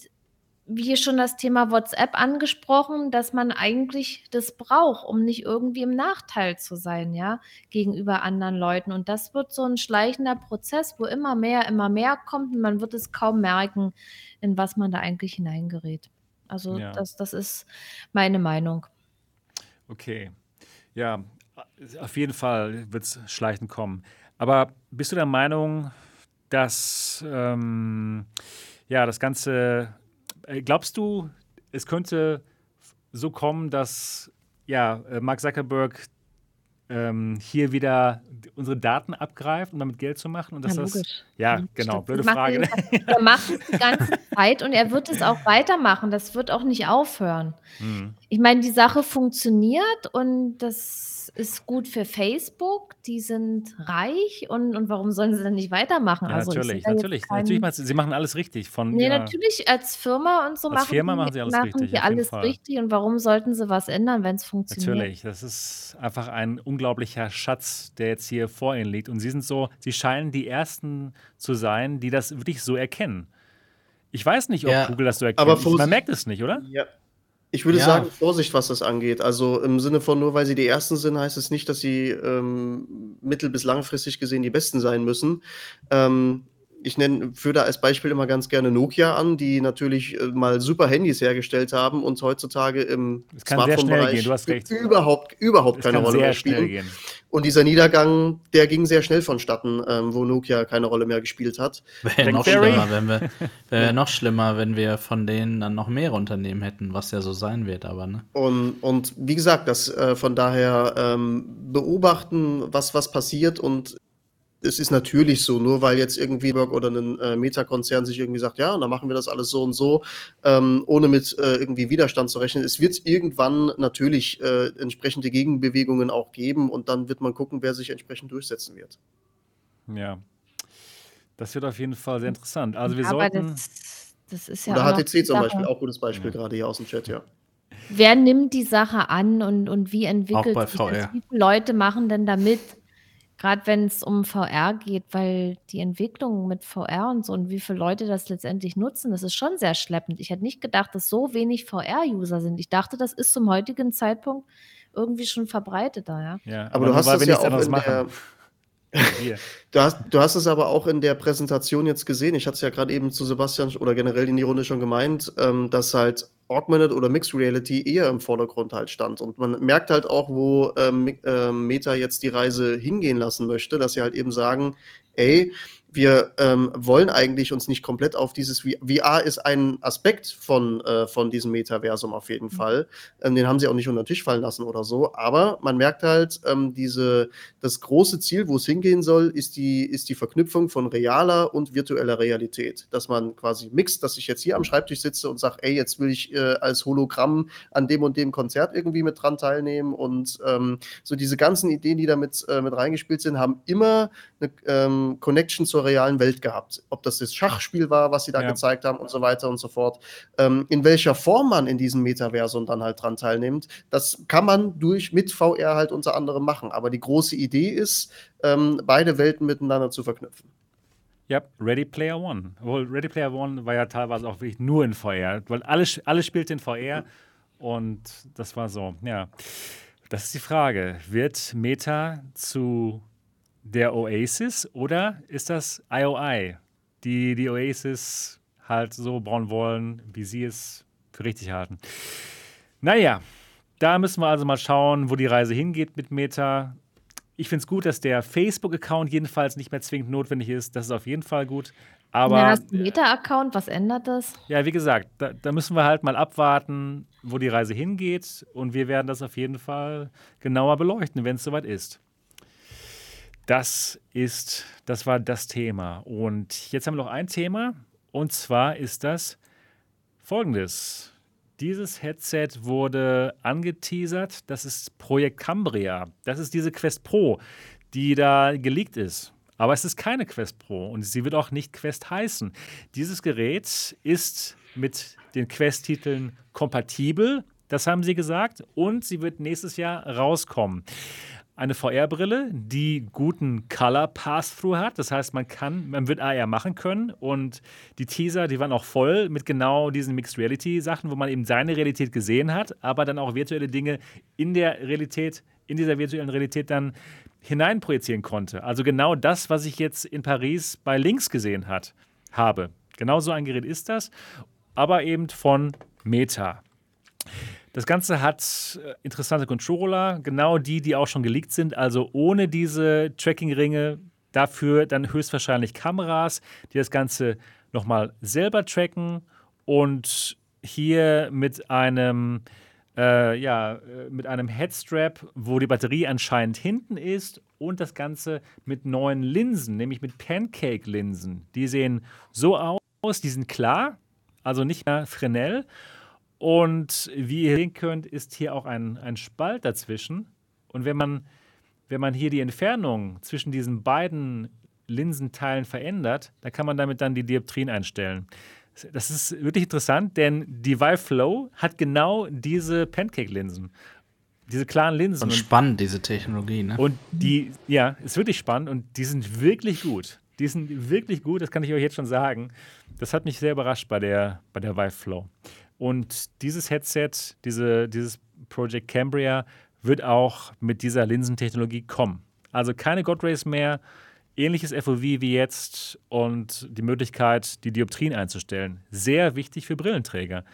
wie schon das Thema WhatsApp angesprochen, dass man eigentlich das braucht, um nicht irgendwie im Nachteil zu sein, ja, gegenüber anderen Leuten. Und das wird so ein schleichender Prozess, wo immer mehr, immer mehr kommt und man wird es kaum merken, in was man da eigentlich hineingerät. Also ja. das, das ist meine Meinung. Okay. Ja, auf jeden Fall wird es schleichend kommen. Aber bist du der Meinung, dass ähm, ja, das Ganze, äh, glaubst du, es könnte so kommen, dass ja, äh, Mark Zuckerberg ähm, hier wieder unsere Daten abgreift, um damit Geld zu machen? Und dass ja, das, ja, genau, blöde Frage. Er macht es die ganze Zeit und er wird es auch weitermachen. Das wird auch nicht aufhören. Hm. Ich meine, die Sache funktioniert und das ist gut für Facebook, die sind reich und, und warum sollen sie denn nicht weitermachen? Ja, also natürlich, natürlich. Kein... natürlich sie machen alles richtig. Von, nee, ja, natürlich als Firma und so als machen, Firma machen sie alles machen richtig. Sie alles richtig und warum sollten sie was ändern, wenn es funktioniert? Natürlich, das ist einfach ein unglaublicher Schatz, der jetzt hier vor ihnen liegt. Und sie sind so, sie scheinen die Ersten zu sein, die das wirklich so erkennen. Ich weiß nicht, ob ja, Google das so erkennt. Aber Man merkt es nicht, oder? Ja, ich würde ja. sagen, Vorsicht, was das angeht. Also im Sinne von, nur weil sie die Ersten sind, heißt es nicht, dass sie ähm, mittel- bis langfristig gesehen die Besten sein müssen. Ähm, ich nenne, führe da als Beispiel immer ganz gerne Nokia an, die natürlich äh, mal super Handys hergestellt haben und heutzutage im Smartphone-Bereich überhaupt, überhaupt keine Rolle mehr spielen. Und dieser Niedergang, der ging sehr schnell vonstatten, ähm, wo Nokia keine Rolle mehr gespielt hat. Wäre noch schlimmer, wenn wir, wäre noch schlimmer, wenn wir von denen dann noch mehrere Unternehmen hätten, was ja so sein wird, aber ne. Und, und wie gesagt, das äh, von daher ähm, beobachten, was, was passiert und es ist natürlich so, nur weil jetzt irgendwie oder ein äh, Meta-Konzern sich irgendwie sagt, ja, dann machen wir das alles so und so, ähm, ohne mit äh, irgendwie Widerstand zu rechnen. Es wird irgendwann natürlich äh, entsprechende Gegenbewegungen auch geben und dann wird man gucken, wer sich entsprechend durchsetzen wird. Ja, das wird auf jeden Fall sehr interessant. Also wir Aber sollten. Das, das ist ja Oder HTC zum Beispiel, auch gutes Beispiel ja. gerade hier aus dem Chat, ja. Wer nimmt die Sache an und, und wie entwickelt sich das? Wie viele Leute machen denn damit? Gerade wenn es um VR geht, weil die Entwicklung mit VR und so und wie viele Leute das letztendlich nutzen, das ist schon sehr schleppend. Ich hätte nicht gedacht, dass so wenig VR-User sind. Ich dachte, das ist zum heutigen Zeitpunkt irgendwie schon verbreiteter, ja. Ja, aber, aber du hast es ja auch in der, du, hast, du hast es aber auch in der Präsentation jetzt gesehen. Ich hatte es ja gerade eben zu Sebastian oder generell in die Runde schon gemeint, ähm, dass halt Augmented oder Mixed Reality eher im Vordergrund halt stand. Und man merkt halt auch, wo ähm, äh, Meta jetzt die Reise hingehen lassen möchte, dass sie halt eben sagen, ey, wir ähm, wollen eigentlich uns nicht komplett auf dieses VR ist ein Aspekt von, äh, von diesem Metaversum auf jeden mhm. Fall. Ähm, den haben sie auch nicht unter den Tisch fallen lassen oder so. Aber man merkt halt, ähm, diese, das große Ziel, wo es hingehen soll, ist die, ist die Verknüpfung von realer und virtueller Realität. Dass man quasi mixt, dass ich jetzt hier am Schreibtisch sitze und sage, ey, jetzt will ich äh, als Hologramm an dem und dem Konzert irgendwie mit dran teilnehmen. Und ähm, so diese ganzen Ideen, die da mit, äh, mit reingespielt sind, haben immer eine ähm, Connection zur realen Welt gehabt. Ob das das Schachspiel war, was sie da ja. gezeigt haben und so weiter und so fort. Ähm, in welcher Form man in diesem Metaversum dann halt dran teilnimmt, das kann man durch mit VR halt unter anderem machen. Aber die große Idee ist, ähm, beide Welten miteinander zu verknüpfen. Ja, Ready Player One. Obwohl Ready Player One war ja teilweise auch wirklich nur in VR, weil alles, alles spielt in VR und das war so, ja. Das ist die Frage. Wird Meta zu der Oasis oder ist das IOI, die die Oasis halt so bauen wollen, wie sie es für richtig halten? Naja, da müssen wir also mal schauen, wo die Reise hingeht mit Meta. Ich finde es gut, dass der Facebook-Account jedenfalls nicht mehr zwingend notwendig ist. Das ist auf jeden Fall gut. Aber, ja, das Meta-Account, was ändert das? Ja, wie gesagt, da, da, müssen wir halt mal abwarten, wo die Reise hingeht. Und wir werden das auf jeden Fall genauer beleuchten, wenn es soweit ist. Das ist, das war das Thema. Und jetzt haben wir noch ein Thema. Und zwar ist das folgendes. Dieses Headset wurde angeteasert. Das ist Projekt Cambria. Das ist diese Quest Pro, die da geleakt ist. Aber es ist keine Quest Pro und sie wird auch nicht Quest heißen. Dieses Gerät ist mit den Quest-Titeln kompatibel, das haben sie gesagt, und sie wird nächstes Jahr rauskommen eine VR-Brille, die guten Color Pass-Through hat. Das heißt, man kann, man wird AR machen können und die Teaser, die waren auch voll mit genau diesen Mixed Reality Sachen, wo man eben seine Realität gesehen hat, aber dann auch virtuelle Dinge in der Realität, in dieser virtuellen Realität dann hineinprojizieren konnte. Also genau das, was ich jetzt in Paris bei Links gesehen hat, habe. Genau so ein Gerät ist das, aber eben von Meta. Das Ganze hat äh, interessante Controller, genau die, die auch schon geleakt sind, also ohne diese Tracking-Ringe. Dafür dann höchstwahrscheinlich Kameras, die das Ganze nochmal selber tracken und hier mit einem äh, ja, äh, mit einem Headstrap, wo die Batterie anscheinend hinten ist und das Ganze mit neuen Linsen, nämlich mit Pancake-Linsen. Die sehen so aus, die sind klar, also nicht mehr Fresnel und wie ihr sehen könnt, ist hier auch ein, ein Spalt dazwischen. Und wenn man, wenn man hier die Entfernung zwischen diesen beiden Linsenteilen verändert, dann kann man damit dann die Dioptrien einstellen. Das ist wirklich interessant, denn die Vive Flow hat genau diese Pancake-Linsen. Diese klaren Linsen. Und spannend, diese Technologie, ne? Und die, ja, ist wirklich spannend und die sind wirklich gut. Die sind wirklich gut, das kann ich euch jetzt schon sagen. Das hat mich sehr überrascht bei der, bei der Vive Flow. Und dieses Headset, diese, dieses Project Cambria, wird auch mit dieser Linsentechnologie kommen. Also keine God Rays mehr, ähnliches FOV wie jetzt und die Möglichkeit, die Dioptrien einzustellen. Sehr wichtig für Brillenträger.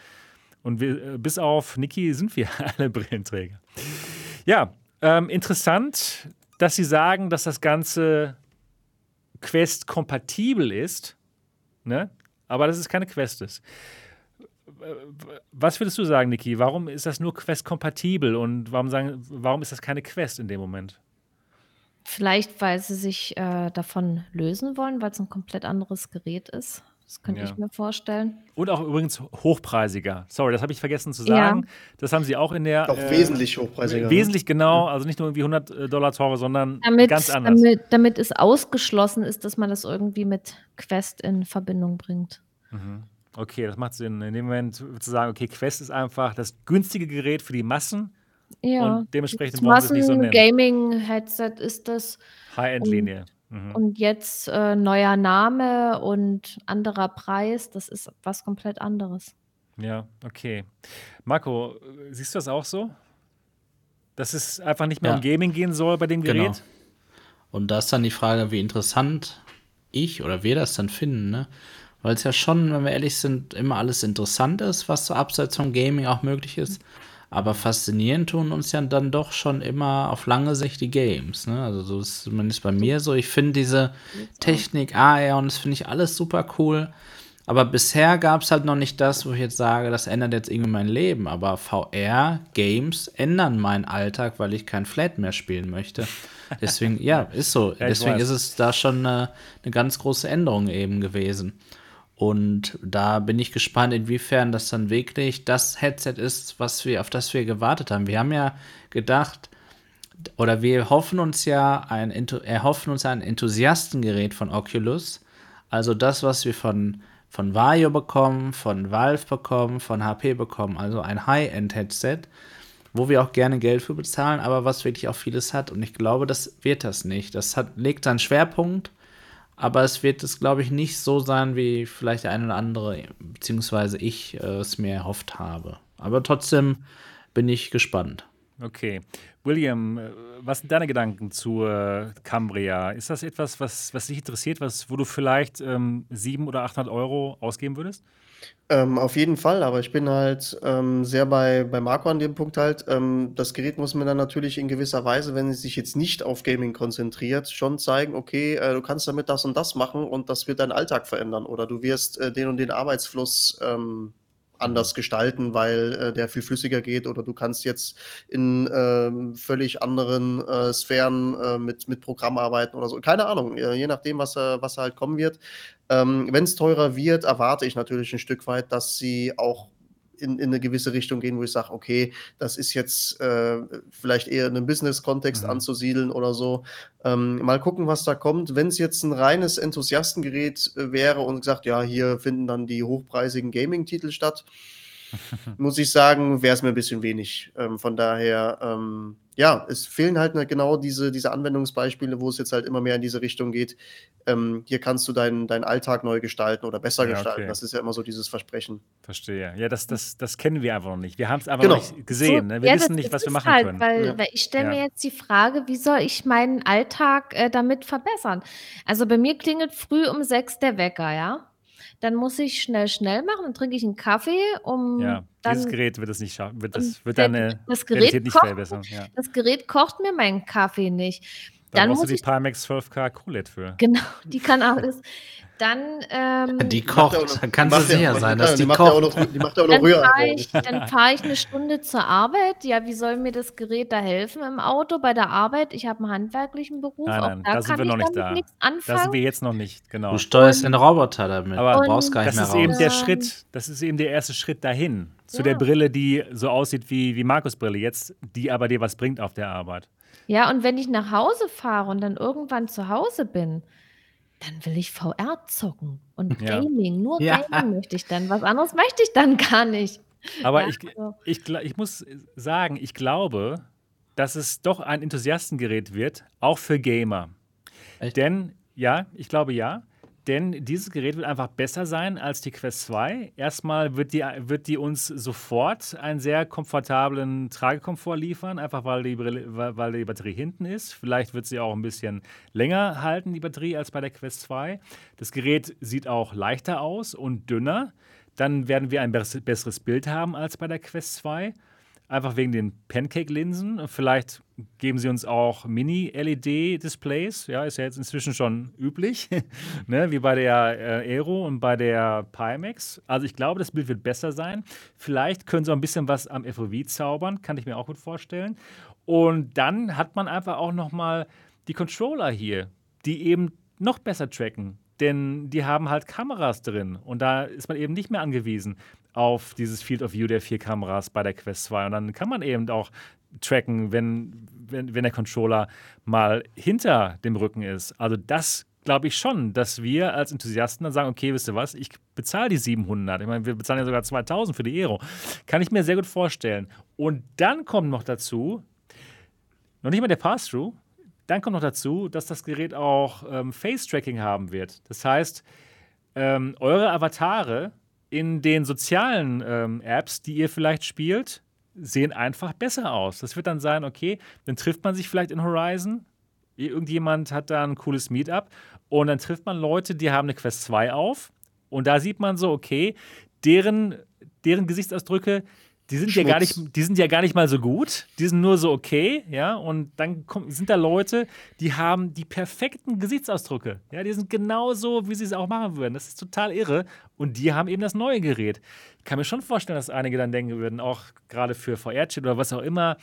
Und wir, äh, bis auf Niki sind wir alle Brillenträger. Ja, ähm, interessant, dass Sie sagen, dass das Ganze Quest-kompatibel ist, ne? aber dass es keine Quest ist was würdest du sagen, Niki? Warum ist das nur Quest-kompatibel und warum, sagen, warum ist das keine Quest in dem Moment? Vielleicht, weil sie sich äh, davon lösen wollen, weil es ein komplett anderes Gerät ist. Das könnte ja. ich mir vorstellen. Und auch übrigens hochpreisiger. Sorry, das habe ich vergessen zu sagen. Ja. Das haben sie auch in der. Auch äh, wesentlich hochpreisiger. Ne? Wesentlich genau. Also nicht nur irgendwie 100 äh, Dollar teurer, sondern damit, ganz anders. Damit, damit es ausgeschlossen ist, dass man das irgendwie mit Quest in Verbindung bringt. Mhm. Okay, das macht Sinn. In dem Moment zu sagen, okay, Quest ist einfach das günstige Gerät für die Massen. Ja. Und dementsprechend wollen sie es nicht so nennen. Gaming-Headset ist das. High-End-Linie. Mhm. Und jetzt äh, neuer Name und anderer Preis, das ist was komplett anderes. Ja, okay. Marco, siehst du das auch so? Dass es einfach nicht mehr ja. um Gaming gehen soll bei dem genau. Gerät? Genau. Und da ist dann die Frage, wie interessant ich oder wir das dann finden, ne? Weil es ja schon, wenn wir ehrlich sind, immer alles interessant ist, was so abseits vom Gaming auch möglich ist. Aber faszinierend tun uns ja dann doch schon immer auf lange Sicht die Games. Ne? Also so ist zumindest bei mir so. Ich finde diese Technik, AR und das finde ich alles super cool. Aber bisher gab es halt noch nicht das, wo ich jetzt sage, das ändert jetzt irgendwie mein Leben. Aber VR-Games ändern meinen Alltag, weil ich kein Flat mehr spielen möchte. Deswegen, ja, ist so. Ja, Deswegen ist es da schon eine, eine ganz große Änderung eben gewesen. Und da bin ich gespannt, inwiefern das dann wirklich das Headset ist, was wir, auf das wir gewartet haben. Wir haben ja gedacht, oder wir hoffen uns ja ein, erhoffen uns ein Enthusiastengerät von Oculus, Also das, was wir von, von Vario bekommen, von Valve bekommen, von HP bekommen. Also ein High-End-Headset, wo wir auch gerne Geld für bezahlen, aber was wirklich auch vieles hat. Und ich glaube, das wird das nicht. Das hat, legt seinen Schwerpunkt, aber es wird es, glaube ich, nicht so sein, wie vielleicht der eine oder andere, beziehungsweise ich äh, es mir erhofft habe. Aber trotzdem bin ich gespannt. Okay. William, äh, was sind deine Gedanken zur Cambria? Ist das etwas, was, was dich interessiert, was, wo du vielleicht ähm, 700 oder 800 Euro ausgeben würdest? Ähm, auf jeden Fall, aber ich bin halt ähm, sehr bei, bei Marco an dem Punkt halt. Ähm, das Gerät muss mir dann natürlich in gewisser Weise, wenn es sich jetzt nicht auf Gaming konzentriert, schon zeigen, okay, äh, du kannst damit das und das machen und das wird deinen Alltag verändern oder du wirst äh, den und den Arbeitsfluss ähm, anders gestalten, weil äh, der viel flüssiger geht oder du kannst jetzt in äh, völlig anderen äh, Sphären äh, mit, mit Programm arbeiten oder so. Keine Ahnung, äh, je nachdem, was, äh, was halt kommen wird. Ähm, Wenn es teurer wird, erwarte ich natürlich ein Stück weit, dass sie auch in, in eine gewisse Richtung gehen, wo ich sage, okay, das ist jetzt äh, vielleicht eher in einem Business-Kontext mhm. anzusiedeln oder so. Ähm, mal gucken, was da kommt. Wenn es jetzt ein reines Enthusiastengerät äh, wäre und gesagt, ja, hier finden dann die hochpreisigen Gaming-Titel statt, muss ich sagen, wäre es mir ein bisschen wenig. Ähm, von daher, ähm, ja, es fehlen halt ne, genau diese, diese Anwendungsbeispiele, wo es jetzt halt immer mehr in diese Richtung geht. Ähm, hier kannst du deinen, deinen Alltag neu gestalten oder besser ja, gestalten. Okay. Das ist ja immer so dieses Versprechen. Verstehe. Ja, das, das, das kennen wir einfach noch nicht. Wir haben es einfach genau. noch nicht gesehen. So, ne? Wir ja, wissen nicht, was wir machen halt, können. Weil, ja. weil ich stelle mir jetzt die Frage, wie soll ich meinen Alltag äh, damit verbessern? Also bei mir klingelt früh um sechs der Wecker, ja? Dann muss ich schnell, schnell machen, dann trinke ich einen Kaffee, um. Ja, dann, dieses Gerät wird es nicht schaffen, wird, das, wird deine das Gerät Realität nicht verbessern. Ja. Das Gerät kocht mir meinen Kaffee nicht. Dann, dann brauchst du die Pimax 12K QLED für. Genau, die kann alles. Dann, ähm, die kocht, dann kannst du sicher sein, dass die, die kocht. Noch, die macht ja auch noch Rührei. Dann fahre ich eine Stunde zur Arbeit. Ja, wie soll mir das Gerät da helfen im Auto bei der Arbeit? Ich habe einen handwerklichen Beruf. Nein, nein, da, da sind wir noch nicht da. Da sind wir jetzt noch nicht, genau. Du steuerst den Roboter damit, aber du brauchst gar nicht das mehr ist raus. eben der Schritt, das ist eben der erste Schritt dahin. Zu ja. der Brille, die so aussieht wie, wie Markus Brille jetzt, die aber dir was bringt auf der Arbeit. Ja, und wenn ich nach Hause fahre und dann irgendwann zu Hause bin, dann will ich VR zocken und ja. Gaming. Nur ja. Gaming möchte ich dann. Was anderes möchte ich dann gar nicht. Aber ja, ich, also. ich, ich muss sagen, ich glaube, dass es doch ein Enthusiastengerät wird, auch für Gamer. Echt? Denn, ja, ich glaube ja. Denn dieses Gerät wird einfach besser sein als die Quest 2. Erstmal wird die, wird die uns sofort einen sehr komfortablen Tragekomfort liefern, einfach weil die, weil die Batterie hinten ist. Vielleicht wird sie auch ein bisschen länger halten, die Batterie, als bei der Quest 2. Das Gerät sieht auch leichter aus und dünner. Dann werden wir ein besseres Bild haben als bei der Quest 2 einfach wegen den Pancake-Linsen. Vielleicht geben sie uns auch Mini-LED-Displays. Ja, ist ja jetzt inzwischen schon üblich, ne? wie bei der äh, Aero und bei der Pimax. Also ich glaube, das Bild wird besser sein. Vielleicht können sie auch ein bisschen was am FOV zaubern, kann ich mir auch gut vorstellen. Und dann hat man einfach auch noch mal die Controller hier, die eben noch besser tracken. Denn die haben halt Kameras drin und da ist man eben nicht mehr angewiesen auf dieses Field of View der vier Kameras bei der Quest 2. Und dann kann man eben auch tracken, wenn, wenn, wenn der Controller mal hinter dem Rücken ist. Also das glaube ich schon, dass wir als Enthusiasten dann sagen, okay, wisst ihr was, ich bezahle die 700. Ich meine, wir bezahlen ja sogar 2000 für die Aero. Kann ich mir sehr gut vorstellen. Und dann kommt noch dazu, noch nicht mal der Pass-Through, dann kommt noch dazu, dass das Gerät auch ähm, Face-Tracking haben wird. Das heißt, ähm, eure Avatare in den sozialen ähm, Apps, die ihr vielleicht spielt, sehen einfach besser aus. Das wird dann sein, okay, dann trifft man sich vielleicht in Horizon. Irgendjemand hat da ein cooles Meetup und dann trifft man Leute, die haben eine Quest 2 auf und da sieht man so, okay, deren, deren Gesichtsausdrücke die sind, ja gar nicht, die sind ja gar nicht mal so gut. Die sind nur so okay, ja. Und dann kommt, sind da Leute, die haben die perfekten Gesichtsausdrücke. Ja, die sind genauso, wie sie es auch machen würden. Das ist total irre. Und die haben eben das neue Gerät. Ich kann mir schon vorstellen, dass einige dann denken würden, auch gerade für VR-Chat oder was auch immer,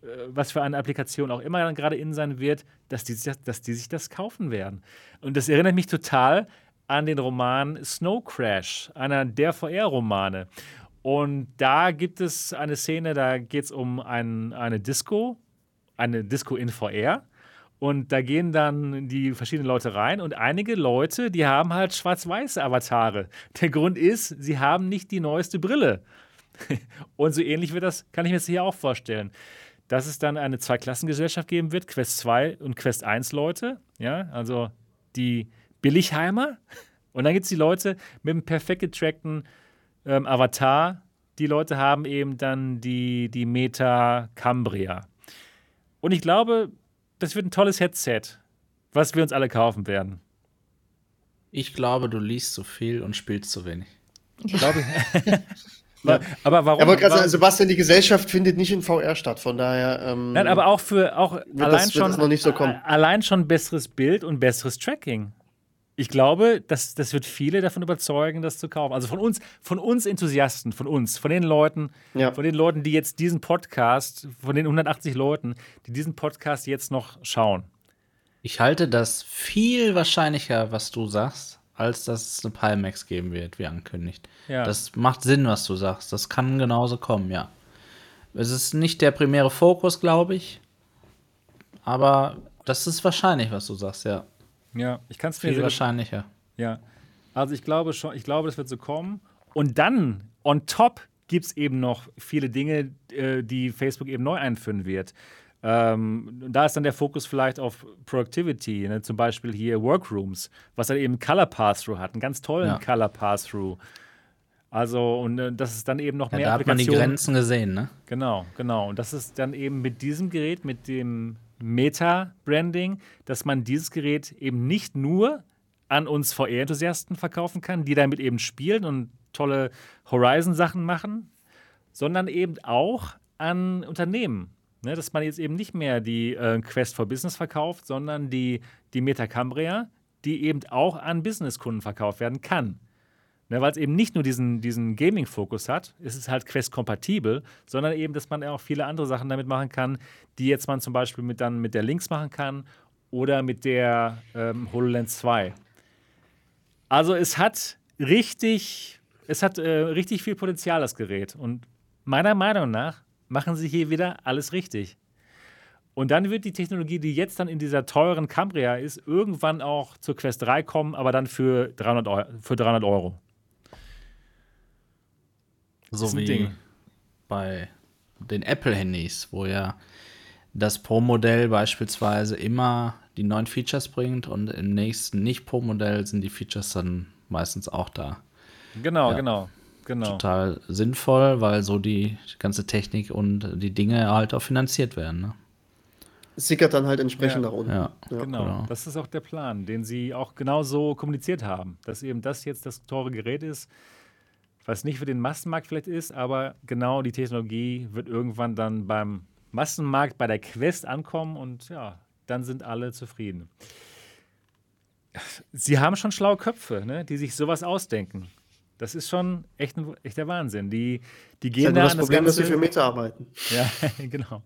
äh, was für eine Applikation auch immer dann gerade in sein wird, dass die, sich das, dass die sich das kaufen werden. Und das erinnert mich total an den Roman Snow Crash, einer der VR-Romane. Und da gibt es eine Szene, da geht es um ein, eine Disco, eine Disco in VR. Und da gehen dann die verschiedenen Leute rein und einige Leute, die haben halt schwarz-weiße Avatare. Der Grund ist, sie haben nicht die neueste Brille. Und so ähnlich wird das, kann ich mir das hier auch vorstellen. Dass es dann eine Zweiklassengesellschaft geben wird, Quest 2 und Quest 1 Leute, ja, also die Billigheimer. Und dann gibt es die Leute mit einem perfekt getrackten ähm, Avatar. Die Leute haben eben dann die, die Meta Cambria. Und ich glaube, das wird ein tolles Headset, was wir uns alle kaufen werden. Ich glaube, du liest zu viel und spielst zu wenig. Ja. Glaube ich. aber, warum? Aber gerade Sebastian, die Gesellschaft findet nicht in VR statt, von daher. Ähm, Nein, aber auch für auch allein das- wird schon das noch nicht so kommen? allein schon besseres Bild und besseres Tracking. Ich glaube, das, das wird viele davon überzeugen, das zu kaufen. Also von uns, von uns Enthusiasten, von uns, von den Leuten, Ja. von den Leuten, die jetzt diesen Podcast, von den 180 Leuten, die diesen Podcast jetzt noch schauen. Ich halte das viel wahrscheinlicher, was du sagst, als dass es eine Pimax geben wird, wie angekündigt. Ja. Das macht Sinn, was du sagst. Das kann genauso kommen, ja. Es ist nicht der primäre Fokus, glaube ich. Aber das ist wahrscheinlich, was du sagst, ja. Ja, ich kann es mir Viel wahrscheinlicher. Ja. Also ich glaube schon, ich glaube, das wird so kommen. Und dann, on top, gibt es eben noch viele Dinge, äh, die Facebook eben neu einführen wird. Ähm, da ist dann der Fokus vielleicht auf Productivity, ne? zum Beispiel hier Workrooms, was dann eben Color Pass-Through hat, einen ganz tollen Ja. Color Pass-Through. Also, und äh, das ist dann eben noch Ja, mehr da hat man die Grenzen gesehen, ne? Genau, genau. Und das ist dann eben mit diesem Gerät, mit dem Meta-Branding, dass man dieses Gerät eben nicht nur an uns VR-Enthusiasten verkaufen kann, die damit eben spielen und tolle Horizon-Sachen machen, sondern eben auch an Unternehmen. Ne, dass man jetzt eben nicht mehr die äh, Quest for Business verkauft, sondern die, die Meta Cambria, die eben auch an Businesskunden verkauft werden kann. Ne, Weil es eben nicht nur diesen, diesen Gaming-Fokus hat, ist es halt Quest-kompatibel, sondern eben, dass man auch viele andere Sachen damit machen kann, die jetzt man zum Beispiel mit, dann mit der Lynx machen kann oder mit der ähm, HoloLens 2. Also es hat richtig, es hat äh, richtig viel Potenzial, das Gerät. Und meiner Meinung nach machen sie hier wieder alles richtig. Und dann wird die Technologie, die jetzt dann in dieser teuren Cambria ist, irgendwann auch zur Quest 3 kommen, aber dann für 300 Euro. Für 300 Euro. So wie Ding. bei den Apple-Handys, wo ja das Pro-Modell beispielsweise immer die neuen Features bringt und im nächsten Nicht-Pro-Modell sind die Features dann meistens auch da. Genau, Ja. genau, genau. Total sinnvoll, weil so die ganze Technik und die Dinge halt auch finanziert werden. Ne? Es sickert dann halt entsprechend Ja. nach unten. Ja. Ja. Genau, genau. das ist auch der Plan, den sie auch genau so kommuniziert haben, dass eben das jetzt das teure Gerät ist, was nicht für den Massenmarkt vielleicht ist, aber genau die Technologie wird irgendwann dann beim Massenmarkt bei der Quest ankommen und ja, dann sind alle zufrieden. Sie haben schon schlaue Köpfe, ne, die sich sowas ausdenken. Das ist schon echt ein, echter Wahnsinn. Die, die gehen ja da das an das Problem, dass sie Ganze- für Meta arbeiten. ja, genau.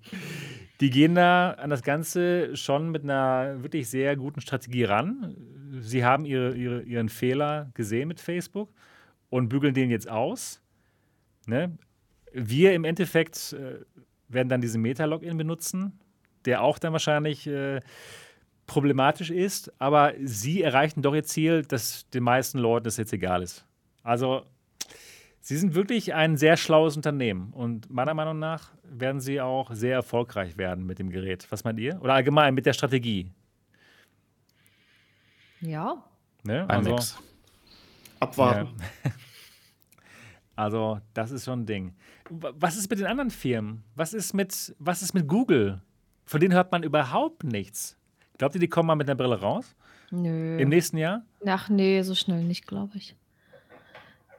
Die gehen da an das Ganze schon mit einer wirklich sehr guten Strategie ran. Sie haben ihre, ihre, ihren Fehler gesehen mit Facebook und bügeln den jetzt aus. Ne? Wir im Endeffekt äh, werden dann diesen Meta-Login benutzen, der auch dann wahrscheinlich äh, problematisch ist, aber sie erreichen doch ihr Ziel, dass den meisten Leuten das jetzt egal ist. Also Sie sind wirklich ein sehr schlaues Unternehmen und meiner Meinung nach werden sie auch sehr erfolgreich werden mit dem Gerät. Was meint ihr? Oder allgemein mit der Strategie? Ja, Ne? Ein Also, Mix. Abwarten. ja. also, das ist schon ein Ding. Was ist mit den anderen Firmen? Was ist mit, was ist mit Google? Von denen hört man überhaupt nichts. Glaubt ihr, die kommen mal mit einer Brille raus? nö. Im nächsten Jahr? Ach nee, so schnell nicht, glaube ich.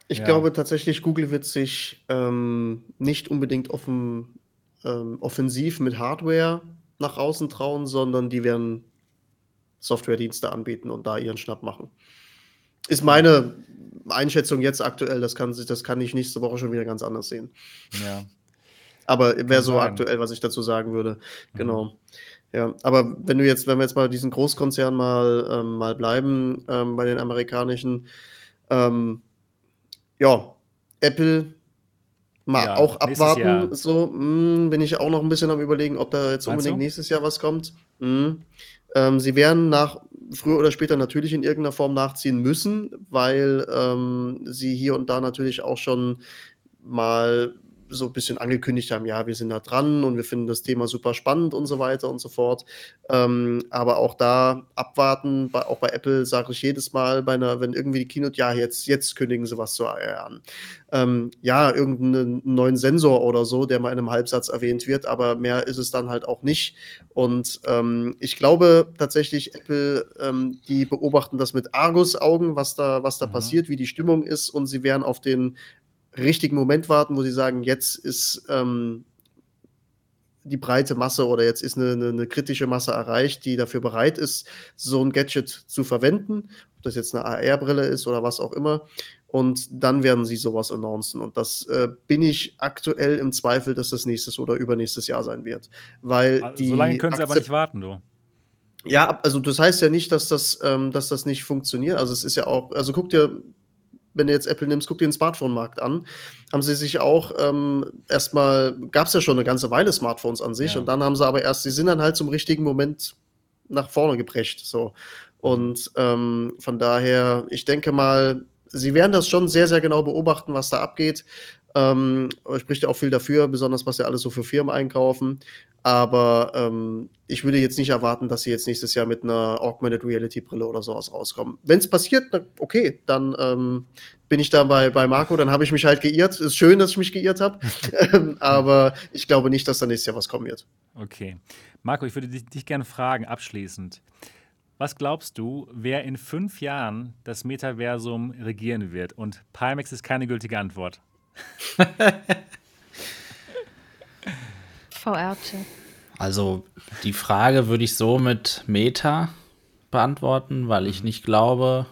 Ich Ja. glaube tatsächlich, Google wird sich ähm, nicht unbedingt offen, ähm, offensiv mit Hardware nach außen trauen, sondern die werden Softwaredienste anbieten und da ihren Schnapp machen. Ist meine Einschätzung jetzt aktuell. Das kann, sich, das kann ich nächste Woche schon wieder ganz anders sehen. Ja. Aber wäre so sein. aktuell, was ich dazu sagen würde. Genau. Ja, aber wenn du jetzt, wenn wir jetzt mal diesen Großkonzern mal, ähm, mal bleiben, ähm, bei den amerikanischen, ähm, ja, Apple mal Ja, auch nächstes Jahr. abwarten. So, mh, bin ich auch noch ein bisschen am überlegen, ob da jetzt Meinst unbedingt du? nächstes Jahr was kommt. Mhm. Sie werden nach früher oder später natürlich in irgendeiner Form nachziehen müssen, weil ähm, sie hier und da natürlich auch schon mal so ein bisschen angekündigt haben, ja, wir sind da dran und wir finden das Thema super spannend und so weiter und so fort. Ähm, aber auch da abwarten, bei, auch bei Apple sage ich jedes Mal, bei einer, wenn irgendwie die Keynote, ja, jetzt, jetzt kündigen sie was zu AR an. Ähm, ja, irgendeinen neuen Sensor oder so, der mal in einem Halbsatz erwähnt wird, aber mehr ist es dann halt auch nicht. Und ähm, ich glaube tatsächlich, Apple, ähm, die beobachten das mit Argus-Augen, was da, was da Mhm. passiert, wie die Stimmung ist und sie werden auf den richtigen Moment warten, wo sie sagen, jetzt ist ähm, die breite Masse oder jetzt ist eine, eine, eine kritische Masse erreicht, die dafür bereit ist, so ein Gadget zu verwenden, ob das jetzt eine AR-Brille ist oder was auch immer. Und dann werden sie sowas announcen. Und das äh, bin ich aktuell im Zweifel, dass das nächstes oder übernächstes Jahr sein wird. Weil Also, die so lange können sie aber nicht warten, du. ja, also das heißt ja nicht, dass das, ähm, dass das nicht funktioniert. Also es ist ja auch, also guck dir, wenn du jetzt Apple nimmst, guck dir den Smartphone-Markt an. Haben sie sich auch ähm, erstmal, gab es ja schon eine ganze Weile Smartphones an sich Ja. und dann haben sie aber erst, sie sind dann halt zum richtigen Moment nach vorne geprescht. So. Und ähm, von daher, ich denke mal, sie werden das schon sehr, sehr genau beobachten, was da abgeht. Ähm, spricht ja auch viel dafür, besonders was ja alles so für Firmen einkaufen. Aber ähm, ich würde jetzt nicht erwarten, dass sie jetzt nächstes Jahr mit einer Augmented Reality Brille oder sowas rauskommen. Wenn es passiert, na, okay, dann ähm, bin ich da bei, bei Marco, dann habe ich mich halt geirrt. Ist schön, dass ich mich geirrt habe. Ähm, aber ich glaube nicht, dass da nächstes Jahr was kommen wird. Okay. Marco, ich würde dich, dich gerne fragen, abschließend. Was glaubst du, wer in fünf Jahren das Metaversum regieren wird? Und Pimax ist keine gültige Antwort. VR-Chat. Also die Frage würde ich so mit Meta beantworten, weil ich nicht glaube,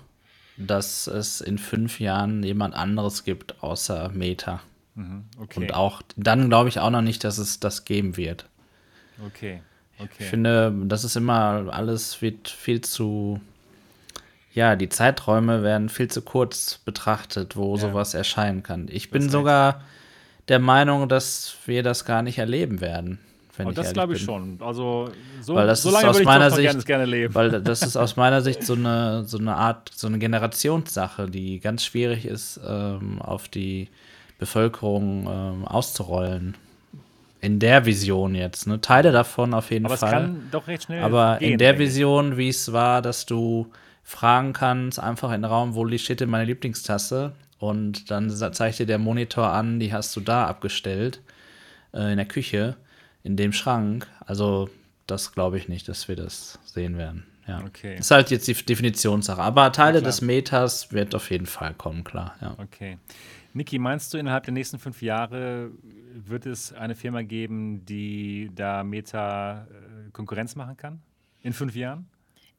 dass es in fünf Jahren jemand anderes gibt außer Meta. Mhm, Okay. Und auch dann glaube ich auch noch nicht, dass es das geben wird. okay. Okay. Ich finde, das ist immer alles wird viel zu ja, die Zeiträume werden viel zu kurz betrachtet, wo Ja. sowas erscheinen kann. Ich bin sogar der Meinung, dass wir das gar nicht erleben werden. Ich das glaube ich bin. schon. Also, so, Weil das so ist lange aus würde ich meiner Sicht- gerne, gerne leben. Weil das ist aus meiner Sicht so eine, so eine Art, so eine Generationssache, die ganz schwierig ist, ähm, auf die Bevölkerung ähm, auszurollen. In der Vision jetzt. Ne? Teile davon auf jeden Aber es Fall. kann doch recht schnell Aber gehen, in der. Vision, wie es war, dass du fragen kannst, einfach in den Raum, wo die steht denn meine Lieblingstasse? Und dann zeigt dir der Monitor an, die hast du da abgestellt, äh, in der Küche, in dem Schrank. Also, das glaube ich nicht, dass wir das sehen werden. Ja. Okay. Ist halt jetzt die Definitionssache. Aber Teile klar. des Metas wird auf jeden Fall kommen, klar. Ja. Okay. Niki, meinst du, innerhalb der nächsten fünf Jahre wird es eine Firma geben, die da Meta äh, Konkurrenz machen kann? In fünf Jahren?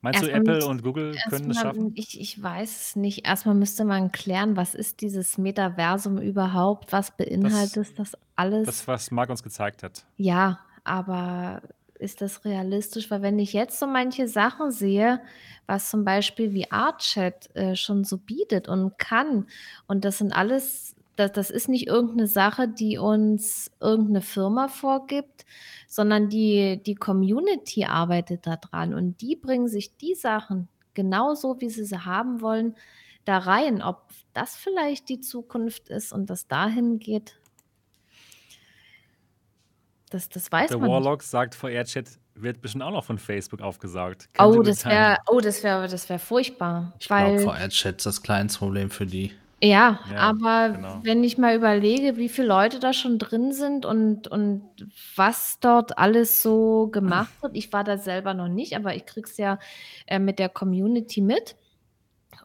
Meinst du, Erstmal Apple müsst- und Google können es schaffen? ich, ich weiß es nicht. Erstmal müsste man klären, was ist dieses Metaversum überhaupt? Was beinhaltet das, alles? Das, was Marc uns gezeigt hat. Ja, aber ist das realistisch? Weil wenn ich jetzt so manche Sachen sehe, was zum Beispiel VR-Chat äh, schon so bietet und kann, und das sind alles, das, das ist nicht irgendeine Sache, die uns irgendeine Firma vorgibt, sondern die, die Community arbeitet daran und die bringen sich die Sachen genauso, wie sie sie haben wollen, da rein. Ob das vielleicht die Zukunft ist und das dahin geht, das, das weiß Der man nicht. Warlock sagt, VR-Chat wird bestimmt auch noch von Facebook aufgesaugt. Sie Oh, gut das wäre, oh, das wäre, das wäre furchtbar. Ich glaube, VR-Chat ist das kleinste Problem für die. Ja, Ja, aber genau. wenn ich mal überlege, wie viele Leute da schon drin sind und, und was dort alles so gemacht wird, ich war da selber noch nicht, aber ich krieg's ja äh, mit der Community mit.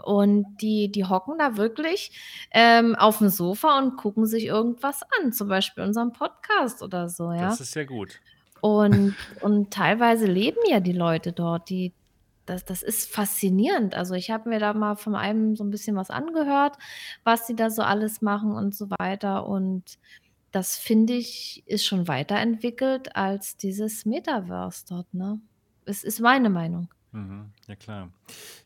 Und die, die hocken da wirklich ähm, auf dem Sofa und gucken sich irgendwas an, zum Beispiel unseren Podcast oder so, ja. Das ist ja gut. Und, und teilweise leben ja die Leute dort, die, das, das ist faszinierend. Also ich habe mir da mal von einem so ein bisschen was angehört, was sie da so alles machen und so weiter. Und das finde ich, ist schon weiterentwickelt als dieses Metaverse dort, ne? Es ist meine Meinung. Mhm. Ja, klar.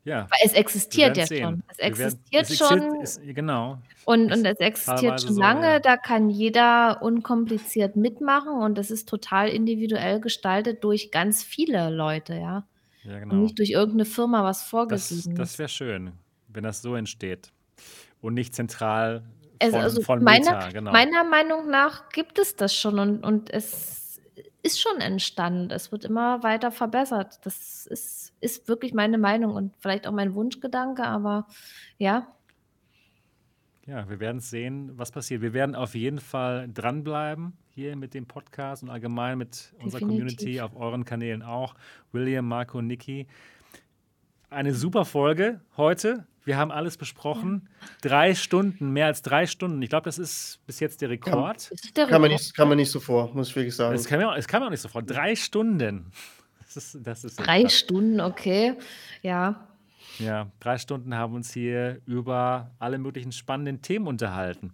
Ja. Weil es existiert ja sehen. schon. Es Wir werden- existiert es schon Ist, genau. und, es und es existiert schon so, lange. ja. Da kann jeder unkompliziert mitmachen und das ist total individuell gestaltet durch ganz viele Leute, ja. Ja, Und genau. nicht durch irgendeine Firma was Das, vorgegeben das ist. wäre schön, wenn das so entsteht. Und nicht zentral Also, von, also von meiner, Meta, genau. meiner Meinung nach gibt es das schon und, und es ist schon entstanden. Es wird immer weiter verbessert. Das ist, ist wirklich meine Meinung und vielleicht auch mein Wunschgedanke, aber ja, Ja, wir werden sehen, was passiert. Wir werden auf jeden Fall dranbleiben hier mit dem Podcast und allgemein mit unserer Definitiv. Community auf euren Kanälen auch. William, Marco, Niki. Eine super Folge heute. Wir haben alles besprochen. Drei Stunden, mehr als drei Stunden. Ich glaube, das ist bis jetzt der Rekord. ist der mir, Rekord. nicht, kam mir nicht so vor, muss ich wirklich sagen. Das kam kam mir auch nicht so vor. Drei Stunden. Das ist, das ist Drei krass. Stunden, okay. Ja, Ja, drei Stunden haben wir uns hier über alle möglichen spannenden Themen unterhalten.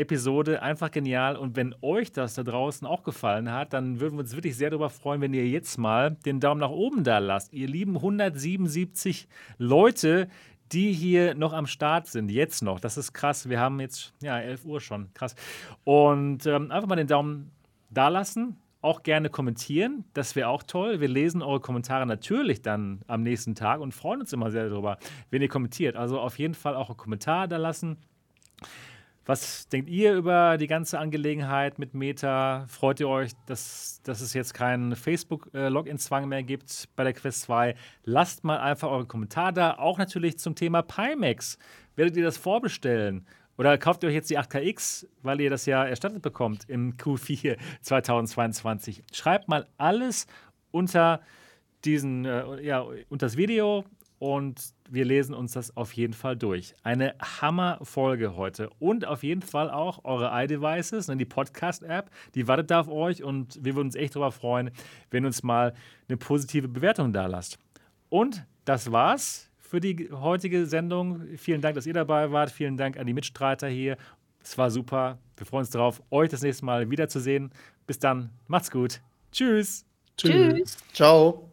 Wahnsinns-Episode, einfach genial. Und wenn euch das da draußen auch gefallen hat, dann würden wir uns wirklich sehr darüber freuen, wenn ihr jetzt mal den Daumen nach oben da lasst. Ihr lieben 177 Leute, die hier noch am Start sind, jetzt noch. Das ist krass. Wir haben jetzt, ja, 11 Uhr schon. Krass. Und ähm, einfach mal den Daumen da lassen. Auch gerne kommentieren, das wäre auch toll. Wir lesen eure Kommentare natürlich dann am nächsten Tag und freuen uns immer sehr darüber, wenn ihr kommentiert. Also auf jeden Fall auch einen Kommentar da lassen. Was denkt ihr über die ganze Angelegenheit mit Meta? Freut ihr euch, dass, dass es jetzt keinen Facebook-Login-Zwang mehr gibt bei der Quest 2? Lasst mal einfach euren Kommentar da. Auch natürlich zum Thema Pimax. Werdet ihr das vorbestellen? Oder kauft ihr euch jetzt die 8KX, weil ihr das ja erstattet bekommt im Q4 2022? Schreibt mal alles unter diesen, äh, ja, unter das Video und wir lesen uns das auf jeden Fall durch. Eine Hammer-Folge heute und auf jeden Fall auch eure iDevices, ne, die Podcast-App, die wartet da auf euch und wir würden uns echt darüber freuen, wenn ihr uns mal eine positive Bewertung da lasst. Und das war's für die heutige Sendung. Vielen Dank, dass ihr dabei wart. Vielen Dank an die Mitstreiter hier. Es war super. Wir freuen uns darauf, euch das nächste Mal wiederzusehen. Bis dann. Macht's gut. Tschüss. tschüss. Ciao.